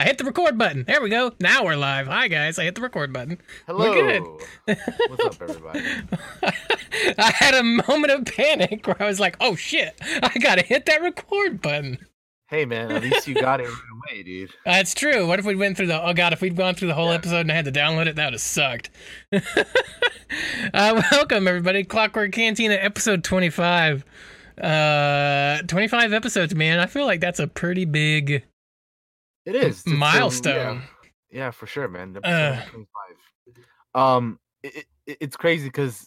I hit the record button. There we go. Now we're live. Hi guys, I hit the record button. Hello. We're What's up, everybody? I had a moment of panic where I was like, "Oh shit, I gotta hit that record button." Hey, man, at least you got it right away, dude. That's true. What if we went through the? Oh god, if we'd gone through the whole Yeah. episode and I had to download it, that would have sucked. uh, welcome everybody, Clockwork Cantina, episode twenty-five. Uh, twenty-five episodes, man. I feel like that's a pretty big. It is It's a- Milestone. yeah, yeah, for sure, man. Uh. 25. Um, it, it, it's crazy because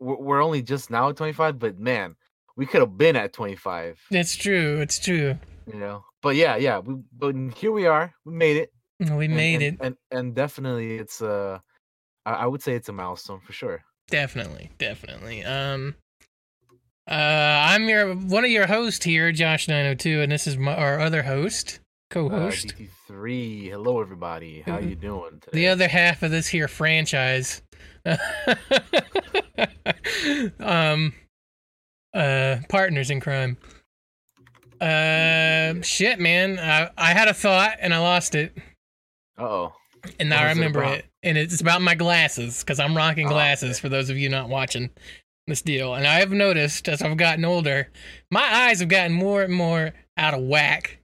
we're, we're only just now at 25, but man, we could have been at 25, It's true. It's true. you know. But yeah, yeah, we but here we are. We made it. We made and, it. and and definitely it's uh, I, I would say it's a milestone for sure. Definitely, definitely. Um, uh, I'm your one of your hosts here, Josh nine hundred two, and this is my our other host, Uh, co-host, DT3, hello everybody. How you doing today? the other half of this here franchise. um, uh, partners in crime. Uh, shit, man. I I had a thought and I lost it, Uh oh. and now I was it remember it. And it's about my glasses because I'm rocking Oh, glasses. okay. For those of you not watching this deal, and I have noticed as I've gotten older, my eyes have gotten more and more out of whack.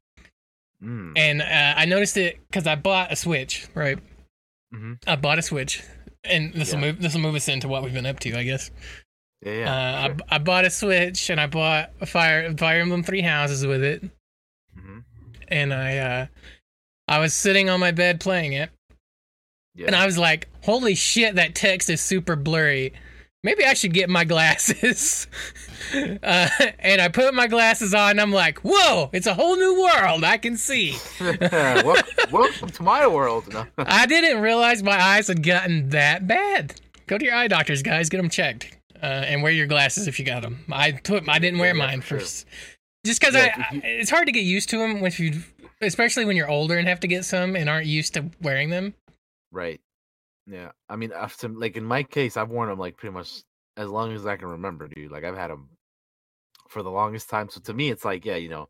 Mm. And uh, I noticed it because I bought a Switch. Right, hmm I bought a Switch, and this will Yeah. move this will move us into what we've been up to, I guess. Yeah, yeah. uh, sure. I, I bought a Switch, and I bought a Fire Fire Emblem Three Houses with it, hmm and I uh, I was sitting on my bed playing it, Yeah. and I was like, "Holy shit, that text is super blurry." Maybe I should get my glasses. uh, and I put my glasses on, and I'm like, "Whoa, it's a whole new world. I can see." welcome, welcome to my world. No. I didn't realize my eyes had gotten that bad. Go to your eye doctors, guys. Get them checked, uh, and wear your glasses if you got them. I put, I didn't wear Yeah, mine sure. just because Yeah, I, you- I- it's hard to get used to them when you, especially when you're older and have to get some and aren't used to wearing them. Right. Yeah. I mean, after, like in my case, I've worn them like pretty much as long as I can remember, dude. Like I've had them for the longest time. So to me, it's like, yeah, you know,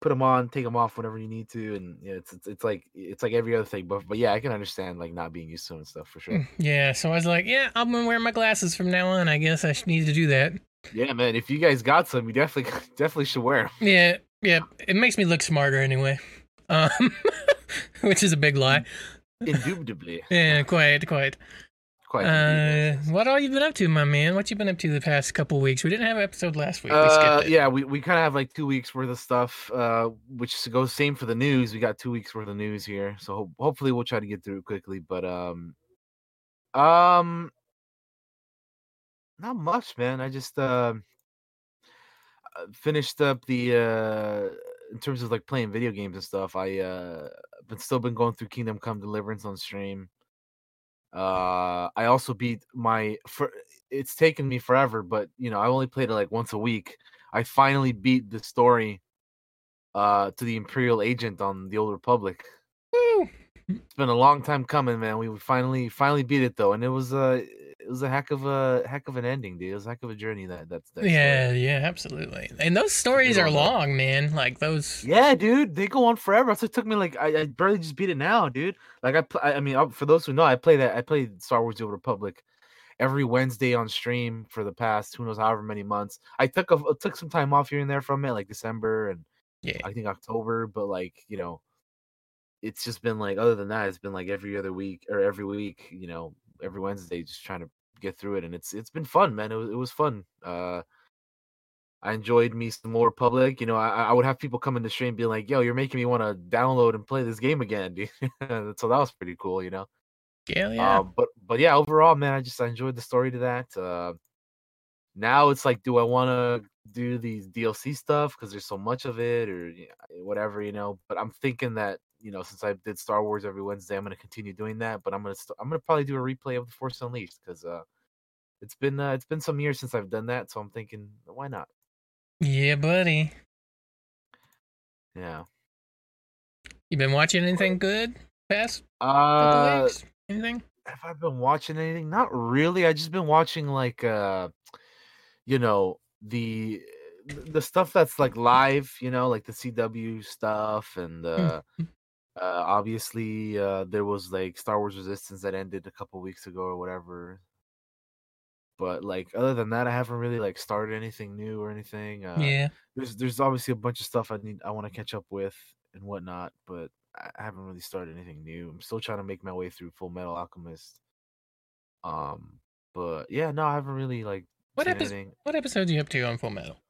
put them on, take them off whenever you need to, and yeah, it's it's, it's like it's like every other thing. But but yeah, I can understand like not being used to 'em and stuff for sure. Yeah, so I was like, yeah, I'm gonna wear my glasses from now on. I guess I need to do that. yeah, man. If you guys got some, you definitely definitely should wear them. Yeah, yeah, it makes me look smarter anyway. Um, which is a big lie. Indubitably. Yeah, quite, quite. Quite. Uh, what all you been up to, my man? What you been up to the past couple weeks? We didn't have an episode last week. Uh, it. yeah, we, we kind of have like two weeks worth of stuff, uh, which goes same for the news. We got two weeks worth of news here, so ho- hopefully we'll try to get through it quickly. But um, um, not much, man. I just uh, finished up the uh in terms of like playing video games and stuff. I uh been still been going through Kingdom Come Deliverance on stream. Uh, I also beat my for it's taken me forever, but you know I only played it like once a week. I finally beat the story uh to the Imperial Agent on the Old Republic. Woo! It's been a long time coming, man. We finally finally beat it though, and it was uh it was a heck of a heck of an ending, dude. It was a heck of a journey that that's that story. Yeah, yeah, absolutely. And those stories are long, man. Like those. Yeah, dude, they go on forever. So it took me like I, I barely just beat it now, dude. Like I, pl- I I mean, uh, for those who know, I play that. I played Star Wars: The Old Republic every Wednesday on stream for the past who knows however many months. I took a took some time off here and there from it, like December and Yeah, I think October, but like you know, it's just been like other than that, it's been like every other week or every week, you know, every Wednesday, just trying to get through it, and it's it's been fun, man. It was it was fun. Uh, I enjoyed me some more public. You know, I, I would have people come in the stream being like, "Yo, you're making me want to download and play this game again," dude. so that was pretty cool, you know. yeah, yeah. Um, but but yeah, overall, man, I just I enjoyed the story to that. Uh, now it's like, do I want to do these DLC stuff because there's so much of it, or you know, whatever, you know? But I'm thinking that you know, since I did Star Wars every Wednesday, I'm gonna continue doing that. But I'm gonna st- I'm gonna probably do a replay of the Force Unleashed because uh, it's been uh, it's been some years since I've done that, so I'm thinking, why not? yeah, buddy. Yeah. You been watching anything good past Uh? Anything? have I been watching anything? Not really. I just been watching like uh you know, the the stuff that's like live, you know, like the CW stuff and uh Uh, obviously, uh, there was like Star Wars Resistance that ended a couple weeks ago or whatever. But like other than that, I haven't really like started anything new or anything. Uh, yeah. there's there's obviously a bunch of stuff I need I want to catch up with and whatnot, but I haven't really started anything new. I'm still trying to make my way through Full Metal Alchemist. Um, but yeah, no, I haven't really like What episode? anything. What episode are you up to on Full Metal?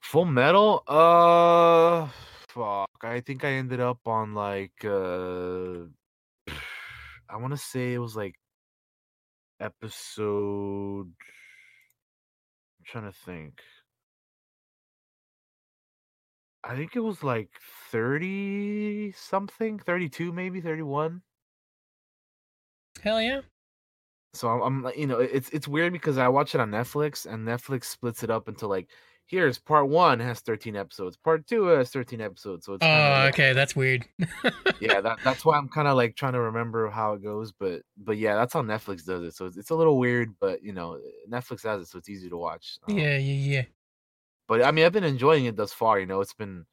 Full Metal, uh, fuck. I think I ended up on like uh, I want to say it was like episode. I'm trying to think. I think it was like 30 something, 32 maybe, 31. Hell yeah. So I'm, I'm you know, it's it's weird because I watch it on Netflix and Netflix splits it up into like here's part 1 has 13 episodes, part 2 has 13 episodes. So it's Oh, yeah, okay, that's weird. yeah, that, that's why I'm kind of like trying to remember how it goes, but but yeah, that's how Netflix does it. So it's, it's a little weird, but you know, Netflix has it, so it's easy to watch. Um, yeah, yeah, yeah. but I mean, I've been enjoying it thus far. You know, it's been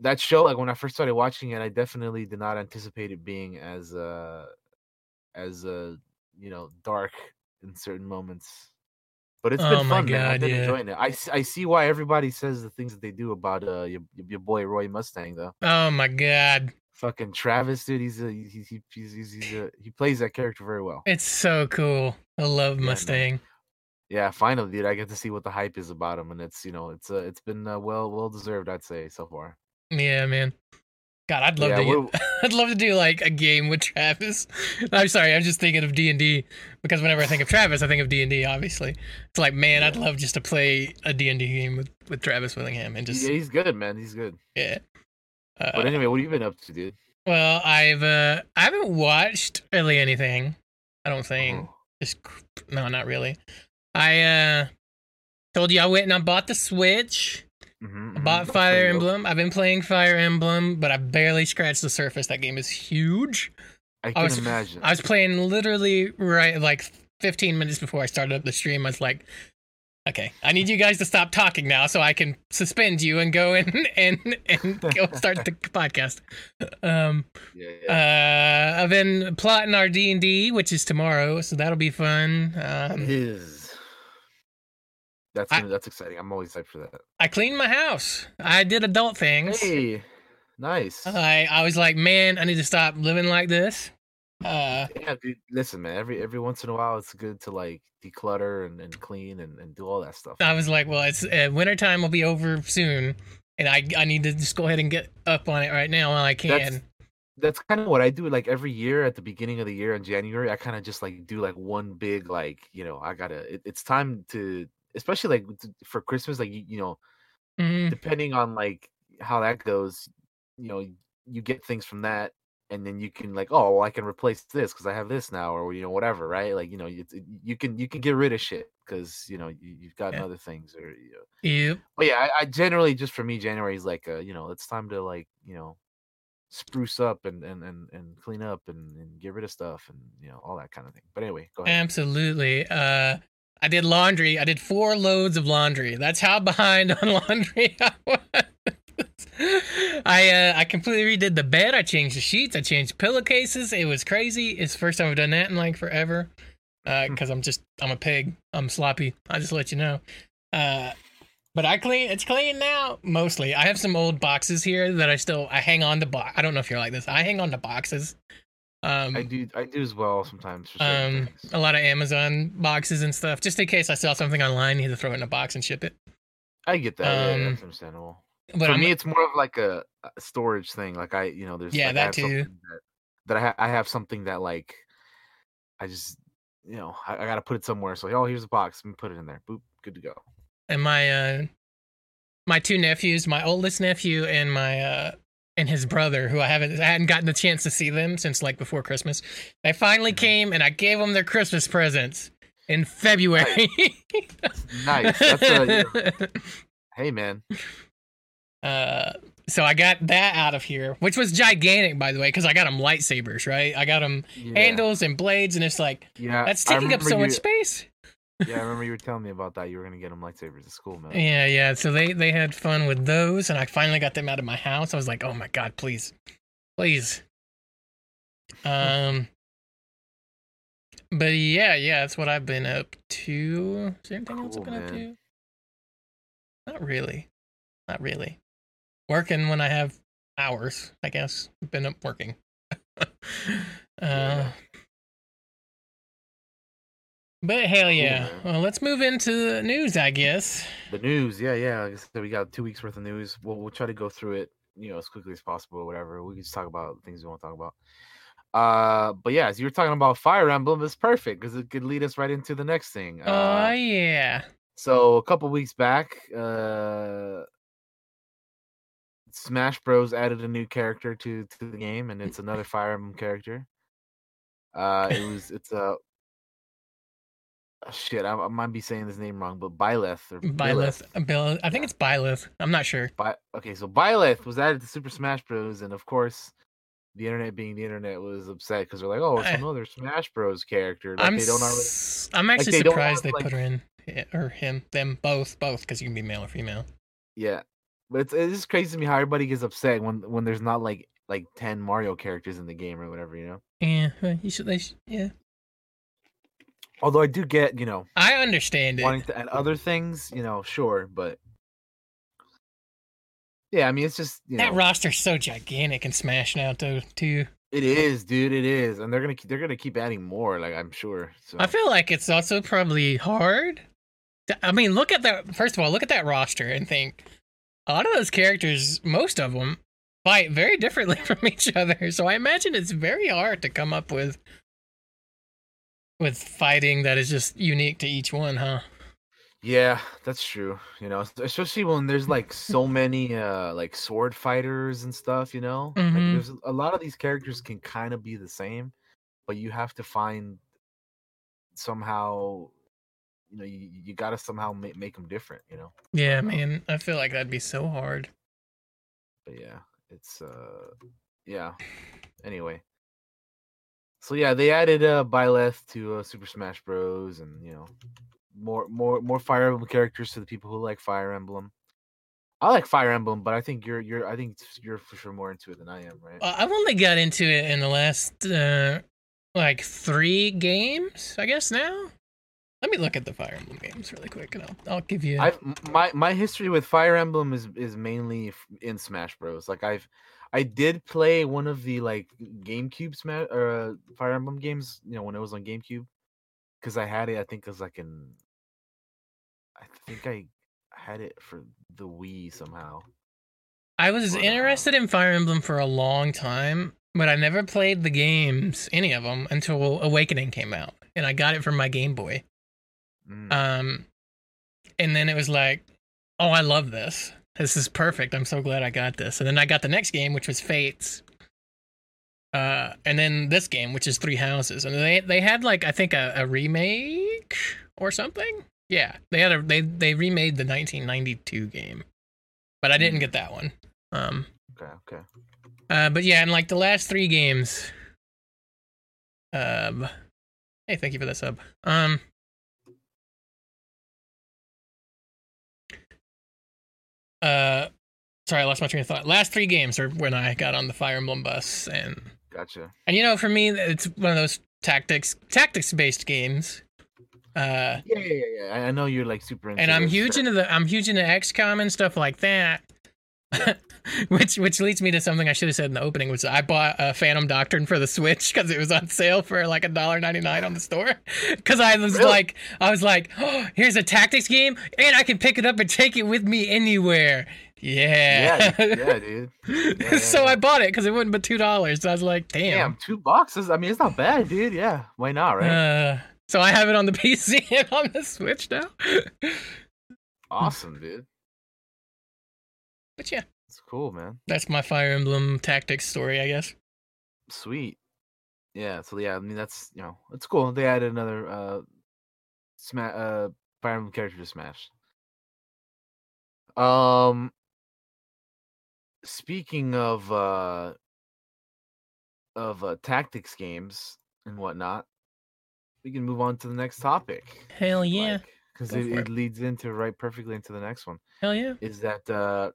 that show. Like when I first started watching it, I definitely did not anticipate it being as uh as uh you know dark in certain moments. But it's Oh been my fun, man. I've God, been yeah. enjoying it. I, I see why everybody says the things that they do about uh your your boy Roy Mustang though. Oh my god. Fucking Travis, dude. He's a he, he, he's, he's, he's a, he plays that character very well. It's so cool. I love man. Mustang. Yeah, finally, dude. I get to see what the hype is about him, and it's you know it's uh, it's been uh, well well deserved, I'd say so far. Yeah, man. God, I'd love Yeah, to. I'd love to do like a game with Travis. I'm sorry, I'm just thinking of D and D because whenever I think of Travis, I think of D and D. Obviously, it's like, man, I'd love just to play a D and D game with with Travis Willingham and just yeah, he's good, man. He's good. yeah. Uh, But anyway, what have you been up to, dude? well, I've uh, I haven't watched really anything. I don't think. Oh, Just no, not really. I uh told you I went and I bought the Switch. Mhm, I mhm, bought Fire. Emblem. I've been playing Fire Emblem, but I barely scratched the surface. That game is huge. I I was imagine. I was playing literally right like 15 minutes before I started up the stream. I was like, okay, I need you guys to stop talking now so I can suspend you and go and and and go start the podcast. Um, yeah, yeah. uh, I've been plotting our D and D, which is tomorrow, so that'll be fun. Um. That's I- that's exciting. I'm always hyped for that. I cleaned my house. I did adult things. Hey, nice. I I was like, man, I need to stop living like this. Uh, yeah, dude. Listen, man. Every every once in a while, it's good to like declutter and, and clean and, and do all that stuff. I was like, well, it's uh, wintertime will be over soon, and I I need to just go ahead and get up on it right now while I can. That's- that's kind of what I do. Like every year at the beginning of the year in January, I kind of just like do like one big like you know I gotta. It, it's time to especially like for Christmas, like you, you know Mhm. depending on like how that goes, you know you get things from that, and then you can like oh well I can replace this because I have this now or you know whatever right like you know you you can you can get rid of shit because you know you, you've got Yeah. other things or you know. Yep. But yeah, I, I generally just for me January is like uh, you know it's time to like you know spruce up and and and, and clean up and, and get rid of stuff and you know all that kind of thing. But anyway, go ahead. Absolutely. Uh, I did laundry. I did four loads of laundry. That's how behind on laundry I was. I uh, I completely redid the bed. I changed the sheets. I changed pillowcases. It was crazy. It's the first time I've done that in like forever. Because I'm just I'm a pig. I'm sloppy. I just let you know. Uh, but I clean. It's clean now mostly. I have some old boxes here that I still I hang on to. Bo- I don't know if you're like this. I hang on to boxes. Um, I do I do as well sometimes. For um, things. a lot of Amazon boxes and stuff, just in case I sell something online, you have to throw it in a box and ship it. I get that. yeah, um, that's understandable. But for I'm, me, it's more of like a, storage thing. Like I, you know, there's Yeah, like, that too. That, that I ha- I have something that like I just you know I, I got to put it somewhere. So like, oh, here's a box. Let me put it in there. Boop, good to go. and my uh, my two nephews, my oldest nephew and my uh, and his brother, who I haven't I hadn't gotten the chance to see them since like before Christmas. They finally Mhm. came, and I gave them their Christmas presents in February. Nice. That's a, hey man. Uh, so I got that out of here, which was gigantic, by the way, because I got them lightsabers, right? I got them Yeah, handles and blades, and it's like Yeah, that's taking up so much space. Yeah, I remember you were telling me about that. You were gonna get them lightsabers at school, man. Yeah, yeah. So they they had fun with those, and I finally got them out of my house. I was like, oh my god, please, please. Um. But yeah, yeah, that's what I've been up to. Is there anything else I've Cool, been up to? Not really. Not really. Working when I have hours, I guess. Been up working. uh, Yeah. But hell yeah. well, let's move into the news, I guess. The news, yeah, yeah. Like I said, we got two weeks worth of news. We'll we'll try to go through it, you know, as quickly as possible. Or whatever. We can just talk about things we want to talk about. Uh, but yeah, as you were talking about Fire Emblem, it's perfect because it could lead us right into the next thing. Oh, Uh, yeah. So a couple weeks back, uh, Smash Bros added a new character to to the game, and it's another Fire Emblem character. Uh, it was it's a uh, shit. I, I might be saying this name wrong, but Byleth or Byleth. Bill, I think it's Byleth. I'm not sure. By, okay, so Byleth was added to Super Smash Bros, and of course, the internet being the internet was upset because they're like, "Oh, it's another Smash Bros character." Like I'm they don't already. I'm actually they don't surprised they like- put her in eh, or him, them both, both because you can be male or female. Yeah, but it's it's just crazy to me how everybody gets upset when when there's not like like ten Mario characters in the game or whatever, you know. Yeah, uh, you should. They should, yeah, Although I do get, you know, I understand it. wanting to add other things, you know, sure, but yeah, I mean, it's just you that know, roster's so gigantic and Smash now too. Too. it is, dude, it is, and they're gonna keep, they're gonna keep adding more, like I'm sure. So I feel like it's also probably hard. to- I mean, look at that. First of all, look at that roster and think a lot of those characters, most of them, fight very differently from each other. So I imagine it's very hard to come up with with fighting that is just unique to each one, huh? Yeah, that's true. You know, especially when there's like so many uh like sword fighters and stuff, you know? Like Mhm. there's a lot of these characters can kind of be the same, but you have to find somehow you know, you, you got to somehow make, make them different, you know. Yeah, man. I feel like that'd be so hard. But yeah, it's uh yeah. Anyway. So yeah, they added uh Byleth to uh, Super Smash Bros and, you know, more more more Fire Emblem characters to the people who like Fire Emblem. I like Fire Emblem, but I think you're you're I think you're for sure more into it than I am, right? Uh, I've only got into it in the last uh, like three games, I guess. Now, let me look at the Fire Emblem games really quick, and I'll I'll give you. I've my my history with Fire Emblem is is mainly in Smash Bros. Like I've I did play one of the like GameCube Smash or uh, Fire Emblem games, you know, when it was on GameCube, because I had it. I think it was like in, I think I had it for the Wii somehow. I was But, interested in Fire Emblem for a long time, but I never played the games, any of them, until Awakening came out, and I got it from my Game Boy. Mm, Um, and then it was like, oh, I love this. This is perfect. I'm so glad I got this. And then I got the next game, which was Fates. Uh, and then this game, which is Three Houses, and they they had like I think a, a remake or something. Yeah, they had a they they remade the 1992 game, but I didn't get that one. Um, okay, okay. uh, but yeah, and like the last three games. Um, hey, thank you for that sub. Um, uh, sorry, I lost my train of thought. Last three games are when I got on the Fire Emblem bus, and Gotcha. and you know, for me, it's one of those tactics tactics based games. Uh, Yeah, yeah, yeah. yeah. I- I know you're like super into and I'm huge into the I'm huge into XCOM and stuff like that. which which leads me to something I should have said in the opening, which I bought a Phantom Doctrine for the Switch because it was on sale for like a dollar ninety nine on the store. Because I was Really? like, I was like, oh, here's a tactics game, and I can pick it up and take it with me anywhere. Yeah, Yeah. yeah, dude. yeah, so. I bought it because it wouldn't but two dollars. So I was like, Damn, damn. two boxes. I mean, it's not bad, dude. Yeah, why not, right? Uh, so I have it on the PC and on the Switch now. awesome, dude. But yeah, It's cool, man. that's my Fire Emblem tactics story, I guess. Sweet. Yeah. So yeah, I mean that's you know it's cool. They added another uh, sma- uh Fire Emblem character to Smash. Um. Speaking of uh of uh, tactics games and whatnot, we can move on to the next topic. Hell yeah. Because it, it it. leads into right perfectly into the next one. Hell yeah. Is that uh,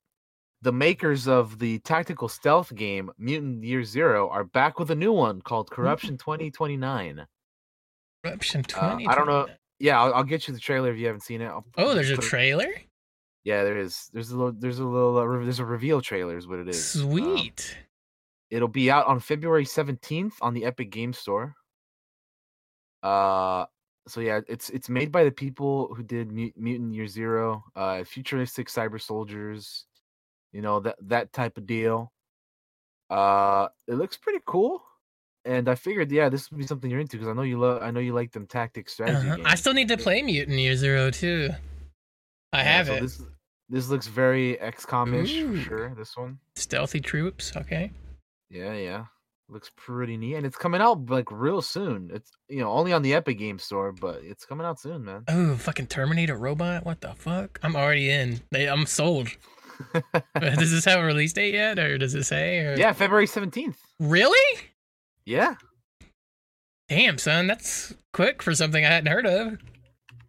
the makers of the tactical stealth game Mutant Year Zero are back with a new one called Corruption 2029. Eruption Uh, 20. I don't know. Yeah, I'll, I'll get you the trailer if you haven't seen it. I'll Oh, there's a put it- trailer? Yeah, there is. There's a little. There's a little. Uh, re- there's a reveal trailer. Is what it is. Um, Sweet. it'll be out on February 17th on the Epic Game Store. Uh, so yeah, it's it's made by the people who did Mu- Mutant Year Zero, uh, futuristic cyber soldiers, you know that that type of deal. Uh, it looks pretty cool, and I figured, yeah, this would be something you're into because I know you love. I know you like them tactics strategy Uh-huh. games. I still need to play Mutant Year Zero too. I Yeah, have so it. This this looks very XCOM-ish Ooh. for sure. This one. Stealthy troops. Okay. Yeah, yeah. Looks pretty neat. And it's coming out like real soon. It's you know, only on the Epic Game Store, but it's coming out soon, man. Oh, fucking Terminator robot. What the fuck? I'm already in. They, I'm sold. does this have a release date yet, or does it say? Or... yeah, February 17th. Really? Yeah. Damn, son, that's quick for something I hadn't heard of.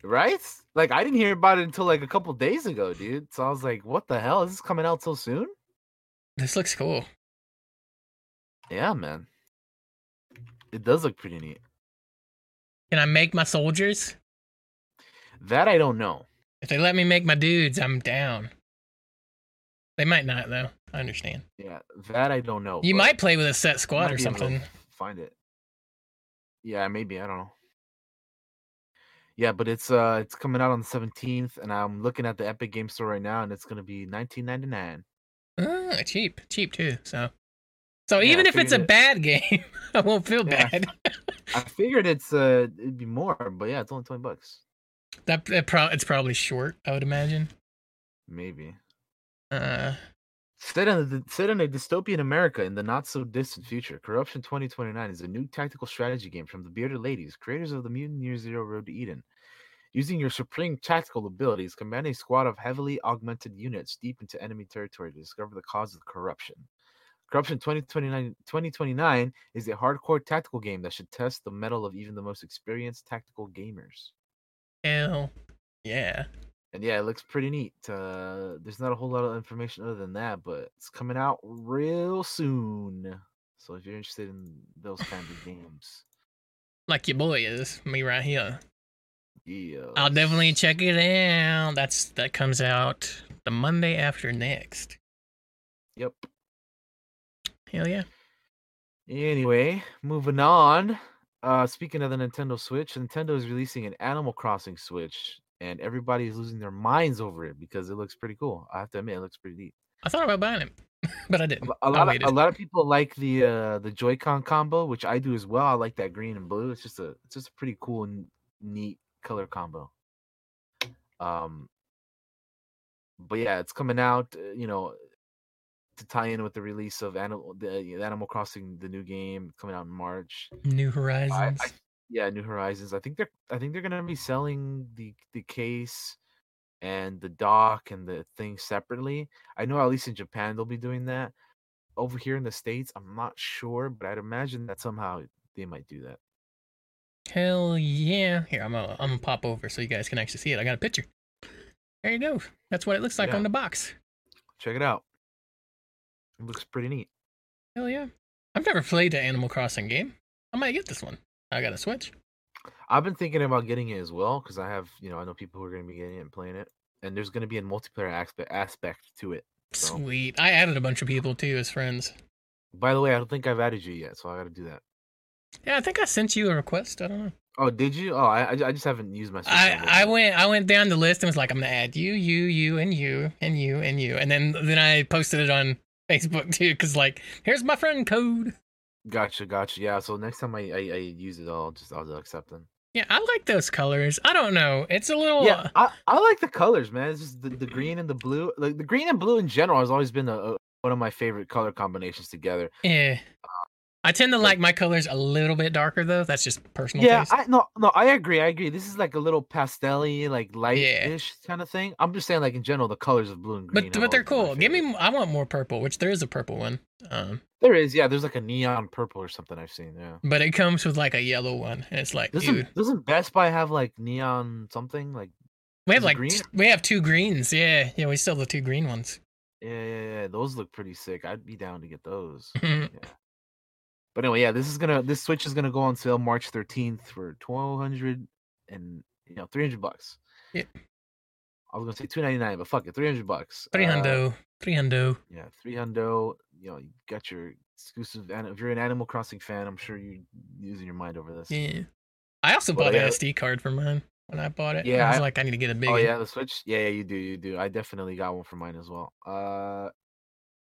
Right? Like I didn't hear about it until like a couple days ago, dude. So I was like, what the hell? Is this coming out so soon? This looks cool. Yeah, man. It does look pretty neat. Can I make my soldiers? That I don't know. If they let me make my dudes, I'm down. They might not though. I understand. Yeah, that I don't know. You might play with a set squad or be able to something. Find it. Yeah, maybe. I don't know. Yeah, but it's uh it's coming out on the 17th and I'm looking at the Epic Game Store right now and it's going to be 19.99. Ah, cheap, cheap too. So, so Yeah, even if it's a it- bad game, I won't feel Yeah. bad. I figured it's uh it'd be more, but yeah, it's only 20 bucks. that it pro- it's probably short. I would imagine. Maybe. Uh, Set in, the, set in a dystopian America in the not so distant future, Corruption 2029 is a new tactical strategy game from the Bearded Ladies, creators of the Mutant Year Zero Road to Eden. Using your supreme tactical abilities, command a squad of heavily augmented units deep into enemy territory to discover the cause of the corruption. Corruption 2029, 2029 is a hardcore tactical game that should test the mettle of even the most experienced tactical gamers. hell, yeah. And yeah, it looks pretty neat. Uh, there's not a whole lot of information other than that, but it's coming out real soon. So if you're interested in those kinds of games, Like your boy is me right here. yeah, I'll definitely check it out. That's that comes out the Monday after next. Yep. Hell yeah. Anyway, moving on. Uh, speaking of the Nintendo Switch, Nintendo is releasing an Animal Crossing Switch, and everybody is losing their minds over it because it looks pretty cool. I have to admit, it looks pretty neat. I thought about buying it, but I didn't. I a lot, of, a lot of people like the uh, the Joy-Con combo, which I do as well. I like that green and blue. It's just a it's just a pretty cool and neat color combo. Um, but yeah, it's coming out. uh, You know, to tie in with the release of Animal the Animal Crossing, the new game coming out in March. New I, Horizons. I, yeah, New Horizons. I think they're I think they're gonna be selling the the case and the dock and the thing separately. I know at least in Japan they'll be doing that. Over here in the states, I'm not sure, but I'd imagine that somehow they might do that. Hell yeah. Here, I'm gonna, I'm gonna pop over so you guys can actually see it. I got a picture. There you go. That's what it looks like Yeah. on the box. Check it out. It looks pretty neat. Hell yeah. I've never played the Animal Crossing game. I might get this one. I got a Switch. I've been thinking about getting it as well because I have, you know, I know people who are going to be getting it and playing it, and there's going to be a multiplayer aspect aspect to it. So- Sweet. I added a bunch of people too as friends. By the way, I don't think I've added you yet, so I got to do that. Yeah, I think I sent you a request. I don't know. Oh, did you? Oh, I I just haven't used my. Switch I, I went I went down the list and was like, I'm gonna add you, you, you, and you, and you, and you, and then then I posted it on Facebook too, because like, here's my friend code. Gotcha, gotcha. Yeah. So next time I, I, I use it, I'll just I'll accept them. Yeah, I like those colors. I don't know. It's a little Yeah, uh I, I like the colors, man. It's just the, the green and the blue. Like the green and blue in general has always been a, a, one of my favorite color combinations together. yeah. I tend to like my colors a little bit darker though. That's just personal Yeah, taste. I no no, I agree. I agree. This is like a little pastel-y, like Yeah. light-ish kind of thing. I'm just saying, like in general, the colors of blue and green. but but they're always been my cool. Give me. I want more purple, which there is a purple one. Um, There is, yeah. There's like a neon purple or something I've seen. Yeah. but it comes with like a yellow one, and it's like, dude, Doesn't doesn't Best Buy have like neon something like? we have like green? t- we have two greens. Yeah, yeah, we still have the two green ones. Yeah, yeah, yeah. Those look pretty sick. I'd be down to get those. Mhm. But anyway, yeah, this is gonna this Switch is gonna go on sale March 13th for 1200 and you know 300 bucks. Yep. I was gonna say 299, but fuck it, 300 bucks. Three Uh, hundo, three hundo. Yeah, three hundo. You know, you got your exclusive. If you're an Animal Crossing fan, I'm sure you're using your mind over this. Yeah. I also Well, bought yeah. an SD card for mine when I bought it. Yeah, I was I- like, I need to get a big. Oh yeah, the Switch. Yeah, yeah, you do, you do. I definitely got one for mine as well. Uh,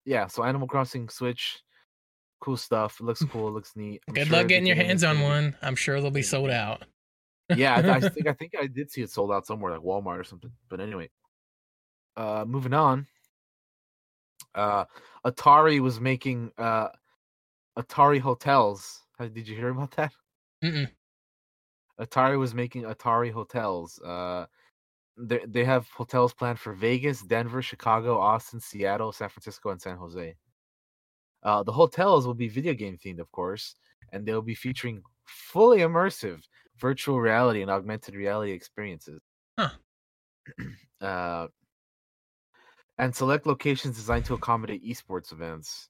yeah. So Animal Crossing Switch, cool stuff. It looks cool. It looks neat. I'm Good sure luck getting your hands on one. I'm sure they'll be sold out. yeah, I, I think I think I did see it sold out somewhere like Walmart or something. But anyway, uh, moving on. Uh, Atari was making uh, Atari hotels. Did you hear about that? Mm-mm. Atari was making Atari hotels. Uh, they they have hotels planned for Vegas, Denver, Chicago, Austin, Seattle, San Francisco, and San Jose. Uh, the hotels will be video game themed, of course, and they'll be featuring fully immersive virtual reality and augmented reality experiences. Huh. uh, and select locations designed to accommodate esports events.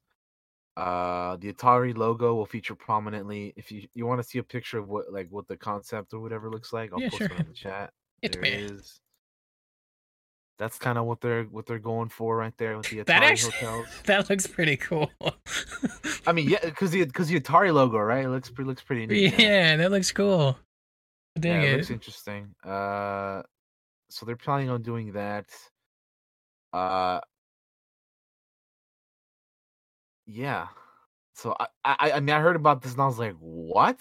Uh, the Atari logo will feature prominently. If you, you want to see a picture of what like what the concept or whatever looks like, I'll Yeah, post sure. it in the chat. It There it is. That's kind of what they're what they're going for right there with the Atari That actually, hotels. that looks pretty cool. I mean, yeah, because the because the Atari logo, right? It looks pretty looks pretty neat. yeah, that looks cool. Dang yeah, it it. looks interesting. Uh, so they're planning on doing that. Uh, yeah. So I, I, I mean, I heard about this and I was like, what?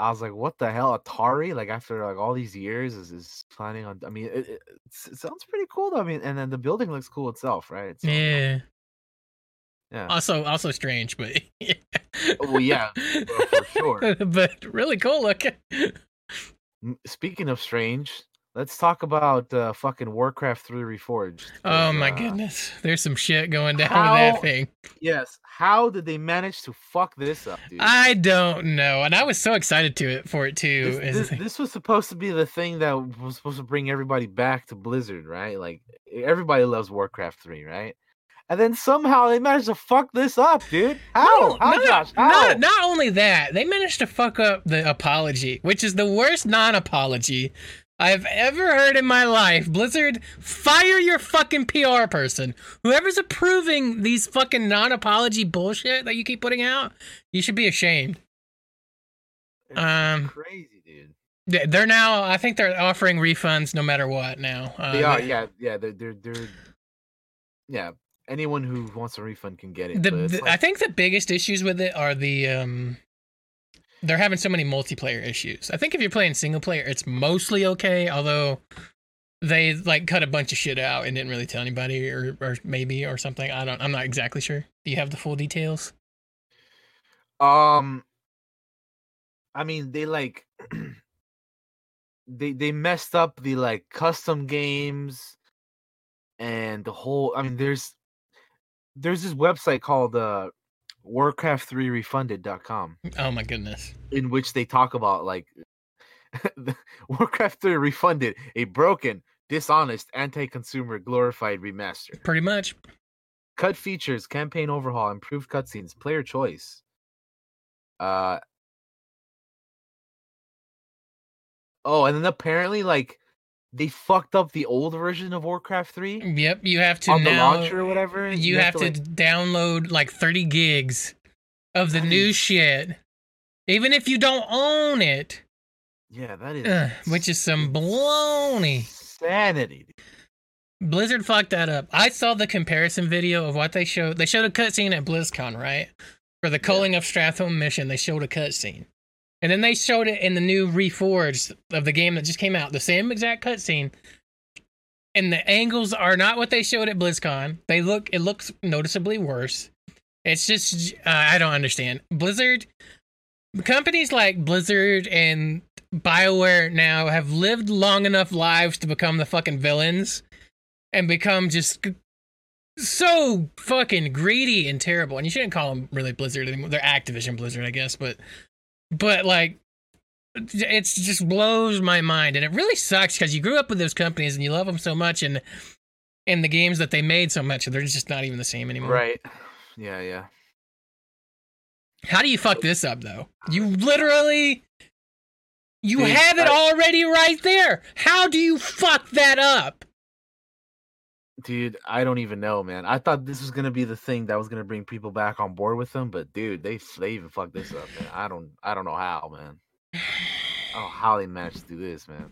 I was like, what the hell, Atari? Like after like all these years, is is planning on? I mean, it, it, it sounds pretty cool. Though. I mean, and then the building looks cool itself, right? It's, Yeah. yeah. Also, also strange, but Oh, well, yeah, for sure. but really cool looking. Speaking of strange, let's talk about uh, fucking Warcraft 3 Reforged. Oh my uh, goodness, there's some shit going down with that thing. Yes. How did they manage to fuck this up, dude? I don't know, and I was so excited to it for it too. this, this, this was supposed to be the thing that was supposed to bring everybody back to Blizzard, right? Like everybody loves Warcraft 3, right? And then somehow they managed to fuck this up, dude. How? No, How, not, Josh? How? Not, not only that, they managed to fuck up the apology, which is the worst non-apology I've ever heard in my life. Blizzard, fire your fucking PR person. Whoever's approving these fucking non-apology bullshit that you keep putting out, you should be ashamed. It's um, crazy, dude. They- They're now, I think they're offering refunds no matter what now. Uh, They are, yeah, yeah. They're, they're, they're, yeah. Anyone who wants a refund can get it. the, the- like- I think the biggest issues with it are the um they're having so many multiplayer issues. I think if you're playing single player, it's mostly okay, although they like cut a bunch of shit out and didn't really tell anybody or or maybe or something. I don't I'm not exactly sure. Do you have the full details? Um, I mean, they like they they messed up the like custom games and the whole. I mean, there's there's this website called uh Warcraft3refunded.com Oh my goodness. in which they talk about like Warcraft 3 refunded a broken, dishonest, anti-consumer glorified remaster. Pretty much. cut features, campaign overhaul, improved cutscenes, player choice. Uh Oh, and then apparently like they fucked up the old version of Warcraft 3 Yep, you have to on the launcher or whatever. you, have, to, like- download like 30 gigs of the new is- shit. Even if you don't own it. Yeah, that is Ugh, which is some baloney. Insanity. dude. Blizzard fucked that up. I saw the comparison video of what they showed. They showed a cutscene at BlizzCon, right? For the Culling of Stratholme mission, they showed a cutscene. And then they showed it in the new Reforged of the game that just came out. The same exact cutscene. And the angles are not what they showed at BlizzCon. They look it looks noticeably worse. It's just uh, I don't understand. Blizzard companies like Blizzard and BioWare now have lived long enough lives to become the fucking villains and become just so fucking greedy and terrible. And you shouldn't call them really Blizzard anymore. They're Activision Blizzard, I guess, but but like it just blows my mind. And it really sucks because you grew up with those companies and you love them so much and and the games that they made so much they're just not even the same anymore. Right. Yeah, yeah. how do you fuck this up though? You literally you Dude, have it I- already right there. How do you fuck that up Dude, I don't even know, man. I thought this was gonna be the thing that was gonna bring people back on board with them, but dude, they they even fucked this up, man. I don't I don't know how, man. Oh, how they managed to do this, man.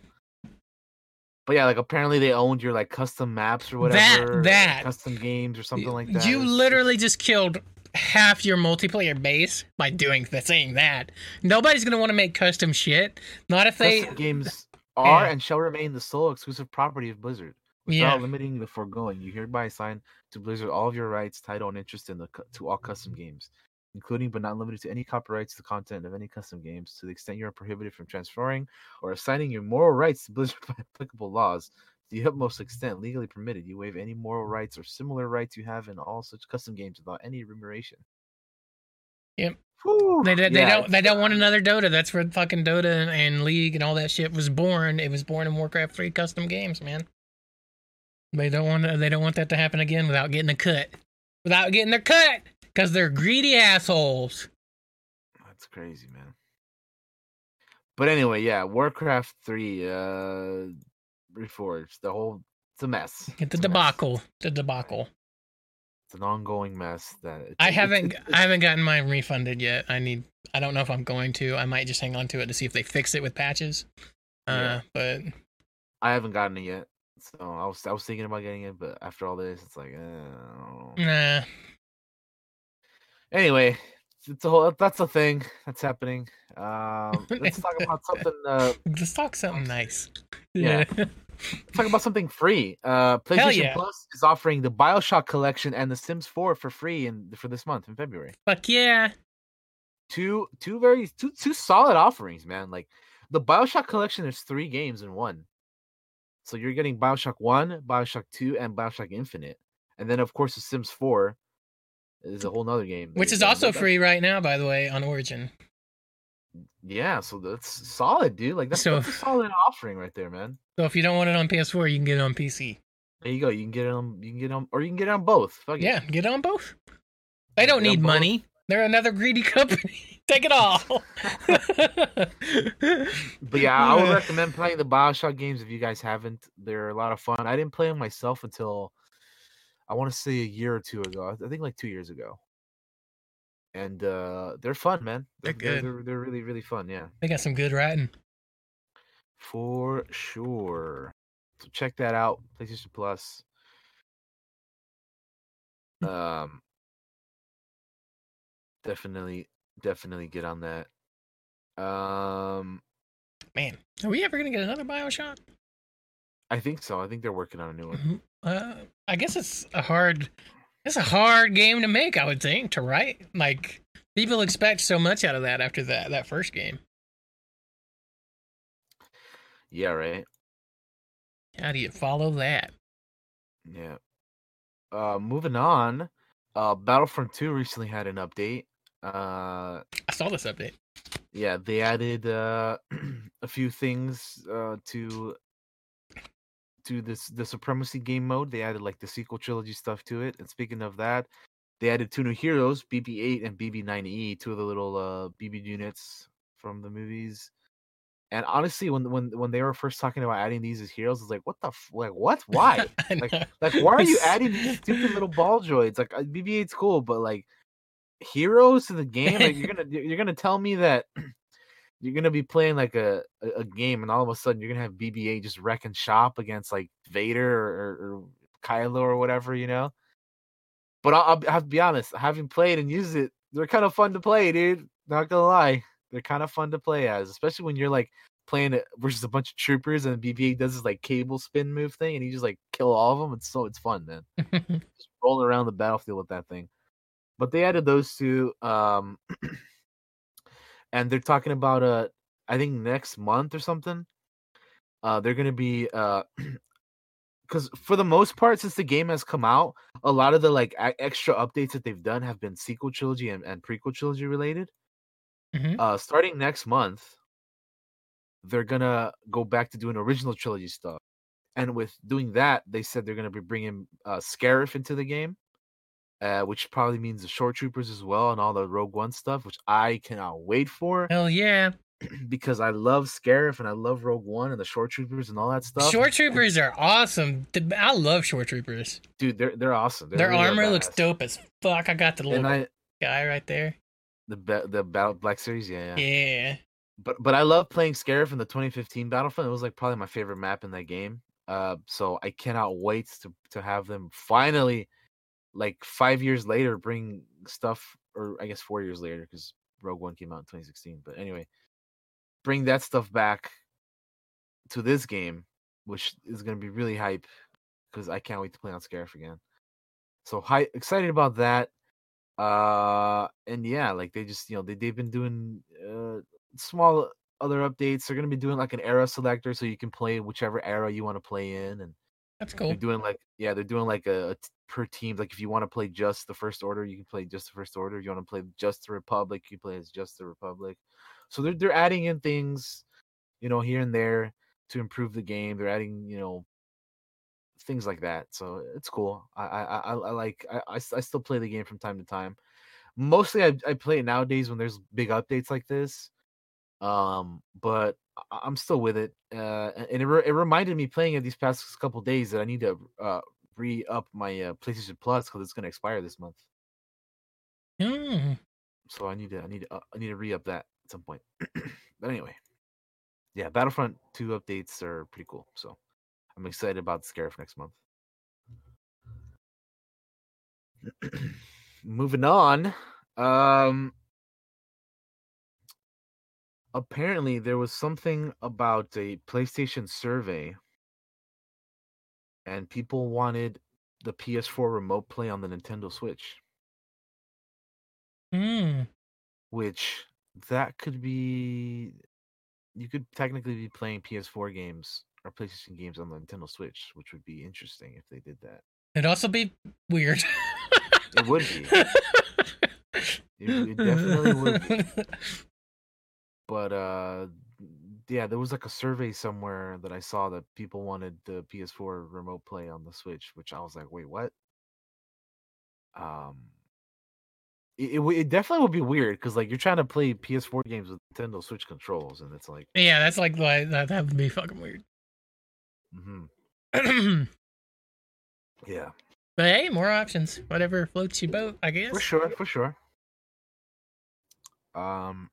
But yeah, like apparently they owned your like custom maps or whatever, that. custom games or something like that. you literally just killed half your multiplayer base by doing the saying that nobody's gonna want to make custom shit not if they custom games are Yeah. and shall remain the sole exclusive property of Blizzard. Without yeah limiting the foregoing, you hereby assign to Blizzard all of your rights, title, and interest in the to all custom games, including but not limited to any copyrights to the content of any custom games, to the extent you are prohibited from transferring or assigning your moral rights to Blizzard by applicable laws. To the utmost extent legally permitted, you waive any moral rights or similar rights you have in all such custom games without any remuneration. Yep. Whew, They, they, they yeah, don't they don't want another Dota. That's where fucking Dota and, and League and all that shit was born. It was born in Warcraft 3 custom games, man. They don't want to, they don't want that to happen again without getting a cut. Without getting their cut cuz they're greedy assholes. That's crazy, man. But anyway, yeah, Warcraft 3, uh Reforged, the whole it's a mess. Get the It's a mess. debacle, the debacle. It's an ongoing mess that it's, I haven't it's- I haven't gotten mine refunded yet. I need I don't know if I'm going to. I might just hang on to it to see if they fix it with patches. Uh Yeah. but I haven't gotten it yet. So I was I was thinking about getting it, but after all this, it's like, eh, I don't know. nah. Anyway, it's a whole that's a thing that's happening. Um, let's talk about something. Uh, Just talk something nice. Yeah. let's talk about something free. Uh, PlayStation yeah. Plus is offering the Bioshock collection and The Sims 4 for free in for this month in February. Fuck yeah. two two very two two solid offerings, man. Like the Bioshock collection is three games in one. So you're getting Bioshock One, Bioshock Two, and Bioshock Infinite, and then of course the Sims Four is a whole nother game, Which is also But that- free right now, by the way, on Origin. Yeah, so that's solid, dude. Like that's, So- that's a solid offering right there, man. So if you don't want it on PS4, you can get it on PC. There you go. You can get it on. You can get it on, or you can get it on both. Fuck it. Yeah, get it on both. They Yeah, don't need both. Money. They're another greedy company. Take it all. But yeah, I would recommend playing the Bioshock games if you guys haven't. They're a lot of fun. I didn't play them myself until I want to say a year or two ago. I think like two years ago. And uh they're fun, man. They're They're, good. they're, they're really really fun. Yeah, they got some good writing. for sure. So check that out, PlayStation Plus. Um, definitely, definitely get on that. Um, Man, are we ever gonna get another Bioshock? I think so. I think they're working on a new one. Mhm. Uh, I guess it's a hard. It's a hard game to make. I would think to write. Like people expect so much out of that after that that first game. Yeah, right. How do you follow that? Yeah. Uh, moving on. Uh, Battlefront 2 recently had an update. Uh, I saw this update. yeah, they added uh a few things uh to to this the supremacy game mode. They added like the sequel trilogy stuff to it. And speaking of that, they added two new heroes, BB-8 and BB-9E, two of the little uh BB units from the movies. And honestly, when when when they were first talking about adding these as heroes, it's like, what the f- like what? Why? Like- Like, why are you adding these stupid little ball droids? Like, uh, BB-8's cool, but like heroes to the game, like you're gonna you're gonna tell me that you're gonna be playing like a, a game, and all of a sudden you're gonna have BB-8 just wrecking shop against like Vader or, or, or Kylo or whatever, you know. But I'll, I'll have to be honest, having played and used it, they're kind of fun to play, dude. Not gonna lie, they're kind of fun to play as, especially when you're like playing it versus a bunch of troopers and BB-8 does this like cable spin move thing, and you just like kill all of them. It's so it's fun, man. Just rolling around the battlefield with that thing. but they added those two. Um, and they're talking about uh, I think next month or something. Uh, they're gonna be uh, because for the most part, since the game has come out, a lot of the like a- extra updates that they've done have been sequel trilogy and, and prequel trilogy related. Mhm. Uh, starting next month, they're gonna go back to doing original trilogy stuff, and with doing that, they said they're gonna be bringing uh, Scarif into the game, uh, which probably means the Shore Troopers as well and all the Rogue One stuff, which I cannot wait for Hell yeah. because I love Scarif and I love Rogue One and the Shore Troopers and all that stuff. Shore troopers are awesome. I love shore troopers. dude, they're they're awesome. They Their really armor looks dope as fuck. I got the little I guy right there. The ba- the Battle Black Series, yeah, yeah. Yeah. But but I love playing Scarif in the 2015 Battlefront. It was like probably my favorite map in that game. Uh, so I cannot wait to to have them finally, like five years later, bring stuff, or I guess four years later because Rogue One came out in 2016. But anyway, bring that stuff back to this game, which is going to be really hype because I can't wait to play on Scarif again. So hi, excited about that. Uh, and yeah, like they just you know they they've been doing uh small other updates. They're gonna be doing like an era selector, so you can play whichever era you want to play in, and That's cool. they're doing like yeah, they're doing like a per team. Like if you want to play just the First Order, you can play just the First Order. If you want to play just the Republic, you play as just the Republic. So they're they're adding in things, you know, here and there to improve the game. They're adding you know things like that. So it's cool. I I I, I like I, I still play the game from time to time. Mostly I I play it nowadays when there's big updates like this. Um, but I'm still with it. Uh, and it re- it reminded me playing it these past couple days that I need to uh re up my uh, PlayStation Plus because it's gonna expire this month. Hmm. So I need to I need to uh, I need to re up that at some point. but anyway, yeah, Battlefront two updates are pretty cool. So I'm excited about the Scarif next month. Moving on. Um apparently there was something about a PlayStation survey and people wanted the PS4 remote play on the Nintendo Switch, Hmm. which that could be you could technically be playing PS4 games or PlayStation games on the Nintendo Switch, which would be interesting if they did that. It'd also be weird. It would be. It, it definitely would be. But uh yeah, there was like a survey somewhere that I saw that people wanted the PS4 remote play on the Switch, which I was like, wait, what? Um, it, it, it definitely would be weird because like you're trying to play PS4 games with Nintendo Switch controls, and it's like, yeah, that's like that. That would be fucking weird. Mhm, yeah. but yeah, hey, more options. Whatever floats your boat, I guess. for sure, for sure. Um,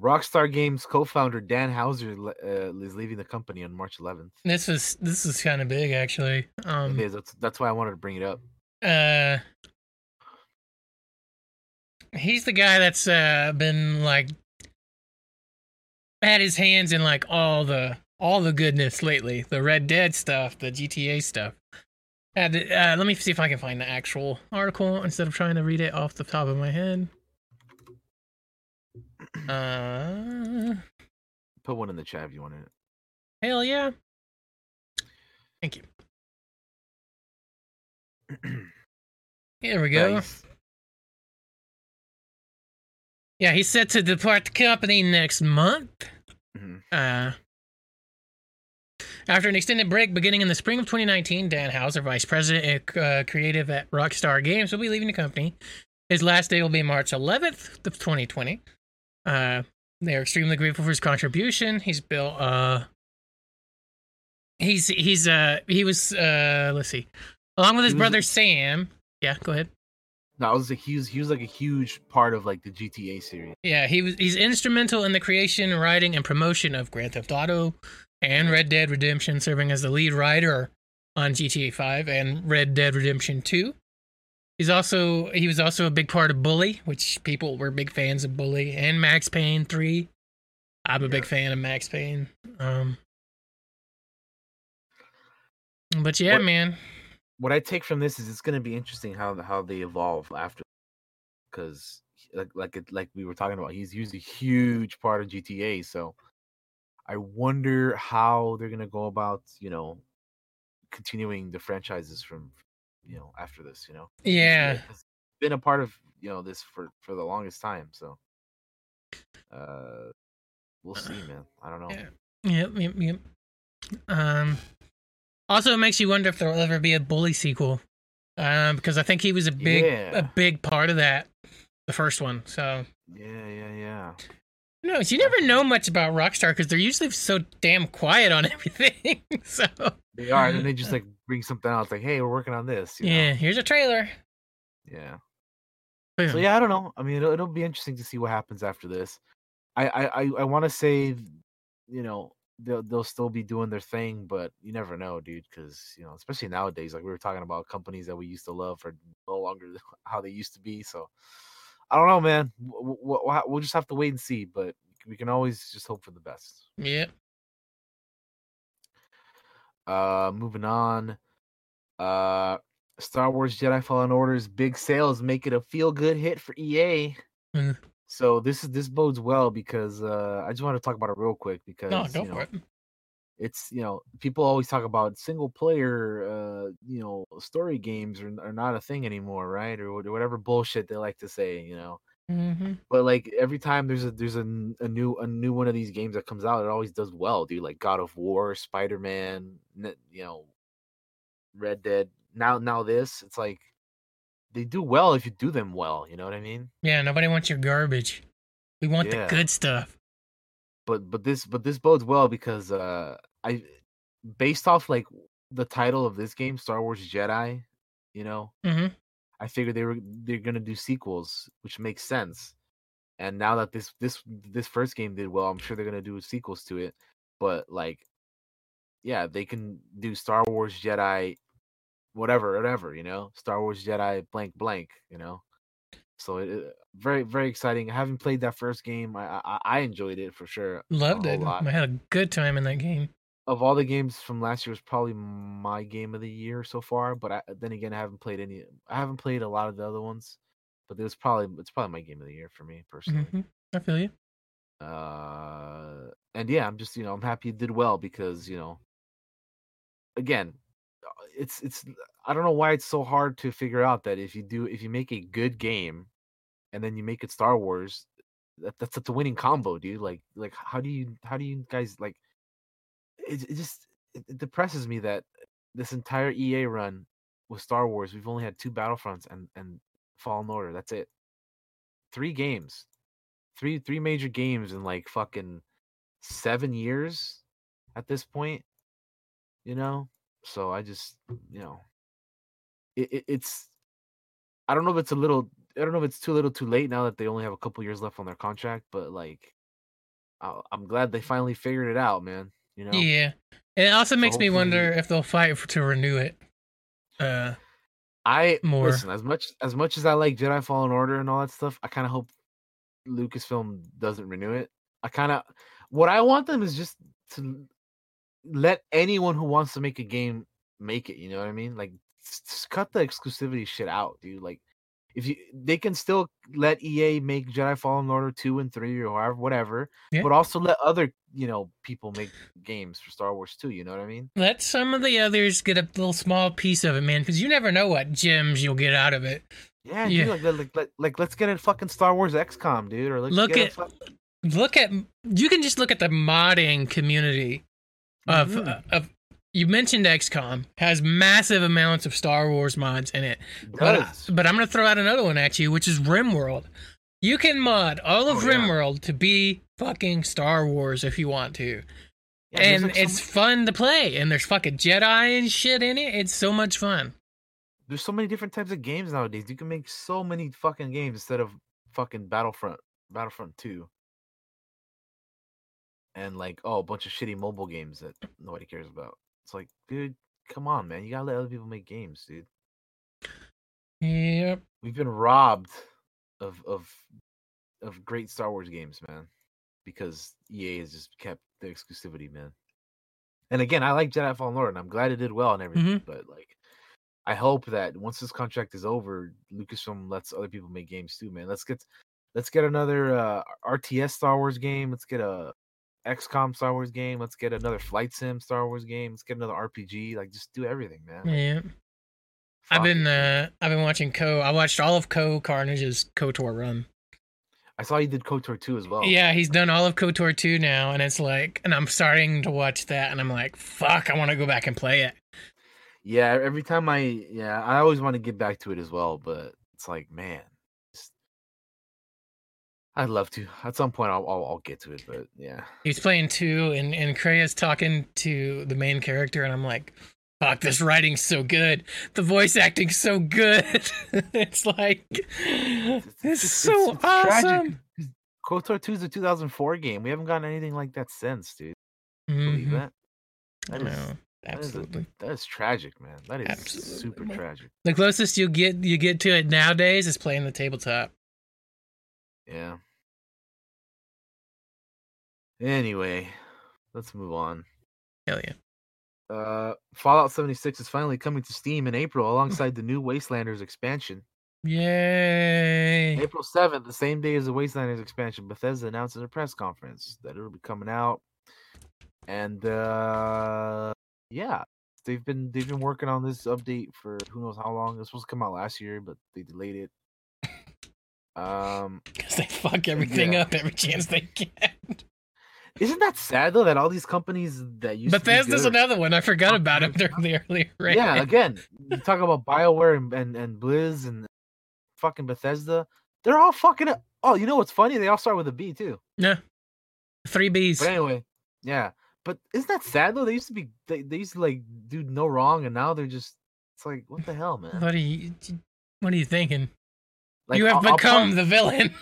Rockstar Games co-founder Dan Houser le- uh, is leaving the company on March 11th. This is this is kind of big actually. Um. it is. That's, that's why I wanted to bring it up. uh he's the guy that's uh been like had his hands in like all the all the goodness lately. The red dead stuff the gta stuff. And, uh, let me see if i can find the actual article instead of trying to read it off the top of my head. Uh Put one in the chat if you want it. hell yeah. Thank you. Here we go. He's- Yeah, he's set to depart the company next month. Mhm. Uh, after an extended break beginning in the spring of 2019, Dan Houser, vice president and uh, creative at Rockstar Games, will be leaving the company. His last day will be March 11th of 2020. Uh, they are extremely grateful for his contribution. He's built. Uh, he's he's uh he was uh let's see, along with his brother Sam. Yeah, go ahead. No, I was a huge. he was like a huge part of like the GTA series. Yeah, he was he's instrumental in the creation, writing, and promotion of Grand Theft Auto and Red Dead Redemption, serving as the lead writer on GTA 5 and Red Dead Redemption 2. He's also he was also a big part of Bully, which people were big fans of Bully and Max Payne 3. I'm a big fan of Max Payne. Um But yeah, What- man. What I take from this is it's going to be interesting how how they evolve after, because like like it, like we were talking about, he's used a huge part of GTA. So I wonder how they're going to go about you know continuing the franchises from you know after this. You know, Yeah. It's been a part of you know this for for the longest time. So uh, we'll see, man. I don't know. Yeah. Yep, yep, yep. Um, also, it makes you wonder if there'll ever be a bully sequel, um, because I think he was a big, Yeah. a big part of that, the first one. So, Yeah, yeah, yeah. no, you never know much about Rockstar because they're usually so damn quiet on everything. so, They are, and they just like bring something else, like, "Hey, we're working on this." you know? yeah, here's a trailer. yeah. Boom. So yeah, I don't know. I mean, it'll, it'll be interesting to see what happens after this. I I I, I want to say, you know, they'll they'll still be doing their thing, but you never know, dude. Because you know, especially nowadays, like we were talking about companies that we used to love are no longer how they used to be. So I don't know, man. We'll, just have to wait and see. But we can always just hope for the best. Yeah. Uh, moving on. Uh, Star Wars Jedi Fallen Order's big sales make it a feel good hit for EA. Mm. So this is this bodes well because uh, I just want to talk about it real quick because No, go you know, for it. it's you know people always talk about single player uh, you know story games are, are not a thing anymore, right? Or wh- whatever bullshit they like to say, you know. hmm But like every time there's a there's a new a new one of these games that comes out, it always does well, dude. Like God of War, Spider Man, you know, Red Dead. Now now this, it's like they do well if you do them well. You know what I mean? Yeah, nobody wants your garbage. We want Yeah. the good stuff. But but this but this bodes well because uh I based off like the title of this game, Star Wars Jedi. You know, mm-hmm. I figured they were they're gonna do sequels, which makes sense. And now that this this this first game did well, I'm sure they're gonna do sequels to it. But like, yeah, they can do Star Wars Jedi, whatever, whatever, you know, Star Wars Jedi blank blank, you know. So it, it- very very exciting. I haven't played that first game. I I, I enjoyed it for sure. Loved it. lot. I had a good time in that game. Of all the games from last year, was probably my game of the year so far. But I, then again, I haven't played any. I haven't played a lot of the other ones, but it was probably it's probably my game of the year for me personally. hmm I feel you. Uh, and yeah, I'm just you know I'm happy it did well because you know, again, it's it's I don't know why it's so hard to figure out that if you do if you make a good game, and then you make it Star Wars, that that's that's a winning combo, dude. Like like how do you how do you guys like? It, it just it, it depresses me that this entire EA run with Star Wars, we've only had two Battlefronts and and Fallen Order. That's it. Three games, three three major games in like fucking seven years at this point. You know, so I just you know, it, it it's I don't know if it's a little I don't know if it's too little too late now that they only have a couple years left on their contract, but like I- I'm glad they finally figured it out, man. You know, Yeah. And it also makes me wonder if they'll fight for, to renew it. Uh, I more. listen as much as much as I like Jedi Fallen Order and all that stuff. I kind of hope Lucasfilm doesn't renew it. I kind of what I want them is just to let anyone who wants to make a game make it. You know what I mean? Like, cut the exclusivity shit out, dude. Like, if you they can still let EA make Jedi Fallen Order two and three or however whatever, Yeah. but also let other you know people make games for Star Wars too. You know what I mean? let some of the others get a little small piece of it, man, because you never know what gems you'll get out of it. Yeah, Yeah. dude. Like, like, like, like, let's get a fucking Star Wars XCOM, dude. Or Look at- fuck- Look at you can just look at the modding community of Mhm. of. You mentioned XCOM has massive amounts of Star Wars mods in it. But, but I'm going to throw out another one at you, which is RimWorld. You can mod all of Oh, yeah. RimWorld to be fucking Star Wars if you want to. Yeah, and like, it's m- fun to play. And there's fucking Jedi and shit in it. It's so much fun. there's so many different types of games nowadays. You can make so many fucking games instead of fucking Battlefront, Battlefront Two, and like oh a bunch of shitty mobile games that nobody cares about. It's like, dude, come on, man. You gotta let other people make games, dude. Yep. We've been robbed of of of great Star Wars games, man, because EA has just kept the exclusivity, man. And again, I like Jedi Fallen Order, and I'm glad it did well and everything. Mhm. But like, I hope that once this contract is over, Lucasfilm lets other people make games too, man. Let's get let's get another uh, RTS Star Wars game. Let's get a XCOM Star Wars game. Let's get another Flight Sim Star Wars game. Let's get another RPG. Like just do everything, man. Like, Yeah. I've been uh I've been watching Co. I watched all of Co. Carnage's KOTOR run. I saw you did KOTOR 2 as well. Yeah, he's done all of KOTOR 2 now, and it's like, and I'm starting to watch that, and I'm like, fuck, I want to go back and play it. Yeah, every time I yeah, I always want to get back to it as well, but it's like, man, I'd love to. At some point, I'll, I'll I'll get to it, but yeah, He's playing two, and and Kreia's talking to the main character, and I'm like, fuck, this writing's so good, the voice acting's so good. it's like, it's, just- so it's tragic. awesome. KOTOR 2 is a 2004 game. We haven't gotten anything like that since, dude. Believe Mhm. that? I That is- know, that is a- absolutely. That is tragic, man. That is Absolutely, super tragic. The closest you get you get to it nowadays is playing the tabletop. Yeah. Anyway, let's move on. Hell yeah. Uh, Fallout 76 is finally coming to Steam in April alongside the new Wastelanders expansion. Yay. April 7th, the same day as the Wastelanders expansion, Bethesda announced at a press conference that it'll be coming out. And uh yeah, they've been they've been working on this update for who knows how long. It was supposed to come out last year, but they delayed it. Um Because they fuck everything Yeah. up every chance they get. isn't that sad though that all these companies that used Bethesda's to be good, another one. I forgot about him during the earlier. Yeah, again, you talk about BioWare and, and, and Blizz and fucking Bethesda. They're all fucking Oh, you know what's funny? They all start with a B too. Yeah. Three Bs. But anyway, yeah. But isn't that sad though? They used to be they, they used to like do no wrong and now they're just it's like what the hell, man? What are you what are you thinking? Like you have I'll- become the villain.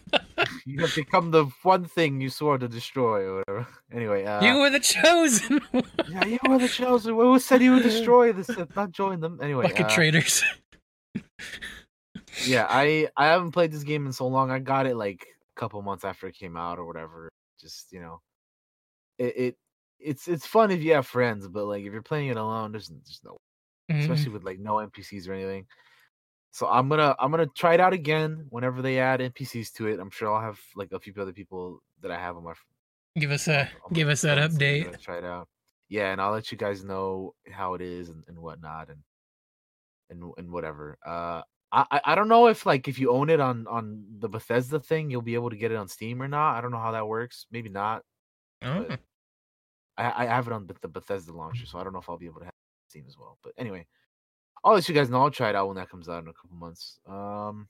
you have become the one thing you swore to destroy or whatever. Anyway, uh you were the chosen yeah, you were the chosen. Who said you would destroy this not join them? Anyway, Fucking uh, traitors. yeah, I I haven't played this game in so long. I got it like a couple months after it came out or whatever. Just you know, it, it it's it's fun if you have friends, but like if you're playing it alone, there's there's no, Mhm. especially with like no NPCs or anything. So I'm gonna I'm gonna try it out again whenever they add NPCs to it. I'm sure I'll have like a few other people that I have on my Give us a my give us that update. Try it out. Yeah, and I'll let you guys know how it is and, and whatnot and and and whatever. Uh, I I- don't know if like if you own it on on the Bethesda thing, you'll be able to get it on Steam or not. I don't know how that works. Maybe not. Oh, I I have it on the the Bethesda launcher, so I don't know if I'll be able to have Steam as well. But anyway, I'll let you guys know. I'll try it out when that comes out in a couple months. Um,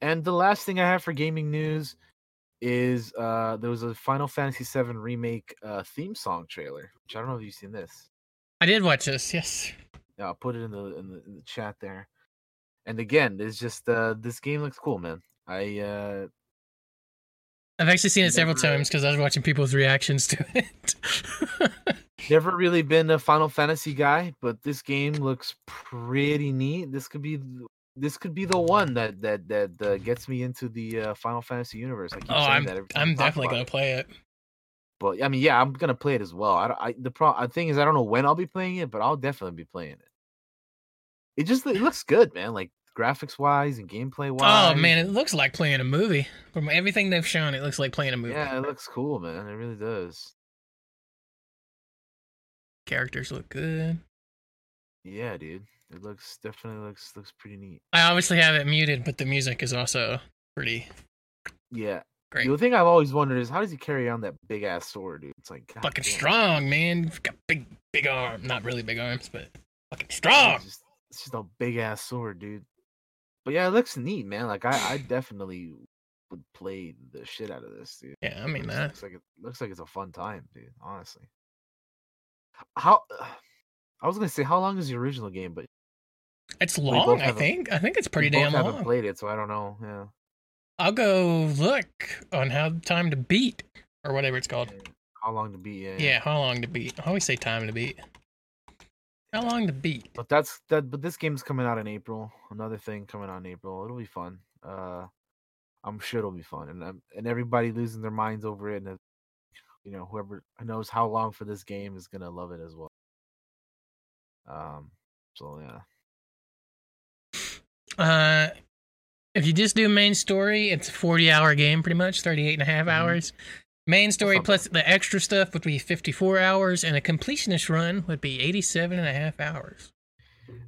and the last thing I have for gaming news is uh there was a Final Fantasy VII remake uh theme song trailer. Which I don't know if you've seen this. I did watch this. Yes. Yeah, I'll put it in the in the, in the chat there. And again, it's just uh this game looks cool, man. I uh I've actually seen it several times because I was watching people's reactions to it. Never really been a Final Fantasy guy, but this game looks pretty neat. This could be this could be the one that that that uh, gets me into the uh, Final Fantasy universe. I keep oh, saying I'm that every time I'm definitely gonna it. play it. But I mean, yeah, I'm gonna play it as well. I, I the pro I thing is I don't know when I'll be playing it, but I'll definitely be playing it. It just it looks good, man. Like graphics wise and gameplay wise. Oh man, it looks like playing a movie. From everything they've shown, it looks like playing a movie. yeah, it looks cool, man. It really does. Characters look good. Yeah, dude. It looks definitely looks looks pretty neat. I obviously have it muted, but the music is also pretty Yeah. great. The thing I've always wondered is how does he carry on that big ass sword, dude? It's like God Fucking damn. strong, man. Got big, big arm. Not really big arms, but fucking strong. It's just, it's just a big ass sword, dude. But yeah, it looks neat, man. Like I, I definitely would play the shit out of this, dude. Yeah, I mean that. looks like it looks like it's a fun time, dude. Honestly. How I was gonna say how long is the original game, but It's long. I think. I think it's pretty we both damn haven't played it, so I don't know. Yeah. I'll go look on how time to beat or whatever it's called. How long to beat? Yeah. Yeah, how long to beat? I always say time to beat. How long to beat? But that's that. But this game's coming out in April. Another thing coming out in April. It'll be fun. Uh, I'm sure it'll be fun, and um, and everybody losing their minds over it, and you know whoever knows how long for this game is gonna love it as well. Um, so yeah. Uh, if you just do main story, it's a 40 hour game pretty much, 38 and a half Mhm. hours. Main story plus the extra stuff would be 54 hours, and a completionist run would be 87 and a half hours.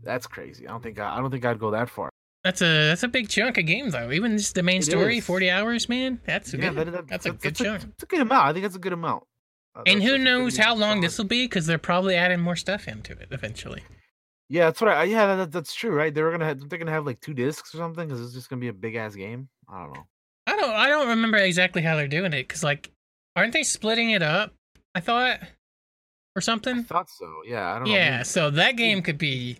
That's crazy. I don't think I, I don't think I'd go that far. That's a that's a big chunk of game though. Even just the main It story, is. 40 hours, man. That's a yeah, good. that- that- that's a good that's chunk. It's a good amount. I think that's a good amount. Uh, and who knows how long this will be? Because they're probably adding more stuff into it eventually. Yeah, that's what I. Yeah, that, that's true, right? They were gonna. Have, they're gonna have like two discs or something because it's just gonna be a big ass game. I don't know. I don't I don't remember exactly how they're doing it because like, aren't they splitting it up? I thought, or something. I thought so. Yeah, I don't know. Yeah, maybe- so that game could be.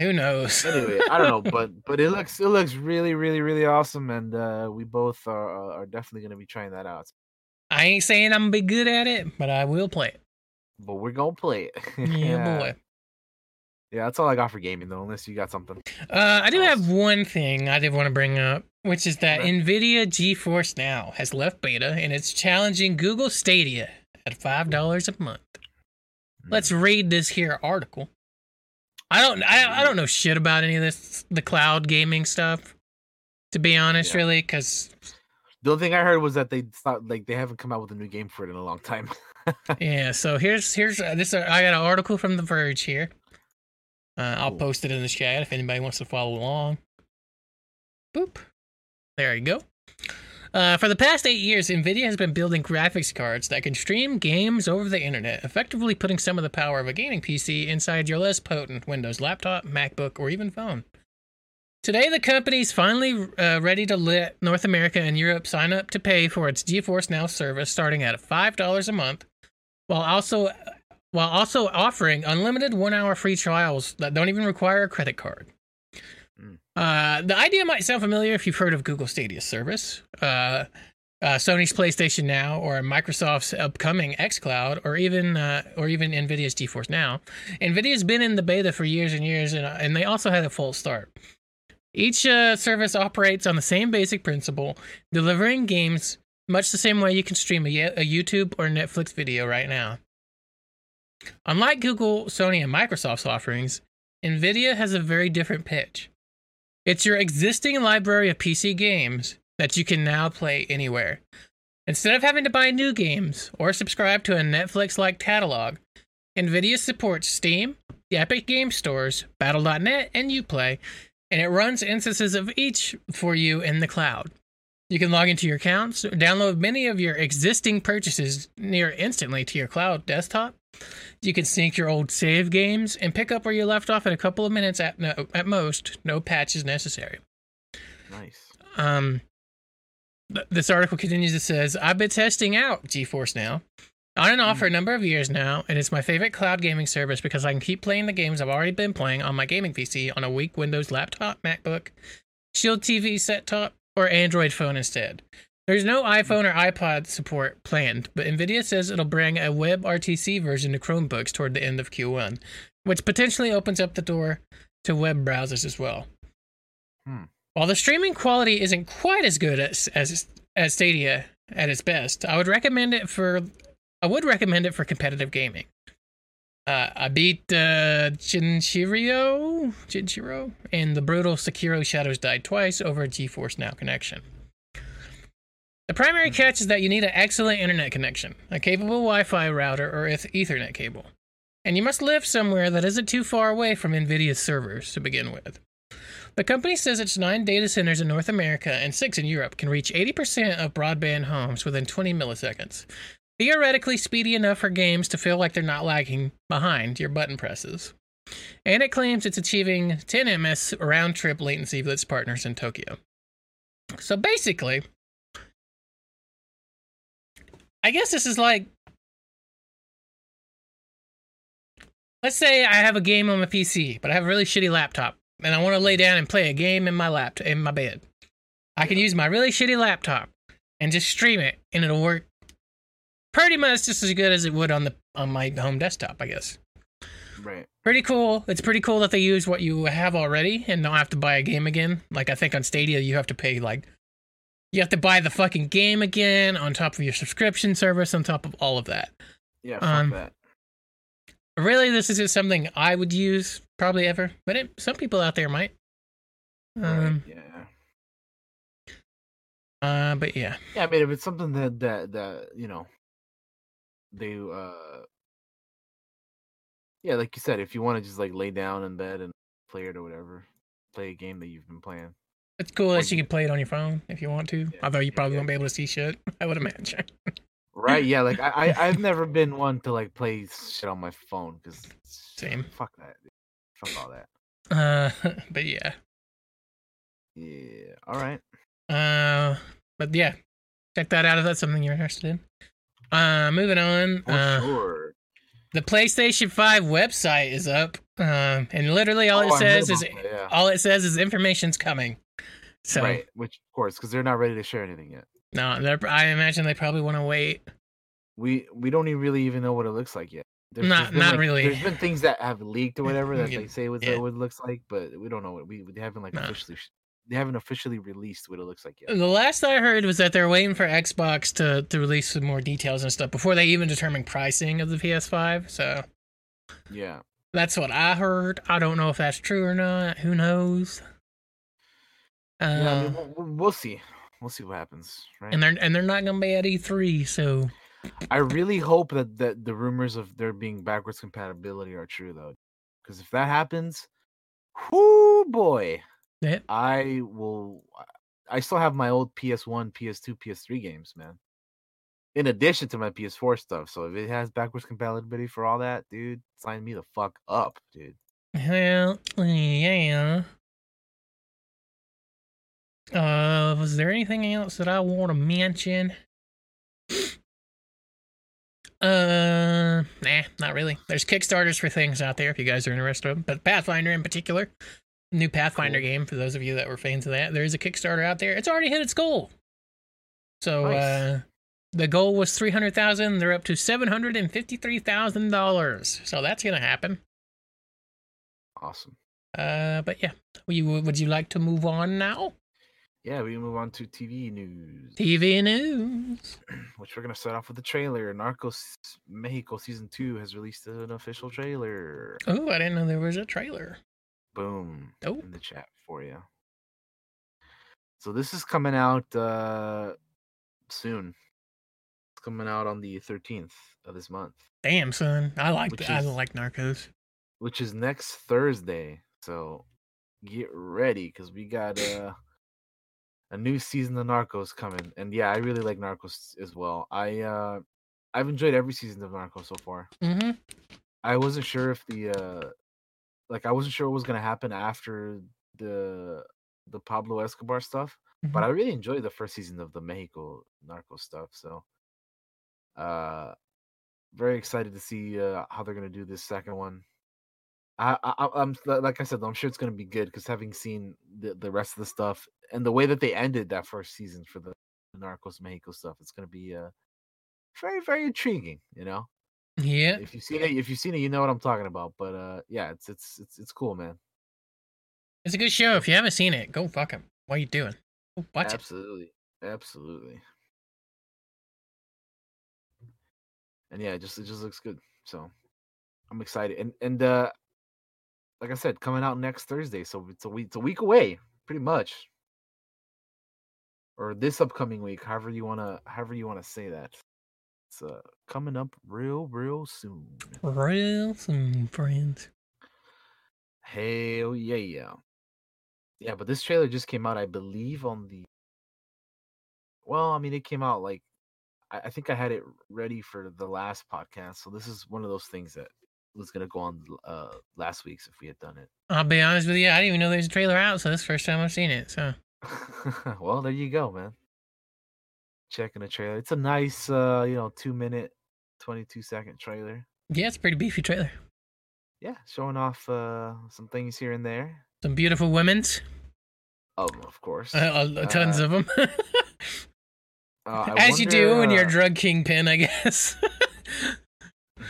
Who knows? anyway, I don't know, but but it looks it looks really really really awesome, and uh, we both are are definitely gonna be trying that out. I ain't saying I'm gonna be good at it, but I will play it. But we're gonna play it. Yeah, boy. Yeah, that's all I got for gaming though. Unless you got something. Uh, I do have one thing I did want to bring up, which is that Okay. NVIDIA GeForce Now has left beta and it's challenging Google Stadia at five dollars a month. Let's read this here article. I don't I, I don't know shit about any of this the cloud gaming stuff. To be honest, Yeah. really, because The only thing I heard was that they thought like they haven't come out with a new game for it in a long time. yeah. So here's here's uh, this. Uh, I got an article from The Verge here. Uh, I'll Cool. post it in the chat if anybody wants to follow along. Boop. There you go. Uh, for the past eight years, NVIDIA has been building graphics cards that can stream games over the internet, effectively putting some of the power of a gaming PC inside your less potent Windows laptop, MacBook, or even phone. Today, the company's finally uh, ready to let North America and Europe sign up to pay for its GeForce Now service, starting at five dollars a month, while also while also offering unlimited one-hour free trials that don't even require a credit card. Uh, the idea might sound familiar if you've heard of Google Stadia service, uh, uh, Sony's PlayStation Now, or Microsoft's upcoming xCloud, or even uh, or even Nvidia's GeForce Now. Nvidia's been in the beta for years and years, and, and they also had a full start. Each uh, service operates on the same basic principle, delivering games much the same way you can stream a, a YouTube or Netflix video right now. Unlike Google, Sony, and Microsoft's offerings, NVIDIA has a very different pitch. It's your existing library of PC games that you can now play anywhere. Instead of having to buy new games or subscribe to a Netflix like catalog, NVIDIA supports Steam, the Epic Game Stores, Battle.net, and Uplay, and it runs instances of each for you in the cloud. You can log into your accounts, download many of your existing purchases near instantly to your cloud desktop. You can sync your old save games and pick up where you left off in a couple of minutes at no, at most. No patches necessary. nice. Um, th- this article continues. It says, "I've been testing out GeForce Now on and off for a number of years now, and it's my favorite cloud gaming service because I can keep playing the games I've already been playing on my gaming PC on a weak Windows laptop, MacBook, Shield TV set top, or Android phone instead." There's no iPhone or iPod support planned, but Nvidia says it'll bring a WebRTC version to Chromebooks toward the end of Q1, which potentially opens up the door to web browsers as well. Hmm. While the streaming quality isn't quite as good as as as Stadia at its best, I would recommend it for I would recommend it for competitive gaming. Uh, I beat uh, Jinchiro, Jinchiro, and the brutal Sekiro Shadows died twice over a GeForce Now connection. The primary catch is that you need an excellent internet connection, a capable Wi Fi router, or eth- Ethernet cable. And you must live somewhere that isn't too far away from NVIDIA's servers to begin with. The company says its nine data centers in North America and six in Europe can reach 80% of broadband homes within 20 milliseconds. Theoretically speedy enough for games to feel like they're not lagging behind your button presses. And it claims it's achieving 10 ms round trip latency with its partners in Tokyo. So basically, I guess this is like let's say I have a game on my PC, but I have a really shitty laptop, and I want to lay down and play a game in my lap in my bed. I can use my really shitty laptop and just stream it, and it'll work pretty much just as good as it would on the on my home desktop, I guess. Right. Pretty cool. It's pretty cool that they use what you have already and don't have to buy a game again. Like I think on Stadia you have to pay like you have to buy the fucking game again on top of your subscription service on top of all of that. Yeah. Fuck Um, that. Really, this isn't something I would use probably ever, but it, some people out there might. Right, Um, yeah. uh, but yeah, Yeah, I mean, if it's something that that that you know, they uh, yeah, like you said, if you want to just like lay down in bed and play it or whatever, play a game that you've been playing. It's cool that you can play it on your phone if you want to. Yeah, Although you probably yeah. won't be able to see shit. I would imagine. Right? Yeah, like I, I I've never been one to like play shit on my phone because Same. Fuck that. Fuck all that. Uh, but yeah. Yeah. All right. Uh, but yeah, check that out if that's something you're interested in. Uh, moving on. For Uh, sure. the PlayStation 5 website is up. Um, and literally all Oh, it says is that, yeah. all it says is information's coming. So right, which of course, because they're not ready to share anything yet. no, they're, I imagine they probably want to wait. We we don't even really even know what it looks like yet. There's, Not- there's not like- really. There's been things that have leaked or whatever that they say what, yeah. what it looks like, but we don't know what we they haven't like No. officially they haven't officially released what it looks like yet. The last I heard was that they're waiting for Xbox to, to release some more details and stuff before they even determine pricing of the PS5. So Yeah, that's what I heard. I don't know if that's true or not. Who knows? Uh, yeah. I mean, we'll, we'll- we'll see. We'll see what happens. Right. and they're and they're not gonna be at E3, so I really hope that, that the rumors of there being backwards compatibility are true though, because if that happens, whoo boy, yeah, I will. I still have my old PS1, PS2, PS3 games, man. In addition to my PS4 stuff, so if it has backwards compatibility for all that, dude, sign me the fuck up, dude. Well, yeah. Uh, was there anything else that I want to mention? Uh, nah, not really. There's Kickstarters for things out there if you guys are interested, but Pathfinder in particular, new Pathfinder Cool. game for those of you that were fans of that. There is a Kickstarter out there. It's already hit its goal. So, Nice. uh, the goal was three hundred thousand. They're up to seven hundred and fifty-three thousand dollars. So that's gonna happen. Awesome. Uh, but yeah, would you, would you like to move on now? Yeah, we move on to TV news, TV news. which we're gonna start off with the trailer. Narcos Mexico season two has released an official trailer. Oh, I didn't know there was a trailer. Boom. In the chat for you. So this is coming out uh soon. It's coming out on the 13th of this month, Damn, son, I like Which I like Narcos. which is next Thursday. So get ready because we got uh, a new season of Narcos coming. And yeah, I really like Narcos as well. I uh I've enjoyed every season of Narcos so far. Mm-hmm. I wasn't sure if the uh like I wasn't sure what was gonna happen after the the Pablo Escobar stuff, but I really enjoyed the first season of the Mexico Narco stuff. So uh very excited to see uh how they're gonna do this second one. I, I I'm like I said, I'm sure it's gonna be good because having seen the, the rest of the stuff and the way that they ended that first season for the Narcos Mexico stuff, it's gonna be uh very very intriguing. You know, yeah, if you've seen it, if you've seen it, you know what I'm talking about. But uh, yeah, it's it's it's it's cool, man. it's a good show. If you haven't seen it, go fuck him. What are you doing? Go watch it. absolutely, absolutely. And yeah, it just it just looks good. So I'm excited. And and uh, like I said, coming out next Thursday, so it's a week it's a week away, pretty much. Or this upcoming week, however you wanna however you wanna say that. It's uh coming up real real soon. Real soon, friends. Hell yeah, yeah. Yeah, but this trailer just came out, I believe, on the. Well, I mean, it came out like. I, I think I had it ready for the last podcast, so this is one of those things that was gonna go on uh last week's if we had done it. I'll be honest with you. I didn't even know there's a trailer out, so this is the first time I've seen it. So well, there you go, man. Checking the trailer. It's a nice, uh, you know, two minute, twenty two second trailer. yeah, it's a pretty beefy trailer. Yeah, showing off uh some things here and there. Some beautiful women's, Oh, of course. uh, uh, tons Uh, of them, Uh, as you do wonder, when you're a uh, drug kingpin, I guess.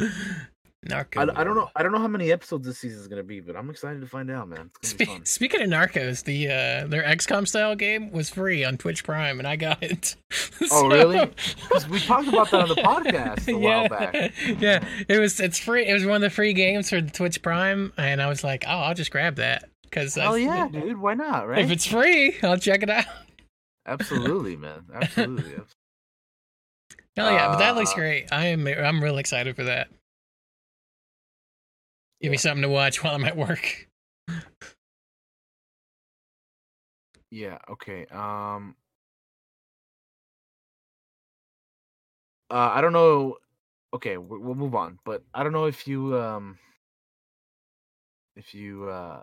mhm, mhm. Narco. I, I don't know. I don't know how many episodes this season is gonna be, but I'm excited to find out, man. It's gonna be fun. Spe- speaking of Narcos, the uh, their XCOM style game was free on Twitch Prime, and I got it. Oh, really? 'Cause we talked about that on the podcast a while back. yeah. It was it's free. It was one of the free games for the Twitch Prime, and I was like, oh, I'll just grab that because Oh yeah, dude. Why not? Right? if it's free, I'll check it out. Absolutely, man. Absolutely. Oh yeah, but that looks Uh, great. I am I'm real excited for that. Give me something to watch while I'm at work. Yeah. Okay. Um. Uh, I don't know. Okay, we- we'll move on. But I don't know if you um, if you uh,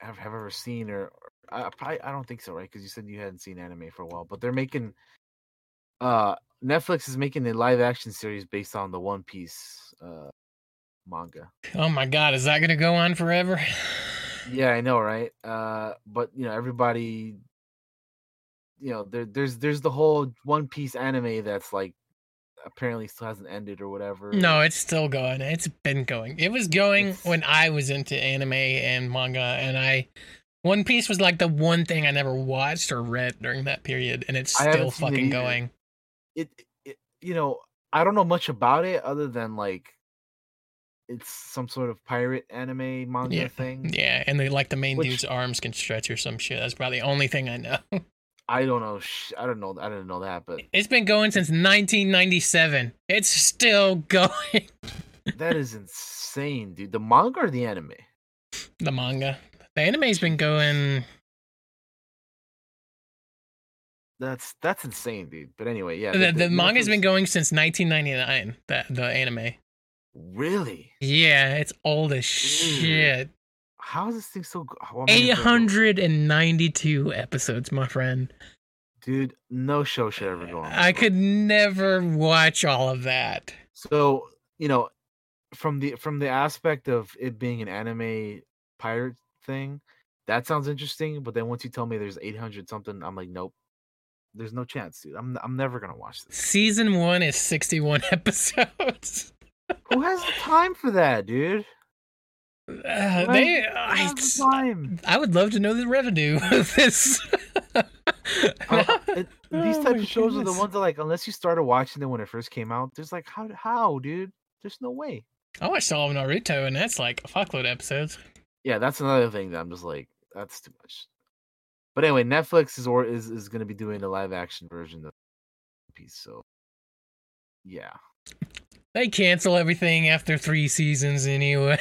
have have ever seen or, or I I probably I don't think so, right? Because you said you hadn't seen anime for a while. But they're making uh Netflix is making a live action series based on the One Piece uh manga. Oh my god, is that gonna go on forever? Yeah, I know, right? Uh, but you know, everybody, you know, there, there's there's the whole One Piece anime that's like apparently still hasn't ended or whatever. No, it's still going. It's been going. It was going It's- when I was into anime and manga, and I One Piece was like the one thing I never watched or read during that period, and it's still seen it fucking going. it, it, you know, I don't know much about it other than like it's some sort of pirate anime manga Yeah, thing. Yeah, and they like the main Which- dude's arms can stretch or some shit. That's probably the only thing I know. I don't know. I don't know. I didn't know that, but It's been going since 1997. It's still going. that is insane, dude. The manga or the anime? the manga. The anime's been going. That's that's insane, dude. But anyway, yeah. The, the manga's been going since 1999. The the anime. Really? Yeah, it's old as shit. How is this thing so? good? How am I never gonna go- 892 episodes, my friend. Dude, no show should ever go on. I could never watch all of that. So you know, from the from the aspect of it being an anime pirate thing, that sounds interesting. But then once you tell me there's 800 something, I'm like, nope. There's no chance, dude. I'm I'm never gonna watch this. Season one is 61 episodes. Who has the time for that, dude? Uh, they, I, the? I would love to know the revenue of this. Uh, it- these Oh type of shows are the ones that like unless you started watching them when it first came out, there's like how how, dude? There's no way. I watched all of Naruto, and that's like a fuckload of episodes. yeah, that's another thing that I'm just like, that's too much. But anyway, Netflix is or is is going to be doing a live action version of One Piece. So, yeah, They cancel everything after three seasons anyway.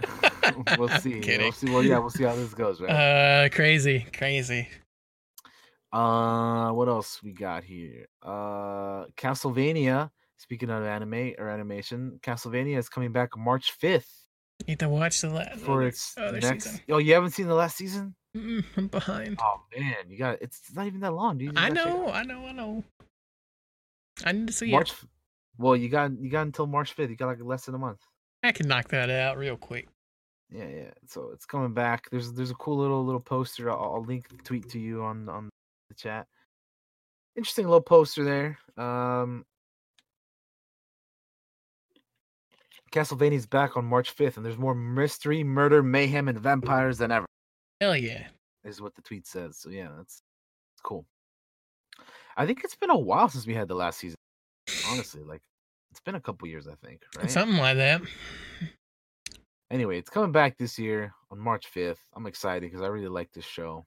we'll see. We'll see. Well, yeah, we'll see how this goes, right? Uh, crazy, crazy. Uh, what else we got here? Uh, Castlevania. Speaking of anime or animation, Castlevania is coming back March fifth Need to watch the last for its next. season. Oh, you haven't seen the last season? Mm, I'm behind. Oh man, you got it's not even that long, dude. You I gotta check it know. I know, I know. I need to see March. it. Well, you got you got until March fifth. You got like less than a month. I can knock that out real quick. Yeah, yeah. So it's coming back. There's there's a cool little little poster. I'll, I'll link the tweet to you on on the chat. Interesting little poster there. Um, Castlevania's back on March 5th, and there's more mystery, murder, mayhem, and vampires than ever. Hell yeah. Is what the tweet says. So yeah, that's, that's cool. I think it's been a while since we had the last season. Honestly, like it's been a couple years, I think. Right. Something like that. Anyway, it's coming back this year on March 5th. I'm excited because I really like this show.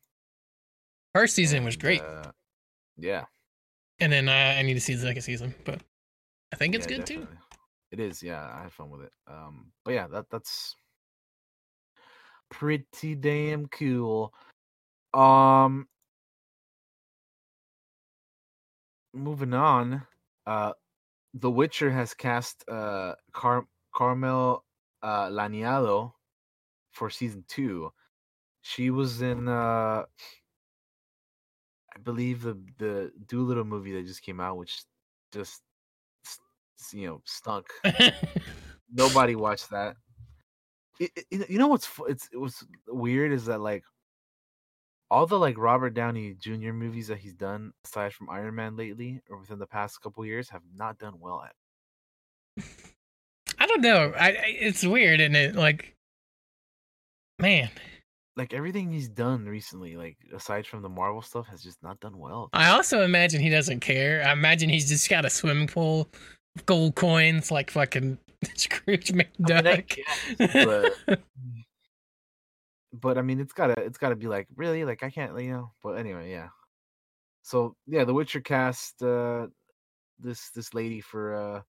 First season was great. Uh, yeah. and then I, I need to see the second season, but I think it's yeah, good too. It is, yeah. I had fun with it. Um, but yeah, that that's pretty damn cool. Um, moving on. Uh, The Witcher has cast uh Car- Carmel uh Laniado for season two. She was in uh I believe the the Dolittle movie that just came out, which just you know stunk. Nobody watched that. It, it- you know what's it's it was weird is that like all the like Robert Downey Jr. movies that he's done aside from Iron Man lately or within the past couple years have not done well at. I don't know. I, I it's weird, isn't it? Like, man, like everything he's done recently, like aside from the Marvel stuff, has just not done well. I also imagine he doesn't care. I imagine he's just got a swimming pool, of gold coins, like fucking Scrooge I mean, I McDuck. guess, but hmm. But I mean, it's gotta it's gotta be like really like I can't you know. But anyway, yeah. So yeah, The Witcher cast uh this this lady for uh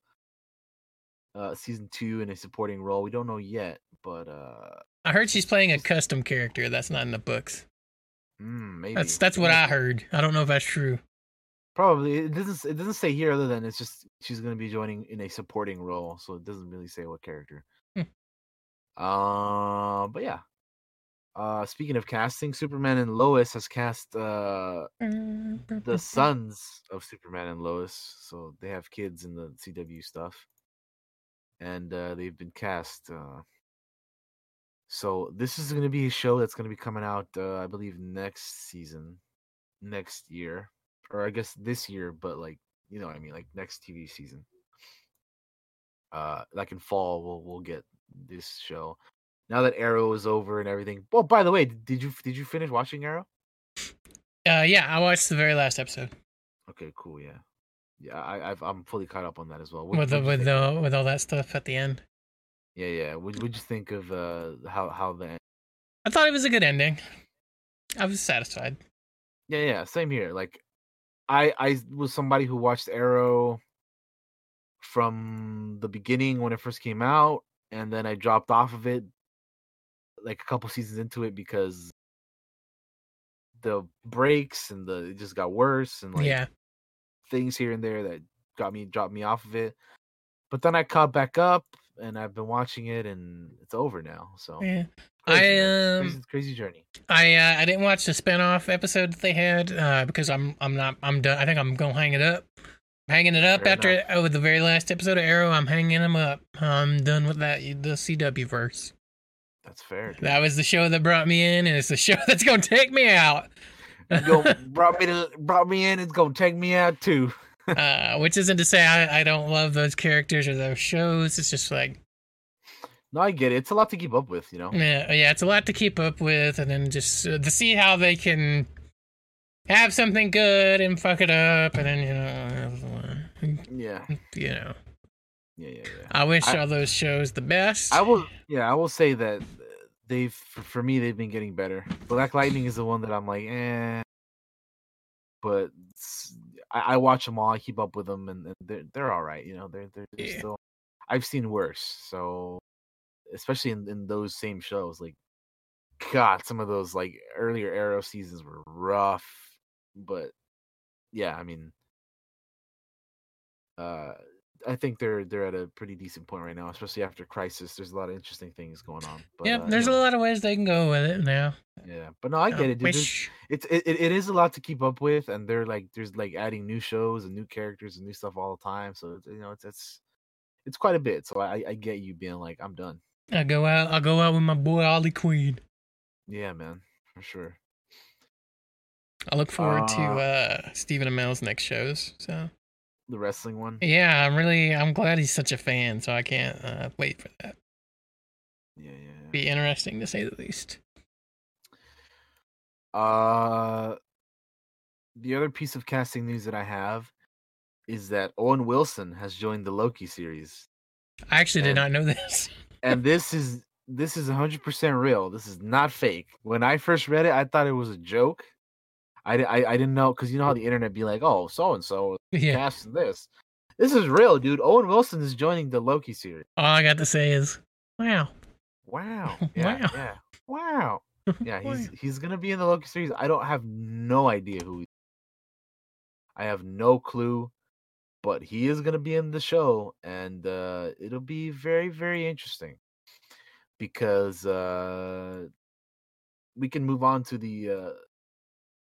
uh season two in a supporting role. We don't know yet, but uh I heard she's playing a custom character that's not in the books. mm, maybe That's that's what I heard. I don't know if that's true. Probably it doesn't it doesn't say here other than it's just she's gonna be joining in a supporting role, so it doesn't really say what character. Hmm. Uh, but yeah. Uh, speaking of casting, Superman and Lois has cast uh the sons of Superman and Lois, so they have kids in the CW stuff, and uh, they've been cast. Uh, so this is going to be a show that's going to be coming out, uh, I believe, next season, next year, or I guess this year, but like you know, what I mean, like next TV season. Uh, like in fall, we'll we'll get this show. Now that Arrow is over and everything. Well, by the way, did you did you finish watching Arrow? Uh, yeah, I watched the very last episode Okay, cool. Yeah, yeah. I, I've I'm fully caught up on that as well. What- with the, with the with all that stuff at the end. Yeah, yeah. What would you think of uh how how the I thought it was a good ending. I was satisfied. yeah yeah same here. Like I I was somebody who watched Arrow from the beginning when it first came out, and then I dropped off of it like a couple seasons into it because the breaks and the it just got worse and like yeah, things here and there that got me dropped me off of it. But then I caught back up and I've been watching it and it's over now. So yeah. crazy, I um crazy, crazy journey. I uh, I didn't watch the spinoff episode that they had uh, because I'm I'm not I'm done. I think I'm gonna hang it up. Hanging it up Fair after oh, with the very last episode of Arrow. I'm hanging them up. I'm done with that. The CW verse. That's fair. dude. That was the show that brought me in, and it's the show that's gonna take me out. Yo, brought me to brought me in. It's gonna take me out too. uh, which isn't to say I, I don't love those characters or those shows. It's just like No, I get it. It's a lot to keep up with, you know. yeah, yeah, it's a lot to keep up with, and then just uh, to see how they can have something good and fuck it up, and then you know, Yeah, you know. yeah, yeah, yeah. I wish I- all those shows the best. I will. Yeah, I will say that they've for me they've been getting better. Black Lightning is the one that I'm like, eh. But I watch them all. I keep up with them, and, and they're they're all right. You know, they're they're, they're Yeah. still. I've seen worse. So, especially in, in those same shows, like, God, some of those like earlier Arrow seasons were rough. But yeah, I mean, uh, I think they're they're at a pretty decent point right now, especially after Crisis. There's a lot of interesting things going on. But, yeah, uh, there's a lot of ways they can go with it now. Yeah, but no, I get it, dude. It's it, it it is a lot to keep up with, and they're like there's like adding new shows and new characters and new stuff all the time. So you know, it's it's it's quite a bit. So I I get you being like I'm done. I go out. I'll go out with my boy Ollie Queen. Yeah, man, for sure. I look forward to Uh, uh Stephen Amell's next shows. So The wrestling one. yeah, I'm really I'm glad he's such a fan. So I can't uh, wait for that. Yeah, yeah. yeah. Be interesting to say the least. Uh, the other piece of casting news that I have is that Owen Wilson has joined the Loki series, I actually did not know this. and this is this is 100% real. This is not fake. When I first read it, I thought it was a joke. I, I, I didn't know because you know how the internet be like, oh, so and so cast this. This is real, dude. Owen Wilson is joining the Loki series. All I got to say is, wow. Wow. Yeah. Wow. Yeah. Wow. Yeah, he's he's gonna be in the Loki series. I don't have no idea who. He, I have no clue, but he is gonna be in the show, and uh, it'll be very very interesting because uh, we can move on to the uh,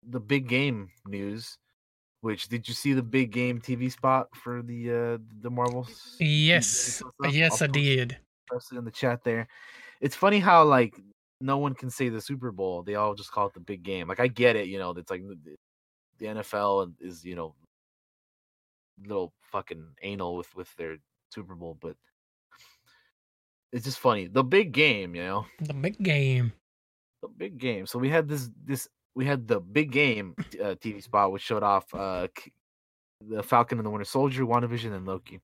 the big game news. Which did you see the big game TV spot for the uh, the Marvel? s- Yes. I'll yes, I did. post it in the chat there. It's funny how like no one can say the Super Bowl. They all just call it the big game. Like I get it, you know, it's like the, the NFL is, you know, little fucking anal with with their Super Bowl, but it's just funny. The big game, you know, The big game. the big game. So we had this this we had the big game uh, TV spot which showed off uh the Falcon and the Winter Soldier, WandaVision, and Loki.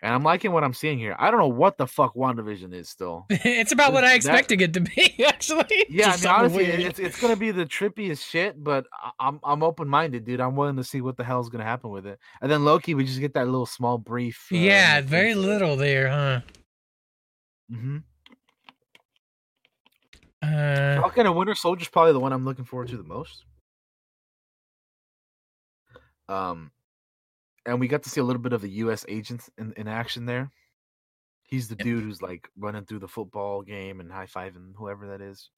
And I'm liking what I'm seeing here. I don't know what the fuck WandaVision is still. it's about what I expected it to be, actually. Yeah, I mean, honestly, weird. it's it's gonna be the trippiest shit, but I'm I'm open minded, dude. I'm willing to see what the hell's gonna happen with it. And then Loki, we just get that little small brief. uh, yeah, very little there, huh? Mm hmm Uh, Falcon and Winter Soldier is probably the one I'm looking forward to the most. Um, and we got to see a little bit of the U.S. agents in, in action there. He's the dude who's like running through the football game and high fiving whoever that is.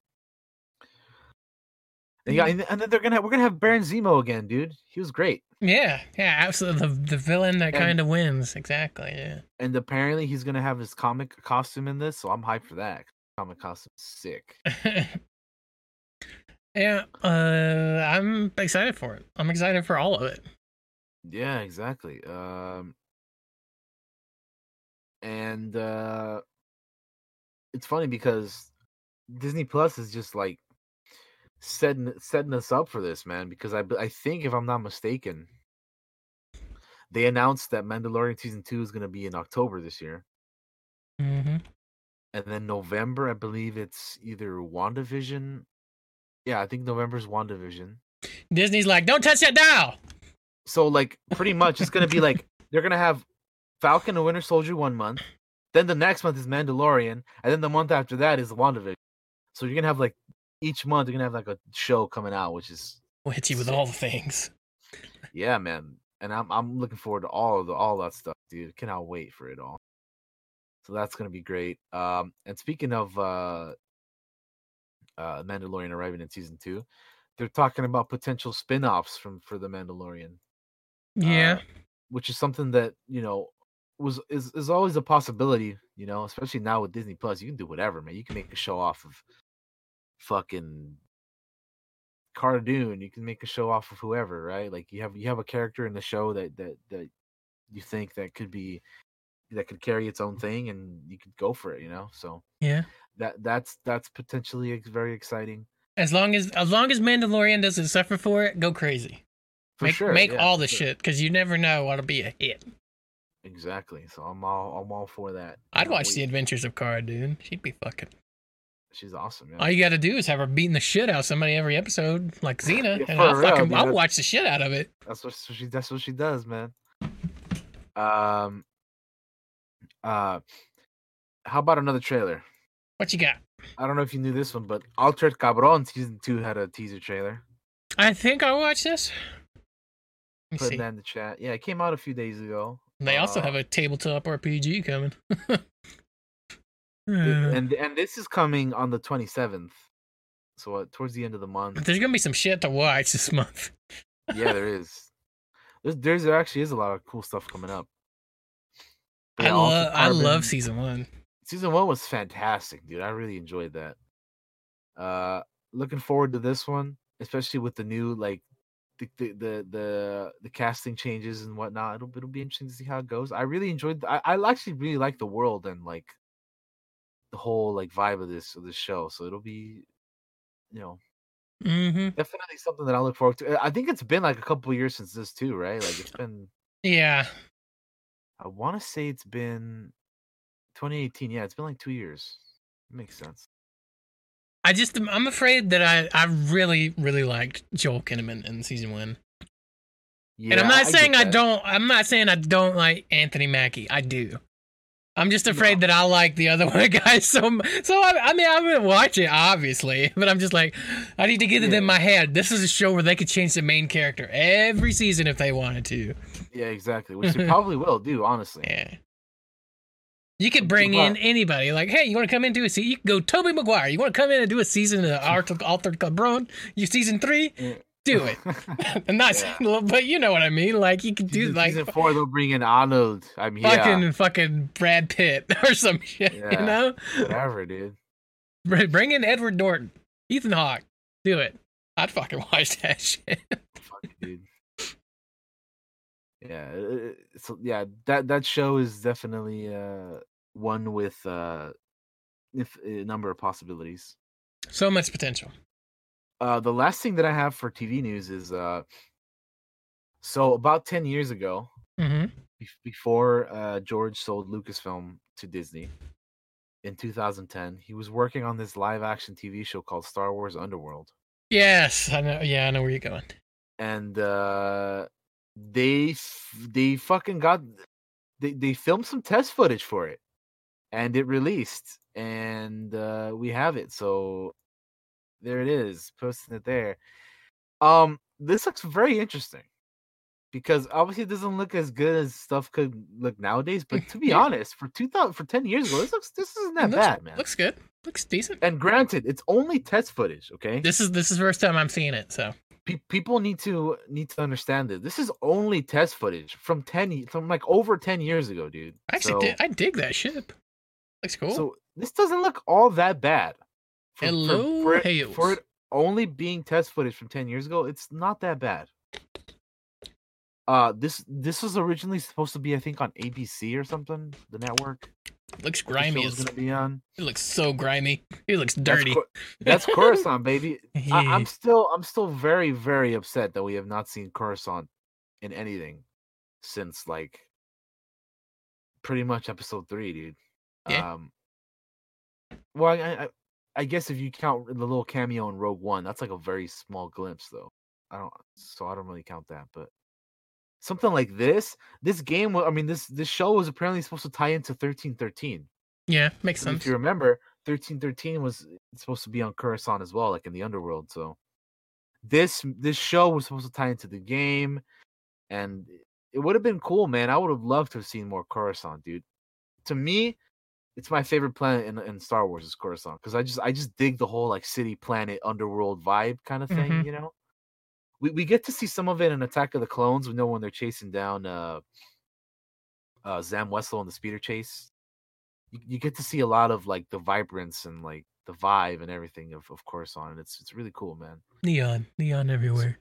And yeah, and, and then they're gonna we're gonna have Baron Zemo again, dude. He was great, yeah, yeah, absolutely. The, the villain that kind of wins. Exactly, yeah. and apparently he's gonna have his comic costume in this, so I'm hyped for that. Comic costume, sick. yeah, uh, I'm excited for it. I'm excited for all of it. Yeah, exactly. Um and uh it's funny because Disney Plus is just like setting setting us up for this, man, because I I think if I'm not mistaken, they announced that Mandalorian season 2 is going to be in October this year. hmm And then November, I believe it's either WandaVision. Yeah, I think November's WandaVision. Disney's like, don't touch that dial. So like pretty much it's gonna be like they're gonna have Falcon and Winter Soldier one month, then the next month is Mandalorian, and then the month after that is WandaVision. So you're gonna have like each month you're gonna have like a show coming out, which is We'll hit you with all the things. yeah, man. And I'm I'm looking forward to all of the all that stuff, dude. Cannot wait for it all. So that's gonna be great. Um and speaking of uh uh Mandalorian arriving in season two, they're talking about potential spin-offs from for the Mandalorian. Yeah. uh, which is something that you know was is is always a possibility. You know, especially now with Disney Plus, you can do whatever, man. You can make a show off of fucking Cara Dune. You can make a show off of whoever, right? Like you have you have a character in the show that that that you think that could be that could carry its own thing, and you could go for it. You know, so yeah. that that's that's potentially very exciting As long as as long as Mandalorian doesn't suffer for it, go crazy. for make sure. make yeah, all the sure. shit because you never know what'll be a hit. Exactly. So I'm all I'm all for that. I'd watch the. Adventures of Cara Dune. She'd be fucking. She's awesome. Yeah. All you got to do is have her beating the shit out of somebody every episode, like Xena, Yeah, and I'll real, fucking dude, I'll watch the shit out of it. That's what she that's what she does, man. Um uh how about another trailer? What you got? I don't know if you knew this one, but Altered Carbon season two had a teaser trailer. I think I watched this. Let me Putting see. that in the chat. Yeah, it came out a few days ago. They also Uh, have a tabletop RPG coming. And and this is coming on the twenty seventh. So uh, towards the end of the month. There's gonna be some shit to watch this month. yeah, there is. There's, there's there actually is a lot of cool stuff coming up. But I yeah, love I love season one. season one was fantastic, dude. I really enjoyed that. Uh, looking forward to this one, especially with the new like the the the the, the casting changes and whatnot. It'll it'll be interesting to see how it goes. I really enjoyed. I I actually really like the world and like the whole like vibe of this of this show. So it'll be, you know, hmm definitely something that I look forward to. I think it's been like a couple years since this too, right? Like it's been. Yeah, I want to say it's been 2018. Yeah, it's been like two years. Makes sense. I just I'm afraid that I I really really liked Joel Kinnaman in season one, Yeah, and I'm not get saying I don't. I'm not saying I don't like Anthony Mackie. I do. I'm just afraid No. that I like the other one guys so so. I, I mean, I'm gonna watch it obviously, but I'm just like, I need to get it in my head. This is a show where they could change the main character every season if they wanted to. Yeah, exactly. Which they probably will do, honestly. Yeah. You could bring in anybody. Like, hey, you want to come in do a season? You can go Tobey Maguire. You want to come in and do a season of Altered, Altered Carbon? You season three? Yeah. Do it. I'm not Yeah. saying, but you know what I mean. Like, you could do season, like season four, they'll bring in Arnold. I mean, fucking yeah, fucking Brad Pitt or some shit. You know, whatever, dude. Bring in Edward Norton, Ethan Hawke. Do it. I'd fucking watch that shit. Fuck dude. Yeah, uh, so yeah, that that show is definitely uh one with uh if a number of possibilities. So much potential. Uh, the last thing that I have for TV news is uh, so about ten years ago, hmm bef- before uh, George sold Lucasfilm to Disney in 2010, he was working on this live action TV show called Star Wars Underworld. Yes, I know. Yeah, I know where you're going. and uh they f- they fucking got they they filmed some test footage for it and it released and uh we have it so there it is posting it there um this looks very interesting because obviously it doesn't look as good as stuff could look nowadays but to be Yeah. honest for 2000 for 10 years ago this looks this isn't that looks, bad man Looks good. Looks decent. and granted it's only test footage okay This is this is the first time I'm seeing it. So pe- people need to need to understand it. This is only test footage from ten from like over ten years ago, dude. I actually so, dig, I dig that ship. Looks cool. so this doesn't look all that bad. For, for- Hello, for, it, for it only being test footage from ten years ago, it's not that bad. Uh, this this was originally supposed to be, I think, on ABC or something, the network. looks grimy. As, gonna be on. it looks so grimy. It looks That's dirty. Cor- That's Coruscant, baby. I, I'm still I'm still very very upset that we have not seen Coruscant in anything since like pretty much episode three, dude. Yeah. Um. Well, I, I I guess if you count the little cameo in Rogue One, that's like a very small glimpse, though. I don't, so I don't really count that, but something like this, this game, I mean, this this show was apparently supposed to tie into thirteen thirteen. yeah, makes sense. If you remember, thirteen thirteen was supposed to be on Coruscant as well, like in the underworld. So this this show was supposed to tie into the game, and it would have been cool, man. I would have loved to have seen more Coruscant, dude. To me, it's my favorite planet in, in Star Wars is Coruscant because I just I just dig the whole like city planet underworld vibe kind of thing, Mhm. you know. We we get to see some of it in Attack of the Clones. We know when they're chasing down uh uh Zam Wesell in the speeder chase. You, you get to see a lot of like the vibrance and like the vibe and everything of, of Coruscant. And it's it's really cool, man. Neon, neon everywhere.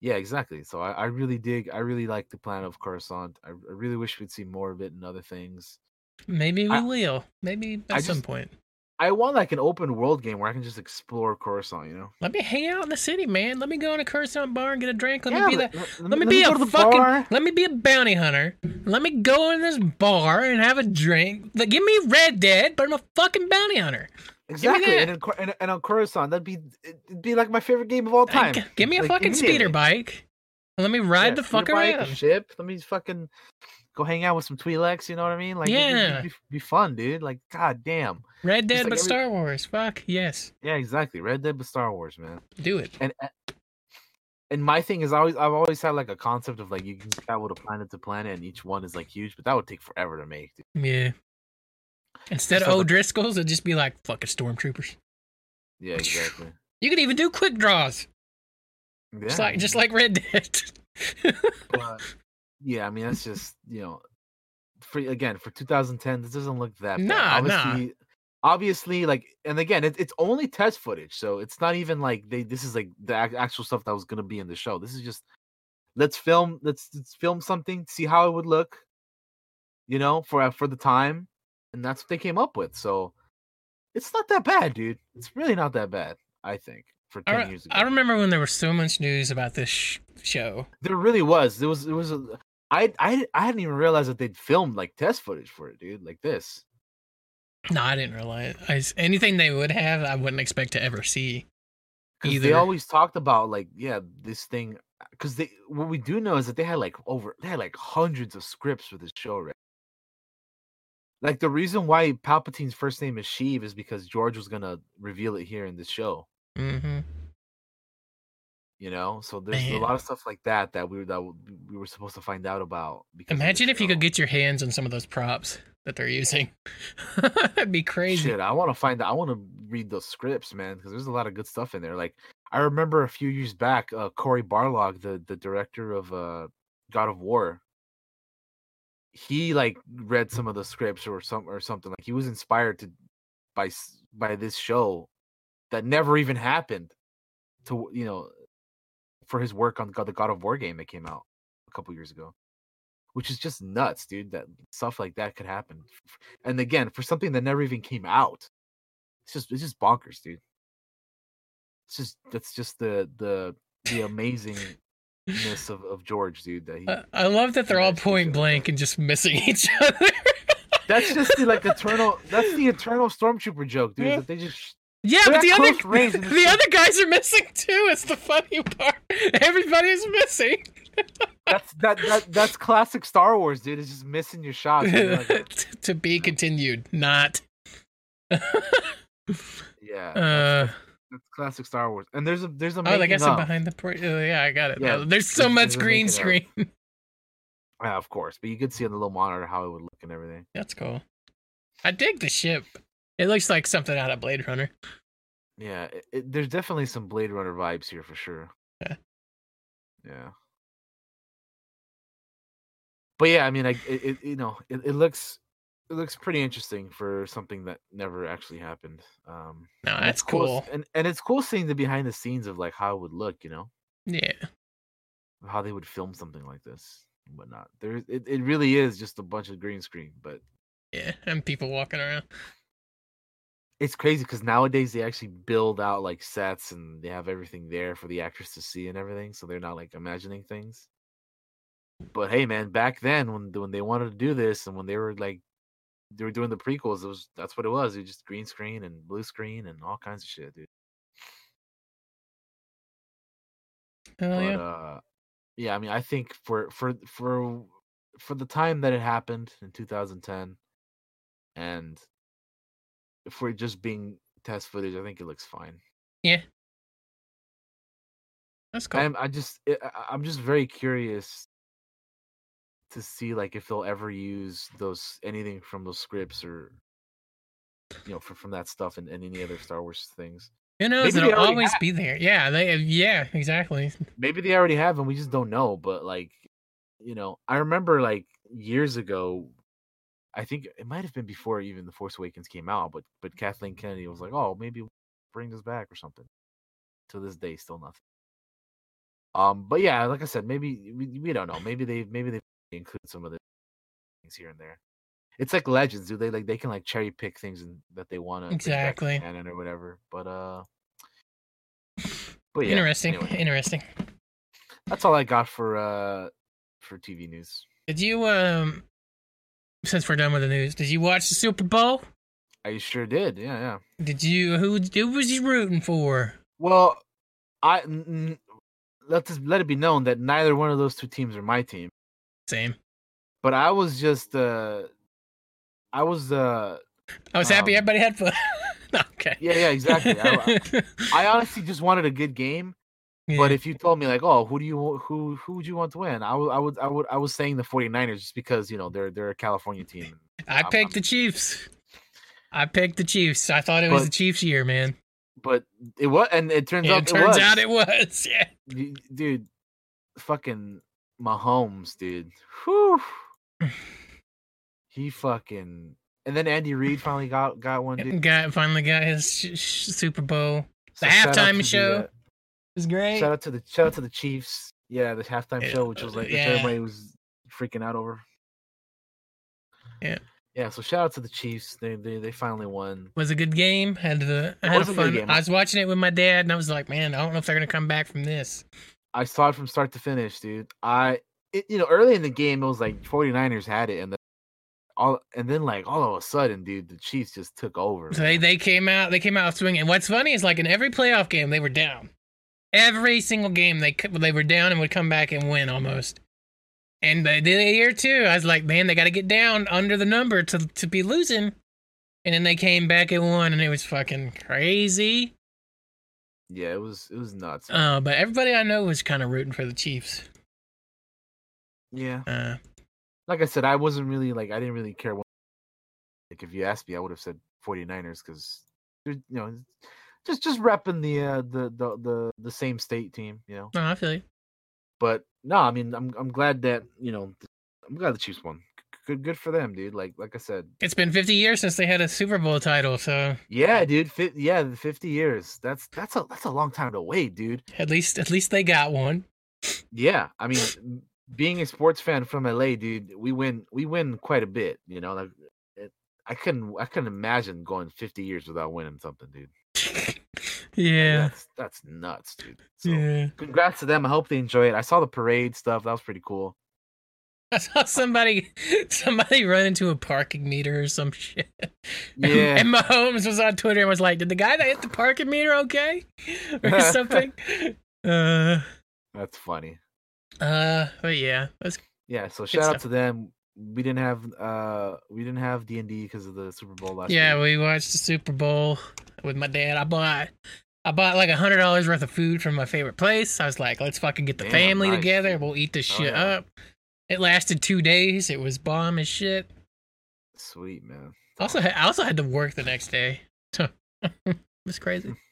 Yeah, exactly. So I, I really dig I really like the planet of Coruscant. I, I really wish we'd see more of it and other things. Maybe we I- will. Maybe at some point. I want like an open world game where I can just explore Coruscant, you know? Let me hang out in the city, man. Let me go in a Coruscant bar and get a drink. Let Yeah, me be let- the. let- Let me let be me a the fucking. bar. Let me be a bounty hunter. Let me go in this bar and have a drink. Like, give me Red Dead, but I'm a fucking bounty hunter. Exactly. And, in, and, and on Coruscant, that'd be it'd be like my favorite game of all time. Like, give me a Like, fucking speeder bike. Let me ride Yeah, the speeder fuck bike, ship. Let me fucking go hang out with some Twi'leks. You know what I mean? Like, it'd be- it'd Yeah. be, fun, dude. Like, god damn. Red Dead, like but every- Star Wars. Fuck yes, Yeah, exactly. Red Dead, but Star Wars, man. do it. And and my thing is, always I've always had like a concept of like you can travel to planet to planet, and each one is like huge, but that would take forever to make. Dude. Yeah. Instead Just of O'Driscoll's, it'd just be like fucking stormtroopers. Yeah, exactly. You could even do quick draws, Yeah, just like just like Red Dead. but yeah, I mean that's just you know, for again for 2010, this doesn't look that bad. Nah, nah. obviously, obviously, like, and again, it, it's only test footage, so it's not even like they. This is like the actual stuff that was gonna be in the show. This is just let's film, let's, let's film something, see how it would look, you know, for uh, for the time, and that's what they came up with. So it's not that bad, dude. It's really not that bad. I think for I, 10 re- years ago. I remember when there was so much news about this sh- show. There really was. There was. There was a. I I I hadn't even realized that they'd filmed like test footage for it, dude. Like this. No, I didn't realize. I anything they would have, I wouldn't expect to ever see. Because they always talked about like, yeah, this thing. Because they, what we do know is that they had like over, they had like hundreds of scripts for this show, right? Like the reason why Palpatine's first name is Sheev is because George was gonna reveal it here in this show. hmm You know, so there's a lot of stuff like that that we were that we were supposed to find out about. Because Imagine if you could get your hands on some of those props that they're using. That'd be crazy. Shit, I want to find. out I want to read those scripts, man, because there's a lot of good stuff in there. Like I remember a few years back, uh, Cory Barlog, the the director of uh, God of War, he like read some of the scripts or some or something. Like he was inspired to by by this show that never even happened. To you know, for his work on God, the God of War game that came out a couple years ago. Which is just nuts, dude. That stuff like that could happen, and again, for something that never even came out, it's just it's just bonkers, dude. It's just that's just the the the amazingness of, of George, dude. That he, Uh, I love that they're all point blank and just missing each other. that's just the like eternal. That's the eternal stormtrooper joke, dude. Yeah. That they just yeah, They're but the other range the other guys are missing too. It's the funny part. Everybody's missing. that's that, that that's classic Star Wars, dude. It's just missing your shots. like, to be continued. Not. yeah, Uh, that's classic Star Wars. And there's a there's a oh, I making guess I'm behind the. Por- uh, yeah, I got it. Yeah. There's so there's- much there's green screen. Yeah, of course, but you could see on the little monitor how it would look and everything. That's cool. I dig the ship. It looks like something out of Blade Runner. Yeah, it, it, there's definitely some Blade Runner vibes here for sure. Yeah. Yeah. But yeah, I mean, like it, you know, it, it looks it looks pretty interesting for something that never actually happened. Um, No, that's it's cool, cool. and and it's cool seeing the behind the scenes of like how it would look, you know, Yeah. how they would film something like this and whatnot. There, it, it really is just a bunch of green screen, but Yeah. And people walking around. It's crazy because nowadays they actually build out like sets and they have everything there for the actors to see and everything, so they're not like imagining things. But hey, man, back then when when they wanted to do this and when they were like they were doing the prequels, it was that's what it was. It was just green screen and blue screen and all kinds of shit, dude. Hell but yeah. uh, yeah, I mean, I think for for for for the time that it happened in 2010, and for just being test footage, I think it looks fine. Yeah, that's cool. I'm I just eh, I- I- I'm just very curious to see like if they'll ever use those anything from those scripts or you know from from that stuff and, and any other Star Wars things. Who knows? maybe It'll always have. be there. Yeah. They. Eh, yeah. Exactly. Maybe they already have and we just don't know. But like you know, I remember like years ago. I think it might have been before even the Force Awakens came out, but but Kathleen Kennedy was like, "Oh, maybe we'll bring this back or something." To this day, still nothing. Um, but yeah, like I said, maybe we, we don't know. Maybe they maybe they include some of the things here and there. It's like legends, do they like they can like cherry pick things and, that they want to Exactly. canon or whatever. But uh, but yeah, Interesting. anyway, Interesting. that's all I got for uh for TV news. Did you um? Since we're done with the news, did you watch the Super Bowl? I sure did. Yeah, yeah. Did you? Who? Who was you rooting for? Well, I n- let this let it be known that neither one of those two teams are my team. Same. But I was just uh, I was uh, I was happy Um, everybody had fun. okay. yeah, yeah, exactly. I, I honestly just wanted a good game. But if you told me like, oh, who do you who who would you want to win? I would I would I would I was saying the 49ers just because you know they're they're a California team. I I'm- picked I'm- the Chiefs. I picked the Chiefs. I thought it was the Chiefs' year, man. But it was, and it turns Yeah, out it turns was. out it was. Yeah. Dude, fucking Mahomes, dude. Whew. he fucking and then Andy Reid finally got got one, dude. Got finally got his sh- sh- Super Bowl. The out halftime the, uh, show. Was great. shout out to the shout out to the Chiefs. Yeah, the halftime Yeah, show, which was like which yeah. everybody was freaking out over. Yeah. Yeah, so shout out to the Chiefs. They they, they finally won. was a good game. Had the I It had was a a good fun. game. I was watching it with my dad, and I was like, man, I don't know if they're gonna come back from this. I saw it from start to finish, dude. I it, you know, early in the game it was like 49ers had it and then all and then like all of a sudden, dude, the Chiefs just took over. So they they came out. They came out swinging. What's funny is like in every playoff game they were down. Every single game they they were down and would come back and win almost. And they did it here too. I was like, man, they got to get down under the number to to be losing. And then they came back and won, and it was fucking crazy. Yeah, it was it was nuts. Uh, but everybody I know was kind of rooting for the Chiefs. yeah. Uh, Like I said, I wasn't really like I didn't really care what like if you asked me, I would have said 49ers cuz you know, just just repping the uh the the the the same state team, you know. no, I feel you. But no, I mean, I'm I'm glad that, you know, I'm glad the Chiefs won. Good good for them, dude. Like like I said, It's been 50 years since they had a Super Bowl title, so Yeah, dude. Fi- yeah, fifty years. That's that's a that's a long time to wait, dude. at least at least they got one. Yeah, I mean, being a sports fan from LA, dude, we win we win quite a bit. You know, like it, I couldn't I couldn't imagine going 50 years without winning something, dude. Yeah. That's that's nuts, dude. So Yeah. congrats to them. I hope they enjoy it. I saw the parade stuff. That was pretty cool. I saw somebody somebody run into a parking meter or some shit. And- Yeah. And Mahomes was on Twitter and was like, Did the guy that hit the parking meter okay? Or something. uh That's funny. uh but yeah. That's Yeah, so shout out to them. We didn't have uh we didn't have D and D because of the Super Bowl last year. yeah, week. we watched the Super Bowl with my dad. I bought I bought like a hundred dollars worth of food from my favorite place. I was like, let's fucking get the Damn, family nice, together. We'll eat this Oh, shit yeah. up. It lasted two days. It was bomb as shit. Sweet man. Also, I also had to work the next day. it was crazy.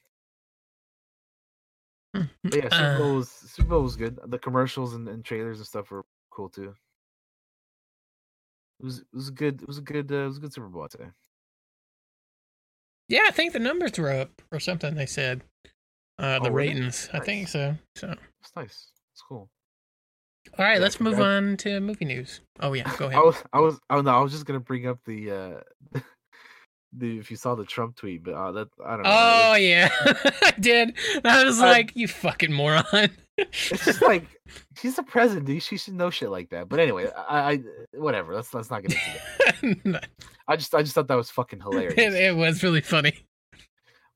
But yeah, Super Uh, Bowl was Super Bowl was good. The commercials and, and trailers and stuff were cool too. It was it was a good it was a good uh, it was a good Super Bowl I'd yeah, I think the numbers were up or something. They said uh, the Oh, they? ratings. I think so. So, It's nice. It's cool. all right, Yeah, let's move on to movie news. Oh yeah, go ahead. I was I was oh no I was just gonna bring up the uh the if you saw the Trump tweet but uh, that I don't know. Oh yeah, I did. I was Uh, like, you fucking moron. it's just like she's the president, dude. She should know shit like that. But anyway, I, I whatever. Let's let's not get into that. I just I just thought that was fucking hilarious. it, it was really funny.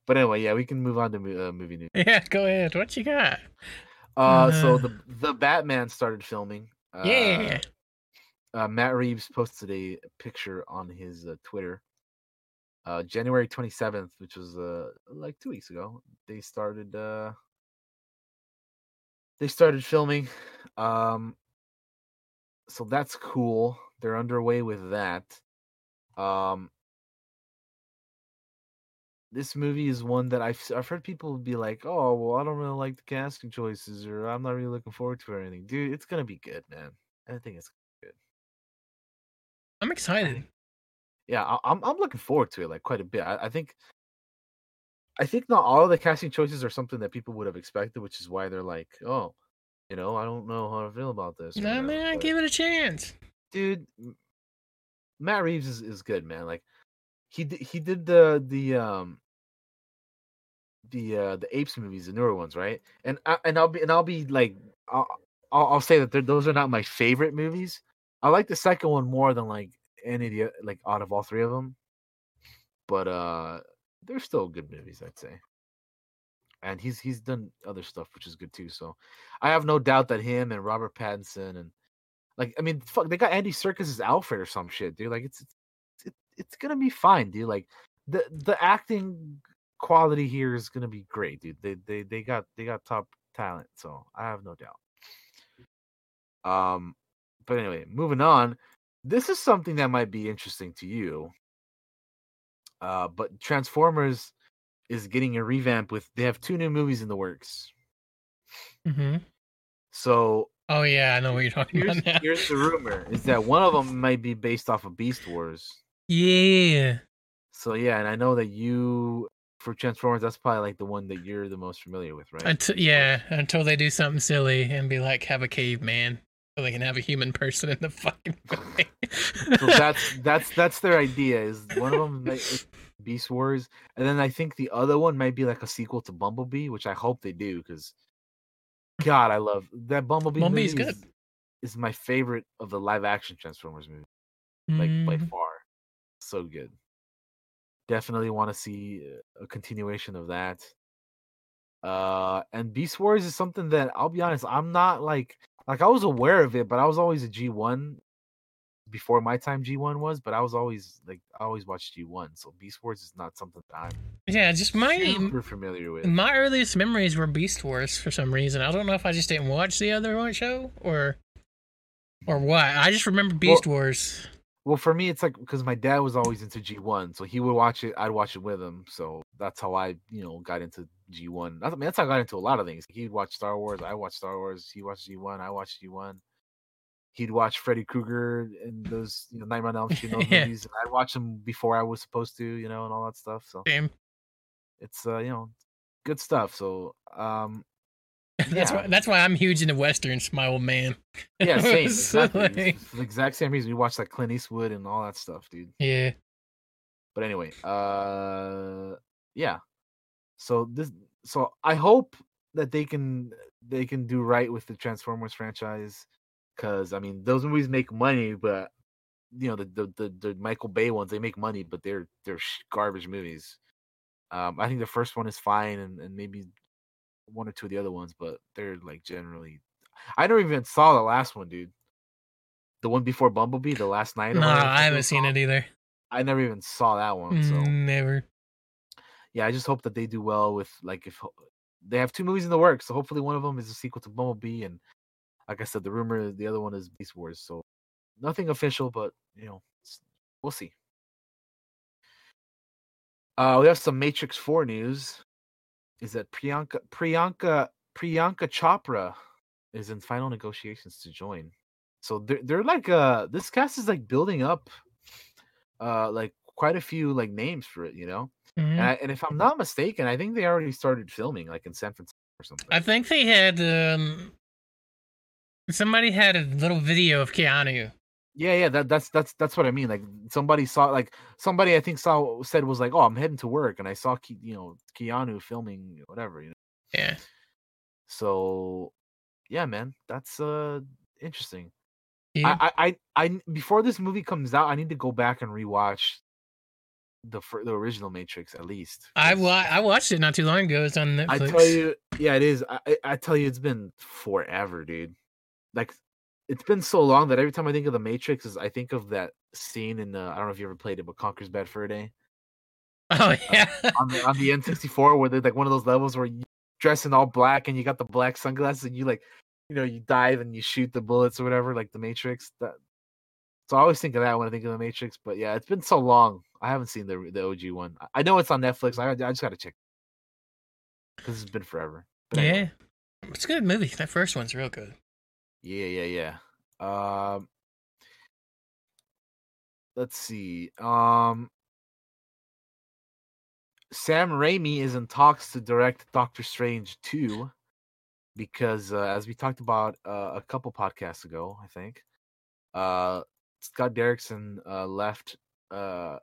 But anyway, yeah, we can move on to uh, movie news. Yeah, go ahead. What you got? Uh, so Uh. the the Batman started filming. Uh, yeah. uh, Matt Reeves posted a picture on his uh, Twitter. Uh, January twenty seventh, which was uh like two weeks ago, they started uh they started filming. Um, so that's cool. They're underway with that. Um, this movie is one that I've I've heard people be like, "Oh, well, I don't really like the casting choices, or I'm not really looking forward to it or anything." Dude, it's gonna be good, man. I think it's good. I'm excited. Yeah, I, I'm I'm looking forward to it like quite a bit. I, I think I think not all of the casting choices are something that people would have expected, which is why they're like, "Oh, you know, I don't know how to feel about this." No whatever," man, but- give it a chance. dude matt reeves is, is good man like he did he did the the um the uh the apes movies the newer ones right and I, and i'll be and i'll be like i'll i'll, I'll say that those are not my favorite movies i like the second one more than like any of the like out of all three of them but uh they're still good movies i'd say and he's he's done other stuff which is good too so i have no doubt that him and robert pattinson and like, I mean, fuck, they got Andy Serkis as Alfred or some shit, dude. Like, it's it's it, it's gonna be fine, dude. Like, the the acting quality here is gonna be great, dude. They they they got they got top talent, so I have no doubt. Um, but anyway, moving on. This is something that might be interesting to you. Uh, but Transformers is getting a revamp with. They have two new movies in the works. hmm So Oh yeah, I know what you're talking here's about now. here's the rumor: is that one of them might be based off of Beast Wars. Yeah. So yeah, and I know that you for Transformers, that's probably like the one that you're the most familiar with, right? Until, yeah, until they do something silly and be like, have a caveman, so they can have a human person in the fucking movie. so that's that's that's their idea. Is one of them might, Beast Wars, and then I think the other one might be like a sequel to Bumblebee, which I hope they do because God, I love that Bumblebee. Bumblebee's movie good. Is, is my favorite of the live action Transformers movie, like by Mhm. far. So good. Definitely want to see a continuation of that. Uh, and Beast Wars is something that I'll be honest, I'm not like like I was aware of it, but I was always a G1 before my time G1 was, but I was always like I always watched G1, so Beast Wars is not something that I'm Yeah, just my super familiar with. my earliest memories were Beast Wars for some reason. I don't know if I just didn't watch the other one show or or what. I just remember Beast Wars. Well, for me, it's like because my dad was always into G1, so he would watch it. I'd watch it with him, so that's how I, you know, got into G1. That's, I mean, that's how I got into a lot of things. He'd watch Star Wars, I watched Star Wars. He watched G1, I watched G1. He'd watch Freddy Krueger and those, you know, Nightmare on Elm Street Yeah. movies, and I'd watch them before I was supposed to, you know, and all that stuff. So Same. it's, uh, you know, good stuff. So, um, That's Yeah. why that's why I'm huge into westerns, my old man. yeah, same, exactly. like, the exact same reason we watched like Clint Eastwood and all that stuff, dude. yeah. But anyway, uh, yeah. So this, so I hope that they can they can do right with the Transformers franchise, because I mean those movies make money, but you know the, the the the Michael Bay ones they make money, but they're they're garbage movies. Um, I think the first one is fine, and, and maybe one or two of the other ones, but they're like generally. I never even saw the last one, dude. The one before Bumblebee, the last Knight. No, I haven't seen it either. I never even saw that one. So Never. Yeah, I just hope that they do well with like if they have two movies in the works. So hopefully one of them is a sequel to Bumblebee, and like I said, the rumor the other one is Beast Wars. So nothing official, but you know we'll see. Uh, we have some Matrix Four news. Is that Priyanka Priyanka Priyanka Chopra is in final negotiations to join. So they're they're like uh this cast is like building up uh like quite a few like names for it, you know. Mhm. And, I, and if I'm not mistaken, I think they already started filming like in San Francisco or something. I think they had um somebody had a little video of Keanu. Yeah, yeah, that that's that's that's what I mean. Like somebody saw like somebody I think saw said was like, "Oh, I'm heading to work," and I saw Ke- you know Keanu filming whatever. You know, Yeah. so yeah, man, that's uh interesting. Yeah. I, I I I before this movie comes out, I need to go back and rewatch the the original Matrix at least. I, wa- I watched it not too long ago. It's on Netflix. I tell you, yeah, it is. I, I- tell you, it's been forever, dude. Like, it's been so long that every time I think of the Matrix, is I think of that scene in. the I don't know if you ever played it, but Conker's Bad Fur Day Oh yeah. on the on the N64, where there's like one of those levels where you dress in all black and you got the black sunglasses and you like, you know, you dive and you shoot the bullets or whatever, like the Matrix. That. So I always think of that when I think of the Matrix. But yeah, it's been so long. I haven't seen the the OG one. I- know it's on Netflix. I I just got to check because it's been forever. But anyway. yeah. It's a good movie. That first one's real good. Yeah, yeah, yeah. Um let's see. Um Sam Raimi is in talks to direct Doctor Strange 2 because uh, as we talked about uh, a couple podcasts ago, I think. Uh Scott Derrickson uh left uh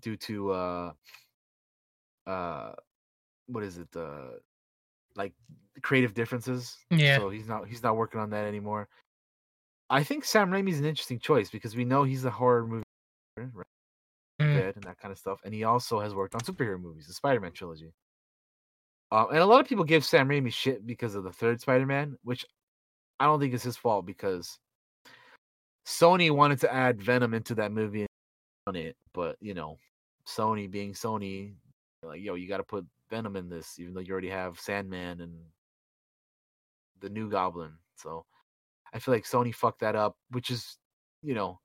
due to uh uh what is it? Uh like creative differences. Yeah. So he's not he's not working on that anymore. I think Sam Raimi's an interesting choice because we know he's a horror movie right? Mm. And that kind of stuff, and he also has worked on superhero movies, the Spider-Man trilogy. Uh, and a lot of people give Sam Raimi shit because of the third Spider-Man, which I don't think is his fault because Sony wanted to add Venom into that movie it, but you know, Sony being Sony, like yo, you got to put Venom in this, even though you already have Sandman and the new Goblin. So I feel like Sony fucked that up, which is, you know,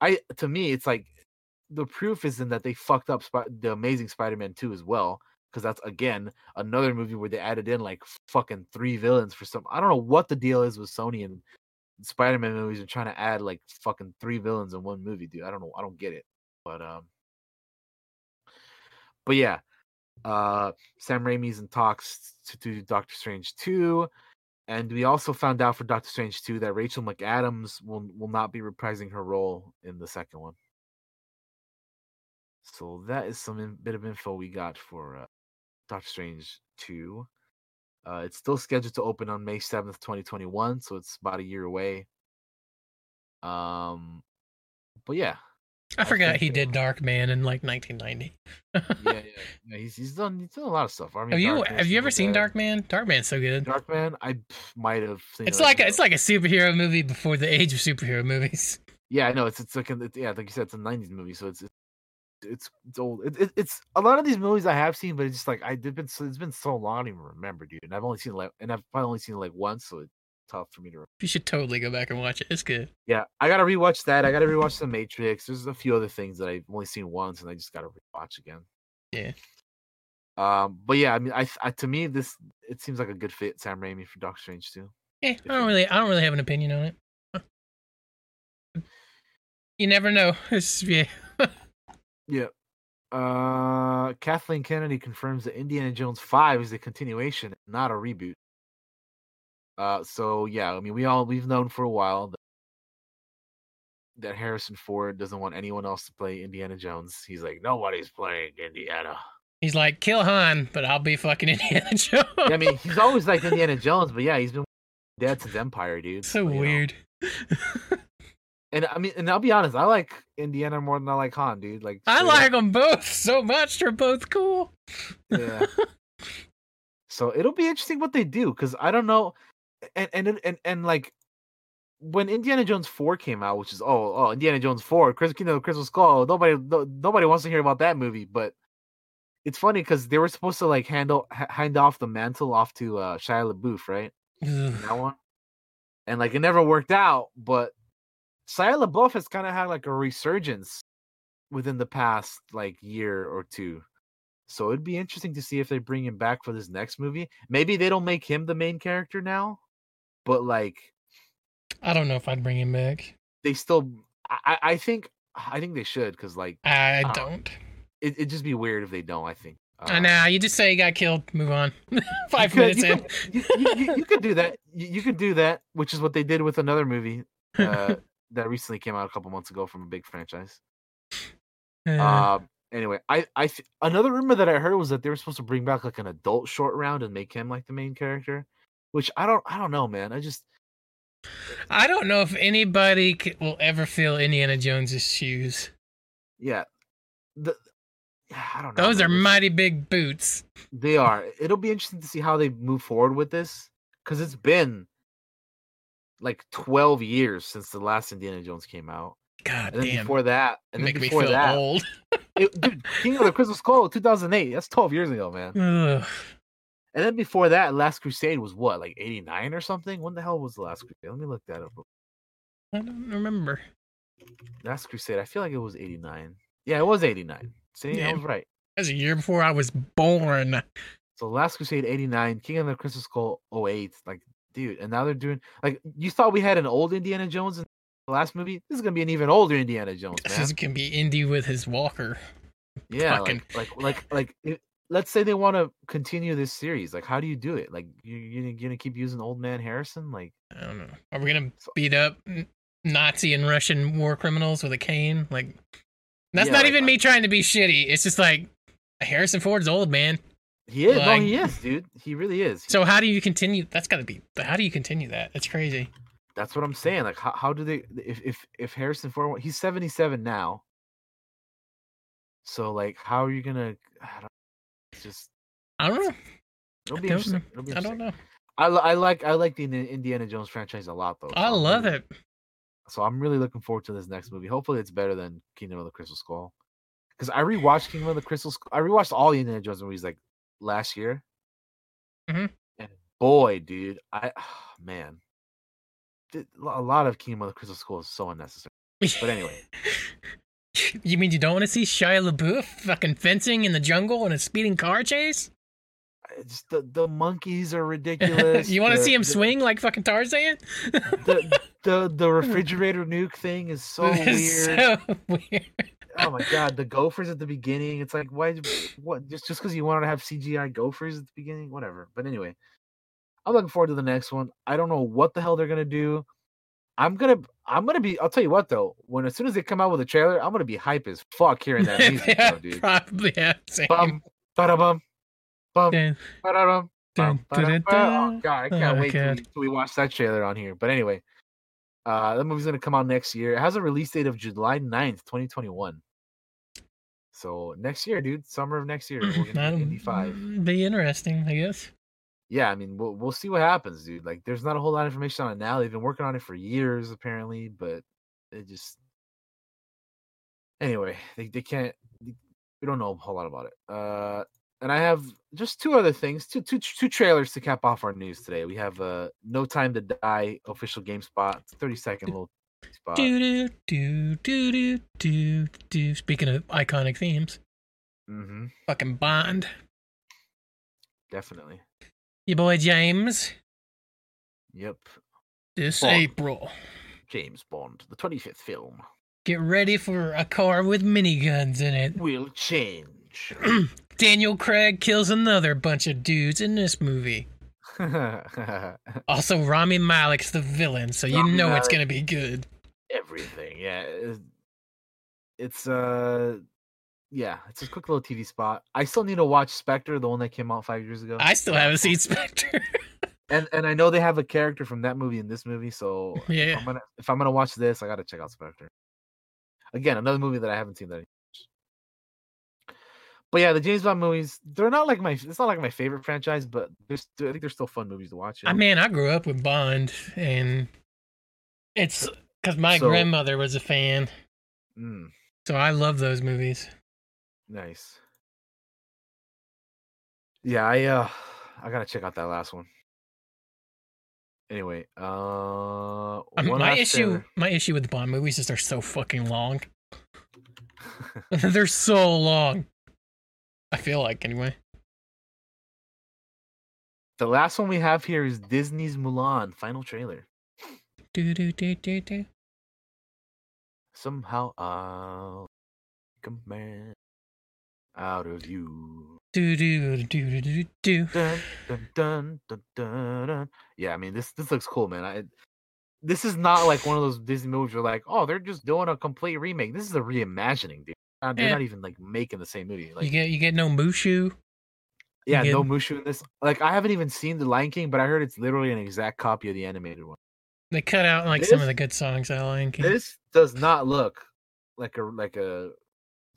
I to me it's like the proof is in that they fucked up Sp- the Amazing Spider-Man 2 as well, because that's again another movie where they added in like fucking three villains for some. I don't know what the deal is with Sony and Spider-Man movies and trying to add like fucking three villains in one movie, dude. I don't know. I don't get it. But um, but yeah, uh, Sam Raimi's in talks to do Doctor Strange 2. And we also found out for Doctor Strange 2 that Rachel McAdams will will not be reprising her role in the second one. So that is some in, bit of info we got for uh, Doctor Strange 2. Uh, it's still scheduled to open on May 7th, 2021, so it's about a year away. Um but yeah. I forgot think, he did Dark Man in like 1990. Yeah, yeah. yeah he's he's done he's done a lot of stuff. I mean, have you Dark have you ever seen. Dark Man? Dark Man's so good. Dark Man? I might have seen It's it, like a, it's like a superhero movie before the age of superhero movies. Yeah, I know. It's it's like an, it, yeah, like you said, it's a '90s movie, so it's it's it's old. It, it, it's a lot of these movies I have seen, but it's just like I did been so, it's been so long, I don't even remember, dude. And I've only seen like, and I've probably only seen it like once, so it's tough for me to. Remember. You should totally go back and watch it. It's good. Yeah, I gotta rewatch that. I gotta rewatch The Matrix. There's a few other things that I've only seen once, and I just gotta rewatch again. Yeah. Um, but yeah, I mean, I, I to me this it seems like a good fit, Sam Raimi for Doctor Strange too. Yeah, I don't really I don't really have an opinion on it. You never know. It's, yeah. Yeah. Uh, Kathleen Kennedy confirms that Indiana Jones Five is a continuation, not a reboot. Uh, so yeah, I mean, we all we've known for a while that that Harrison Ford doesn't want anyone else to play Indiana Jones. He's like, nobody's playing Indiana. He's like, kill Han, but I'll be fucking Indiana Jones. Yeah, I mean, he's always like Indiana Jones, but yeah, he's been dead since Empire, dude. so weird. And I mean, and I'll be honest, I like Indiana more than I like Han, dude. Like, I like up. them both so much. They're both cool. Yeah. so it'll be interesting what they do because I don't know, and and and and, like when Indiana Jones four came out, which is oh oh Indiana Jones four, Chris of the Crystal Skull. Nobody no, nobody wants to hear about that movie, but it's funny because they were supposed to like handle hand off the mantle off to uh Shia LaBeouf, right? That one. And like it never worked out, but Shia LaBeouf has kind of had like a resurgence within the past like year or two. So it'd be interesting to see if they bring him back for this next movie. Maybe they don't make him the main character now, but like I don't know if I'd bring him back. they still I, I think I think they should because like I Oh. don't. it, it'd just be weird if they don't, I think. Uh, Uh, nah, you just say he got killed. Move on. Five you could- minutes you in. could- you, you, you- could do that. You, you could do that, which is what they did with another movie uh, that recently came out a couple months ago from a big franchise. Uh, Um. Anyway, I I th- another rumor that I heard was that they were supposed to bring back like an adult Short Round and make him like the main character, which I don't I don't know, man. I just I don't know if anybody will ever fill Indiana Jones's shoes. yeah, the I don't know. Those are man. This- mighty big boots. They are. It'll be interesting to see how they move forward with this because it's been like twelve years since the last Indiana Jones came out, God and then damn. before that, and then Make me before feel that, old. it- dude, King of the Crystal Skull, two thousand eight. That's twelve years ago, man. Ugh. And then before that, Last Crusade was what, like 89 or something? When the hell was the Last Crusade? Let me look that up. I don't remember. Last Crusade, I feel like it was 89. Yeah, it was 89. See, Yeah. I was right. That's a year before I was born. So Last Crusade 89, King of the Crystal Skull 08. Like, dude, and now they're doing like you thought we had an old Indiana Jones in the last movie? This is gonna be an even older Indiana Jones, This man. is gonna be Indy with his walker. Yeah, fucking- like like like like let's say they want to continue this series. Like, how do you do it? Like, you you gonna keep using old man Harrison? Like, I don't know. Are we gonna beat up Nazi and Russian war criminals with a cane? Like, that's Yeah, not like, even me trying to be shitty. It's just like Harrison Ford's old man. he is. Like- no, he is, dude. He really is. So how do you continue? That's got to be. How do you continue that? That's crazy. That's what I'm saying. Like, how, how do they? If if if Harrison Ford, he's 77 now. So like, how are you gonna? I don't, just I don't know. it'll I be don't interesting. It'll be I don't know. I, I like I like the Indiana Jones franchise a lot though. I so I'm love really- it. So I'm really looking forward to this next movie. Hopefully, it's better than Kingdom of the Crystal Skull. Because I rewatched Kingdom of the Crystal. Skull. I rewatched all the Indiana Jones movies like last year. Mhm. And boy, dude, I man, a lot of Kingdom of the Crystal Skull is so unnecessary. But anyway. you mean you don't want to see Shia LaBeouf fucking fencing in the jungle in a speeding car chase? It's the the monkeys are ridiculous. you want to see him the- swing like fucking Tarzan? The, the the refrigerator nuke thing is so weird. So weird. oh my god, the gophers at the beginning. It's like why what just just because you wanted to have CGI gophers at the beginning, whatever. But anyway, I'm looking forward to the next one. I don't know what the hell they're gonna do. I'm gonna I'm gonna be I'll tell you what though, when as soon as they come out with a trailer, I'm gonna be hype as fuck hearing that music, yeah, though, dude. probably yeah. Same. Bum, ba-da-bum, bum, Dun, dun, Bum, dun, ba-da-ba. dun, Oh god, I Oh, can't wait till we, till we watch that trailer on here. But anyway, uh, that movie's gonna come out next year. It has a release date of July 9th, 2021. So next year, dude, summer of next year, we're gonna Indy Five. Be interesting, I guess. Yeah, I mean, we'll we'll see what happens, dude. Like, there's not a whole lot of information on it now. They've been working on it for years, apparently, but it just anyway, they they can't. We don't know a whole lot about it. Uh, and I have just two other things, two two two trailers to cap off our news today. We have uh, No Time to Die official game spot, thirty second little spot. Do do do do do do do. Speaking of iconic themes, Mm-hmm. fucking Bond, Definitely. Your boy James. Yep. This Bond. April, James Bond, the twenty fifth film, get ready for a car with miniguns in it. We'll change. Daniel Craig kills another bunch of dudes in this movie. Also, Rami Malek's the villain, so you Rami know it's gonna be good. everything. Yeah, it's, it's uh, yeah, it's a quick little TV spot. I still need to watch Spectre, the one that came out five years ago. I still haven't seen Spectre. and and I know they have a character from that movie in this movie, so if yeah. I'm gonna if I'm gonna watch this, I gotta check out Spectre. Again, another movie that I haven't seen that. But yeah, the James Bond movies, they're not like my it's not like my favorite franchise, but they're st- I think they're still fun movies to watch. you I mean, I grew up with Bond, and it's because my So- grandmother was a fan, Mm, so I love those movies. Nice. Yeah, I uh I gotta check out that last one. Anyway, uh Um, one my issue, my issue with the Bond movies is they're so fucking long. they're so long. I feel like anyway. the last one we have here is Disney's Mulan final trailer. Do do do do do. Somehow I'll man out of you. Do do do do do. Dun, dun, dun, dun, dun. Yeah, I mean this this looks cool, man. I this is not like one of those Disney movies where like, oh, they're just doing a complete remake. This is a reimagining, dude. Uh, They're Yeah. not even like making the same movie. Like You get you get no Mushu. yeah, get- no Mushu in this. Like, I haven't even seen The Lion King, but I heard it's literally an exact copy of the animated one. They cut out like some of the good songs out of Lion King. This does not look like a like a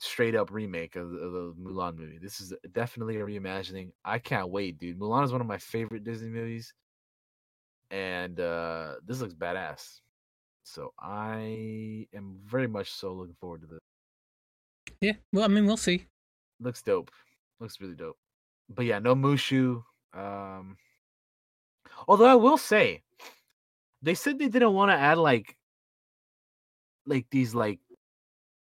straight up remake of, the- of the Mulan movie. This is definitely a reimagining. I can't wait, dude. Mulan is one of my favorite Disney movies, and uh this looks badass. So I am very much so looking forward to this. Yeah, well, I mean, we'll see. Looks dope. Looks really dope. But yeah, no Mushu. Um, although I will say, they said they didn't want to add like, like these like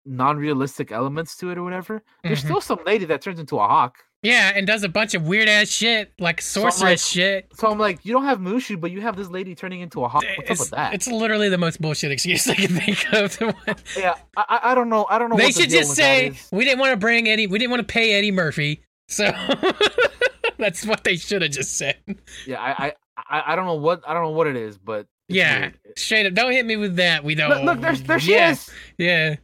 non-realistic elements to it or whatever. There's Mhm. still some lady that turns into a hawk. Yeah, and does a bunch of weird ass shit like So sorceress like, shit. So I'm like, you don't have Mushu, but you have this lady turning into a hawk. What's up with that? it's literally the most bullshit excuse I can think of. Yeah, I, I don't know. I don't know. they the should deal just say we didn't want to bring Eddie. We didn't want to pay Eddie Murphy. So that's what they should have just said. Yeah, I, I I I don't know what I don't know what it is, but Yeah, weird. straight up. Don't hit me with that. We don't. Look, look, there's there she yeah, is. Yeah,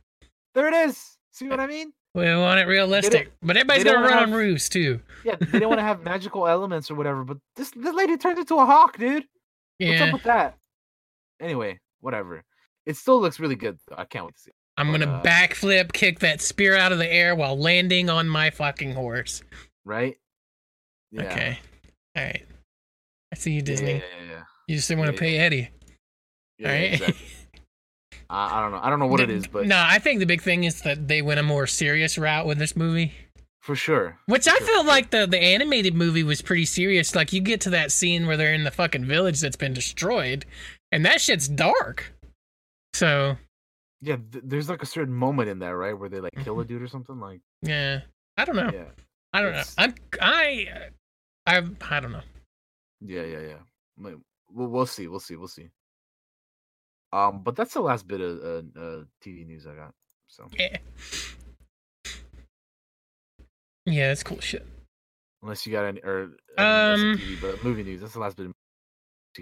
There it is. See what I mean? we want it realistic, but everybody's gonna run on roofs too. Yeah, they don't want to have magical elements or whatever, but this this lady turned into a hawk, dude. What's up with that? Anyway, whatever. It still looks really good. Though. I can't wait to see. It. I'm gonna uh, backflip, kick that spear out of the air while landing on my fucking horse. Right? Yeah. Okay, all right. I see you, Disney. Yeah, yeah, yeah. You just didn't want Yeah, to pay Eddie. yeah, all yeah, right. exactly. I, I don't know. I don't know what it The- is, but no, I think the big thing is that they went a more serious route with this movie. for sure. Which I Sure, feel like the the animated movie was pretty serious. Like you get to that scene where they're in the fucking village that's been destroyed, and that shit's dark. So Yeah, th- there's like a certain moment in there, right, where they like kill a mm-hmm. dude or something. Like, yeah, I don't know. yeah, I don't know. I'm I uh, I I don't know. yeah, yeah, yeah. We'll, we'll see. We'll see. We'll see. Um, but that's the last bit of uh, uh TV news I got. So Eh. Yeah, it's cool shit. unless you got any, or I mean, Um, that's TV, but movie news. That's the last bit. Of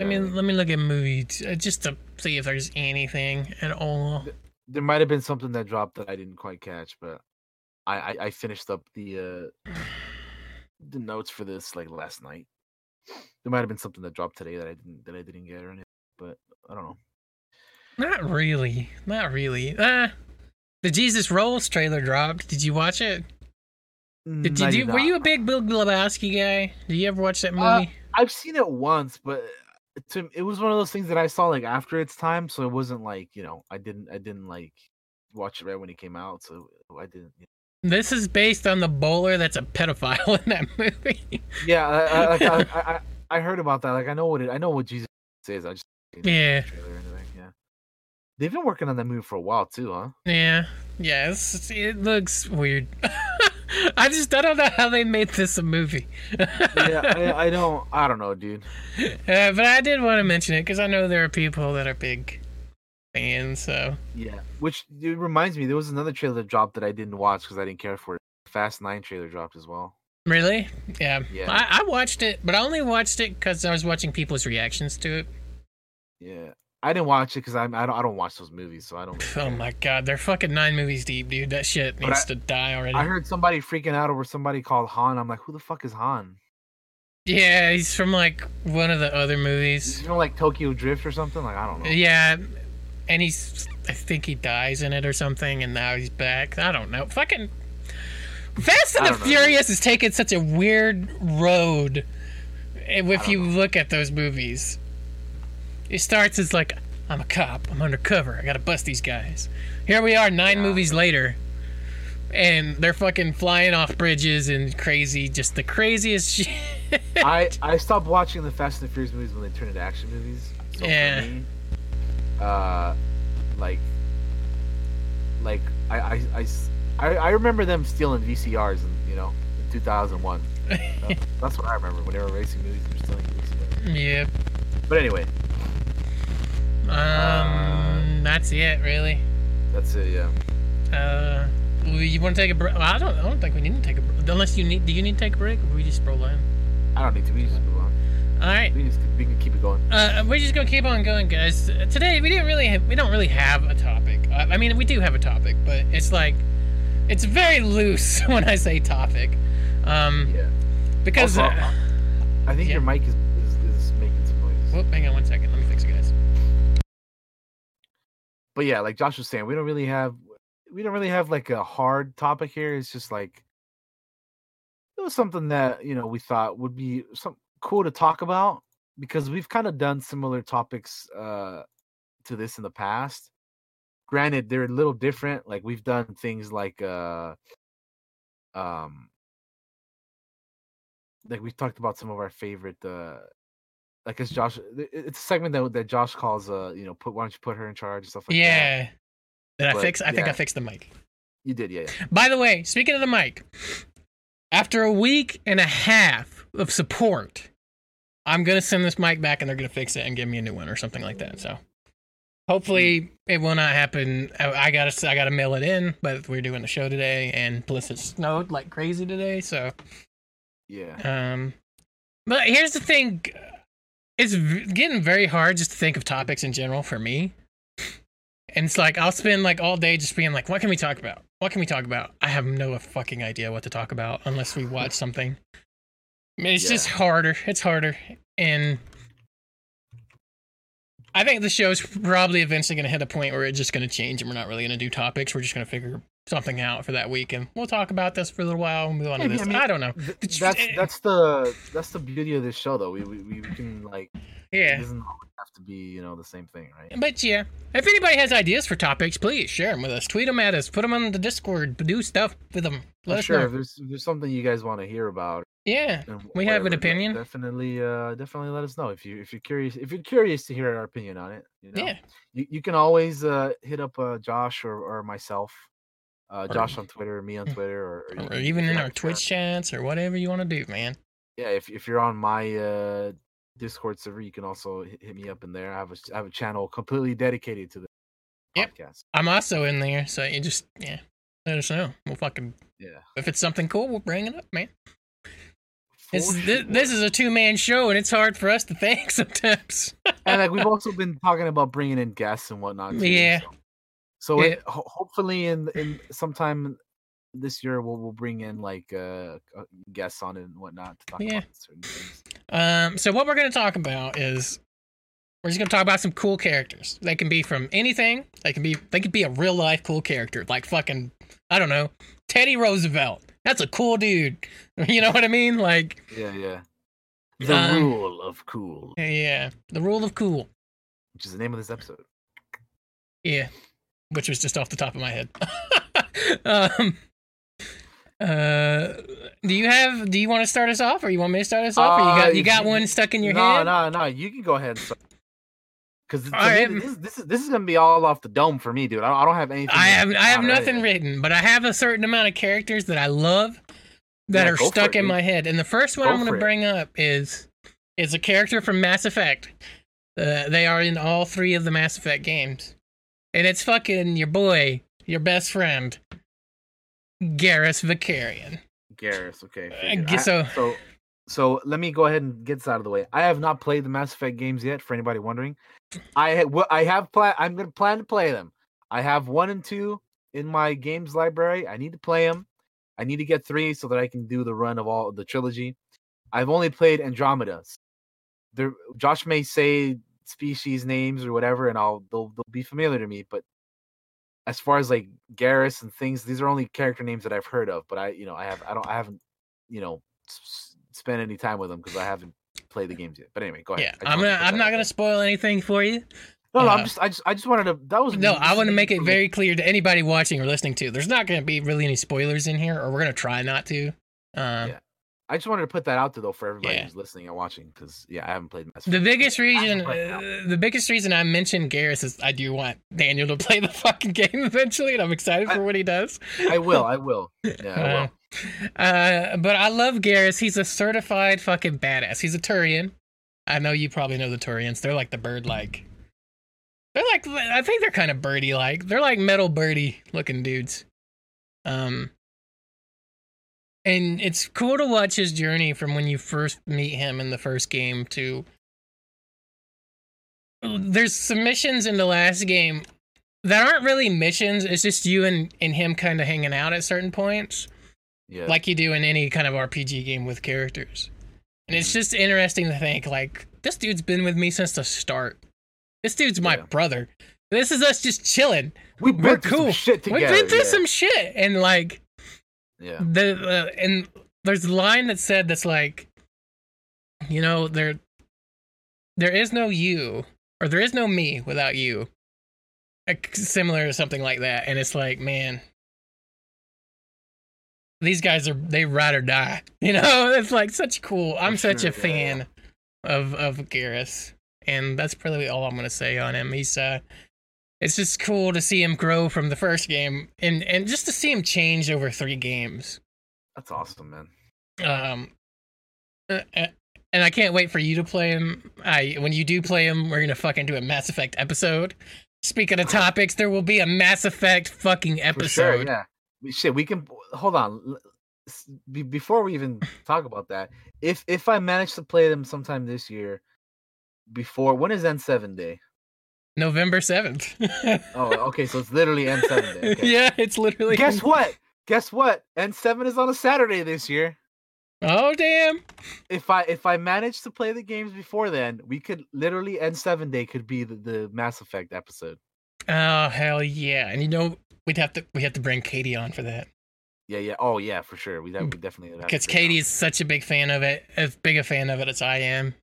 I mean, let me look at movies uh, just to see if there's anything at all. there might have been something that dropped that I didn't quite catch, but I I, I finished up the uh the notes for this like last night. There might have been something that dropped today that I didn't that I didn't get or anything, but I don't know. Not really. Not really. Uh the Jesus Rolls trailer dropped. Did you watch it? Did, Mm, did you, were you a big Bill Glabowski guy? Did you ever watch that movie? Uh, I've seen it once, but to, it was one of those things that I saw like after its time, so it wasn't like you know I didn't I didn't like watch it right when it came out, so I didn't. this is based on the bowler that's a pedophile in that movie. Yeah, I, I, I, I, I heard about that. Like I know what it I know what Jesus says. I just Yeah. They've been working on that movie for a while too, huh? yeah. Yeah, it looks weird. I just I don't know how they made this a movie. yeah, I, I don't I don't know, dude. Uh, but I did want to mention it because I know there are people that are big fans. So Yeah, which it reminds me, there was another trailer dropped that I didn't watch because I didn't care for it. Fast Nine trailer dropped as well. really, yeah, Yeah. I, I watched it, but I only watched it because I was watching people's reactions to it. Yeah, I didn't watch it because I'm I don't I don't watch those movies, so I don't. Oh my god, they're fucking nine movies deep, dude. That shit But needs I- to die already. I heard somebody freaking out over somebody called Han. I'm like, who the fuck is Han? yeah, he's from like one of the other movies. You know, like Tokyo Drift or something. Like I don't know. Yeah, and he's I think he dies in it or something, and now he's back. I don't know. Fucking Fast and the know. Furious is taking such a weird road. Eh, if don't you look at those movies, it starts as like I'm a cop, I'm undercover, I gotta bust these guys. Here we are, nine Yeah. movies later, and they're fucking flying off bridges and crazy, just the craziest shit. I I stopped watching the Fast and the Furious movies when they turned into action movies. So Yeah. For me, uh, like, like I I, I I- I remember them stealing VCRs in you know in 2001. Uh, that's what I remember when they were racing movies. They were stealing VCRs. yeah. But anyway, Um, that's it, really. that's it. Yeah. Uh, you want to take a break? Well, I don't. I don't think we need to take a break. Unless you need. Do you need to take a break, or we just roll in? I don't need to. We just move on. All right. We just we can keep it going. Uh, we're just gonna keep on going, guys. Uh, Today we didn't really. Have, we don't really have a topic. Uh, I mean, we do have a topic, but it's like, it's very loose when I say topic. Um, Yeah. because. Also, uh, I think yeah. your mic is, is is making some noise. whoop, hang on one second. But yeah, like Josh was saying, we don't really have we don't really have like a hard topic here. It's just like it was something that you know we thought would be some cool to talk about because we've kind of done similar topics uh to this in the past. Granted, they're a little different. Like we've done things like uh um like we talked about some of our favorite uh like it's Josh it's a segment that that Josh calls uh you know put why don't you put her in charge and stuff like that. yeah. Did I fix? I think I fixed the mic. You did, yeah. yeah. By the way, speaking of the mic, after a week and a half of support, I'm gonna send this mic back and they're gonna fix it and give me a new one or something like that. So hopefully it will not happen. I, I gotta I gotta mail it in, but we're doing the show today, and plus it snowed like crazy today. So Yeah. um, but here's the thing: it's getting very hard just to think of topics in general for me. And it's like I'll spend like all day just being like, "What can we talk about? What can we talk about?" I have no fucking idea what to talk about unless we watch something. I mean, it's just harder. It's harder, and I think the show's probably eventually going to hit a point where it's just going to change, and we're not really going to do topics. We're just going to figure something out for that week, and we'll talk about this for a little while. and move on to this. I mean, I don't know. Th- that's eh. that's the that's the beauty of this show though. We we, we can like it Yeah. doesn't always have to be, you know, the same thing, right? But yeah, if anybody has ideas for topics, please share them with us. Tweet them at us. Put them on the Discord. Do stuff with them. Let us sure. know. If there's if there's something you guys want to hear about, Yeah. We have an opinion. Definitely, uh, definitely let us know if you if you're curious. If you're curious to hear our opinion on it, you know, Yeah. you, you can always uh hit up uh Josh or or myself, uh Or- Josh on Twitter, me on Twitter, or, or, Or even in our Twitch chats or whatever you want to do, man. yeah if, if you're on my uh discord server you can also hit, hit me up in there i have a I have a channel completely dedicated to the Yep. podcast I'm also in there, so you just yeah, let us know. We'll fucking yeah if it's something cool, we'll bring it up, man. This is this, this is a two man show, and it's hard for us to think sometimes. and like we've also been talking about bringing in guests and whatnot too, Yeah. so, so it, ho- hopefully in in sometime this year we'll we'll bring in like uh uh, guests on it and whatnot to talk Yeah. about certain things Um, so what we're gonna talk about is we're just gonna talk about some cool characters. They can be from anything. They can be they could be a real life cool character, like fucking I don't know, Teddy Roosevelt. That's a cool dude. You know what I mean? Like yeah yeah the Um, rule of cool yeah, the rule of cool. which is the name of this episode Yeah, which was just off the top of my head. um, uh, do you have? Do you want to start us off, or you want me to start us off? Or you Uh, got you got one stuck in your no, head? No, no, no. You can go ahead. Because right. this, this is this is gonna be all off the dome for me, dude. I don't, have anything. I have I have nothing written, but I have a certain amount of characters that I love that Yeah, are stuck it, in dude. my head. And the first one Go I'm going for to it. bring up is is a character from Mass Effect. Uh, they are in all three of the Mass Effect games, and it's fucking your boy, your best friend, Garrus Vakarian. Garrus, okay. Uh, g- I- so- so So let me go ahead and get this out of the way. I have not played the Mass Effect games yet. For anybody wondering, I I have plan. I'm gonna plan to play them. I have one and two in my games library. I need to play them. I need to get three so that I can do the run of all the trilogy. I've only played Andromeda. There, Josh may say species names or whatever, and I'll they'll, they'll be familiar to me. But as far as like Garrus and things, these are only character names that I've heard of. But I, you know, I have I don't I haven't, you know, s- spent any time with them because I haven't played the games yet. But anyway, go ahead. Yeah, I just I'm gonna. I'm not gonna spoil anything for you. No, no, uh, I'm just I just I just wanted to. That was No, I want to make it very clear to anybody watching or listening to. There's not gonna be really any spoilers in here, or we're gonna try not to. Um, Yeah. I just wanted to put that out there though for everybody Yeah. who's listening and watching because yeah, I haven't played Mass The biggest reason, uh, the biggest reason I mentioned Garrus is I do want Daniel to play the fucking game eventually, and I'm excited for what he does. I will, I will. Yeah, I will. Uh, but I love Garrus. He's a certified fucking badass. He's a Turian. I know you probably know the Turians. They're like the bird like. They're like I think they're kind of birdie like. They're like metal birdie looking dudes. Um. And it's cool to watch his journey from when you first meet him in the first game to. There's some missions in the last game that aren't really missions. It's just you and, and him kind of hanging out at certain points Yeah. like you do in any kind of RPG game with characters. And it's mm-hmm. just interesting to think like this dude's been with me since the start. This dude's my Yeah. brother. This is us just chilling. We've been We're through cool. some shit together. We've been through yeah. some shit, and like Yeah. the uh, and there's a line that said that's like, you know, there there is no you or there is no me without you. Like, similar to something like that, and it's like, man, these guys are they ride or die. You know, it's like such cool. I'm such sure, a yeah, fan of of Garrus, and that's probably all I'm gonna say on him. He's uh, it's just cool to see him grow from the first game, and and just to see him change over three games. That's awesome, man. Um, uh, uh, and I can't wait for you to play him. I when you do play him, we're gonna fucking do a Mass Effect episode. Speaking of topics, there will be a Mass Effect fucking episode. sure, yeah. Shit, we can hold on. l- s- be- Before we even talk about that, if if I manage to play them sometime this year, before when is N seven day? November seventh. Oh, okay, so it's literally N seven day. Okay. Yeah, it's literally. Guess what? Guess what? N seven is on a Saturday this year. Oh damn! If I if I manage to play the games before then, we could literally N seven day could be the, the Mass Effect episode. Oh hell yeah! And you know we'd have to we have to bring Katie on for that Yeah, yeah. Oh yeah, for sure. We, de- mm, we definitely have to because bring her on. Katie is such a big fan of it, as big a fan of it as I am.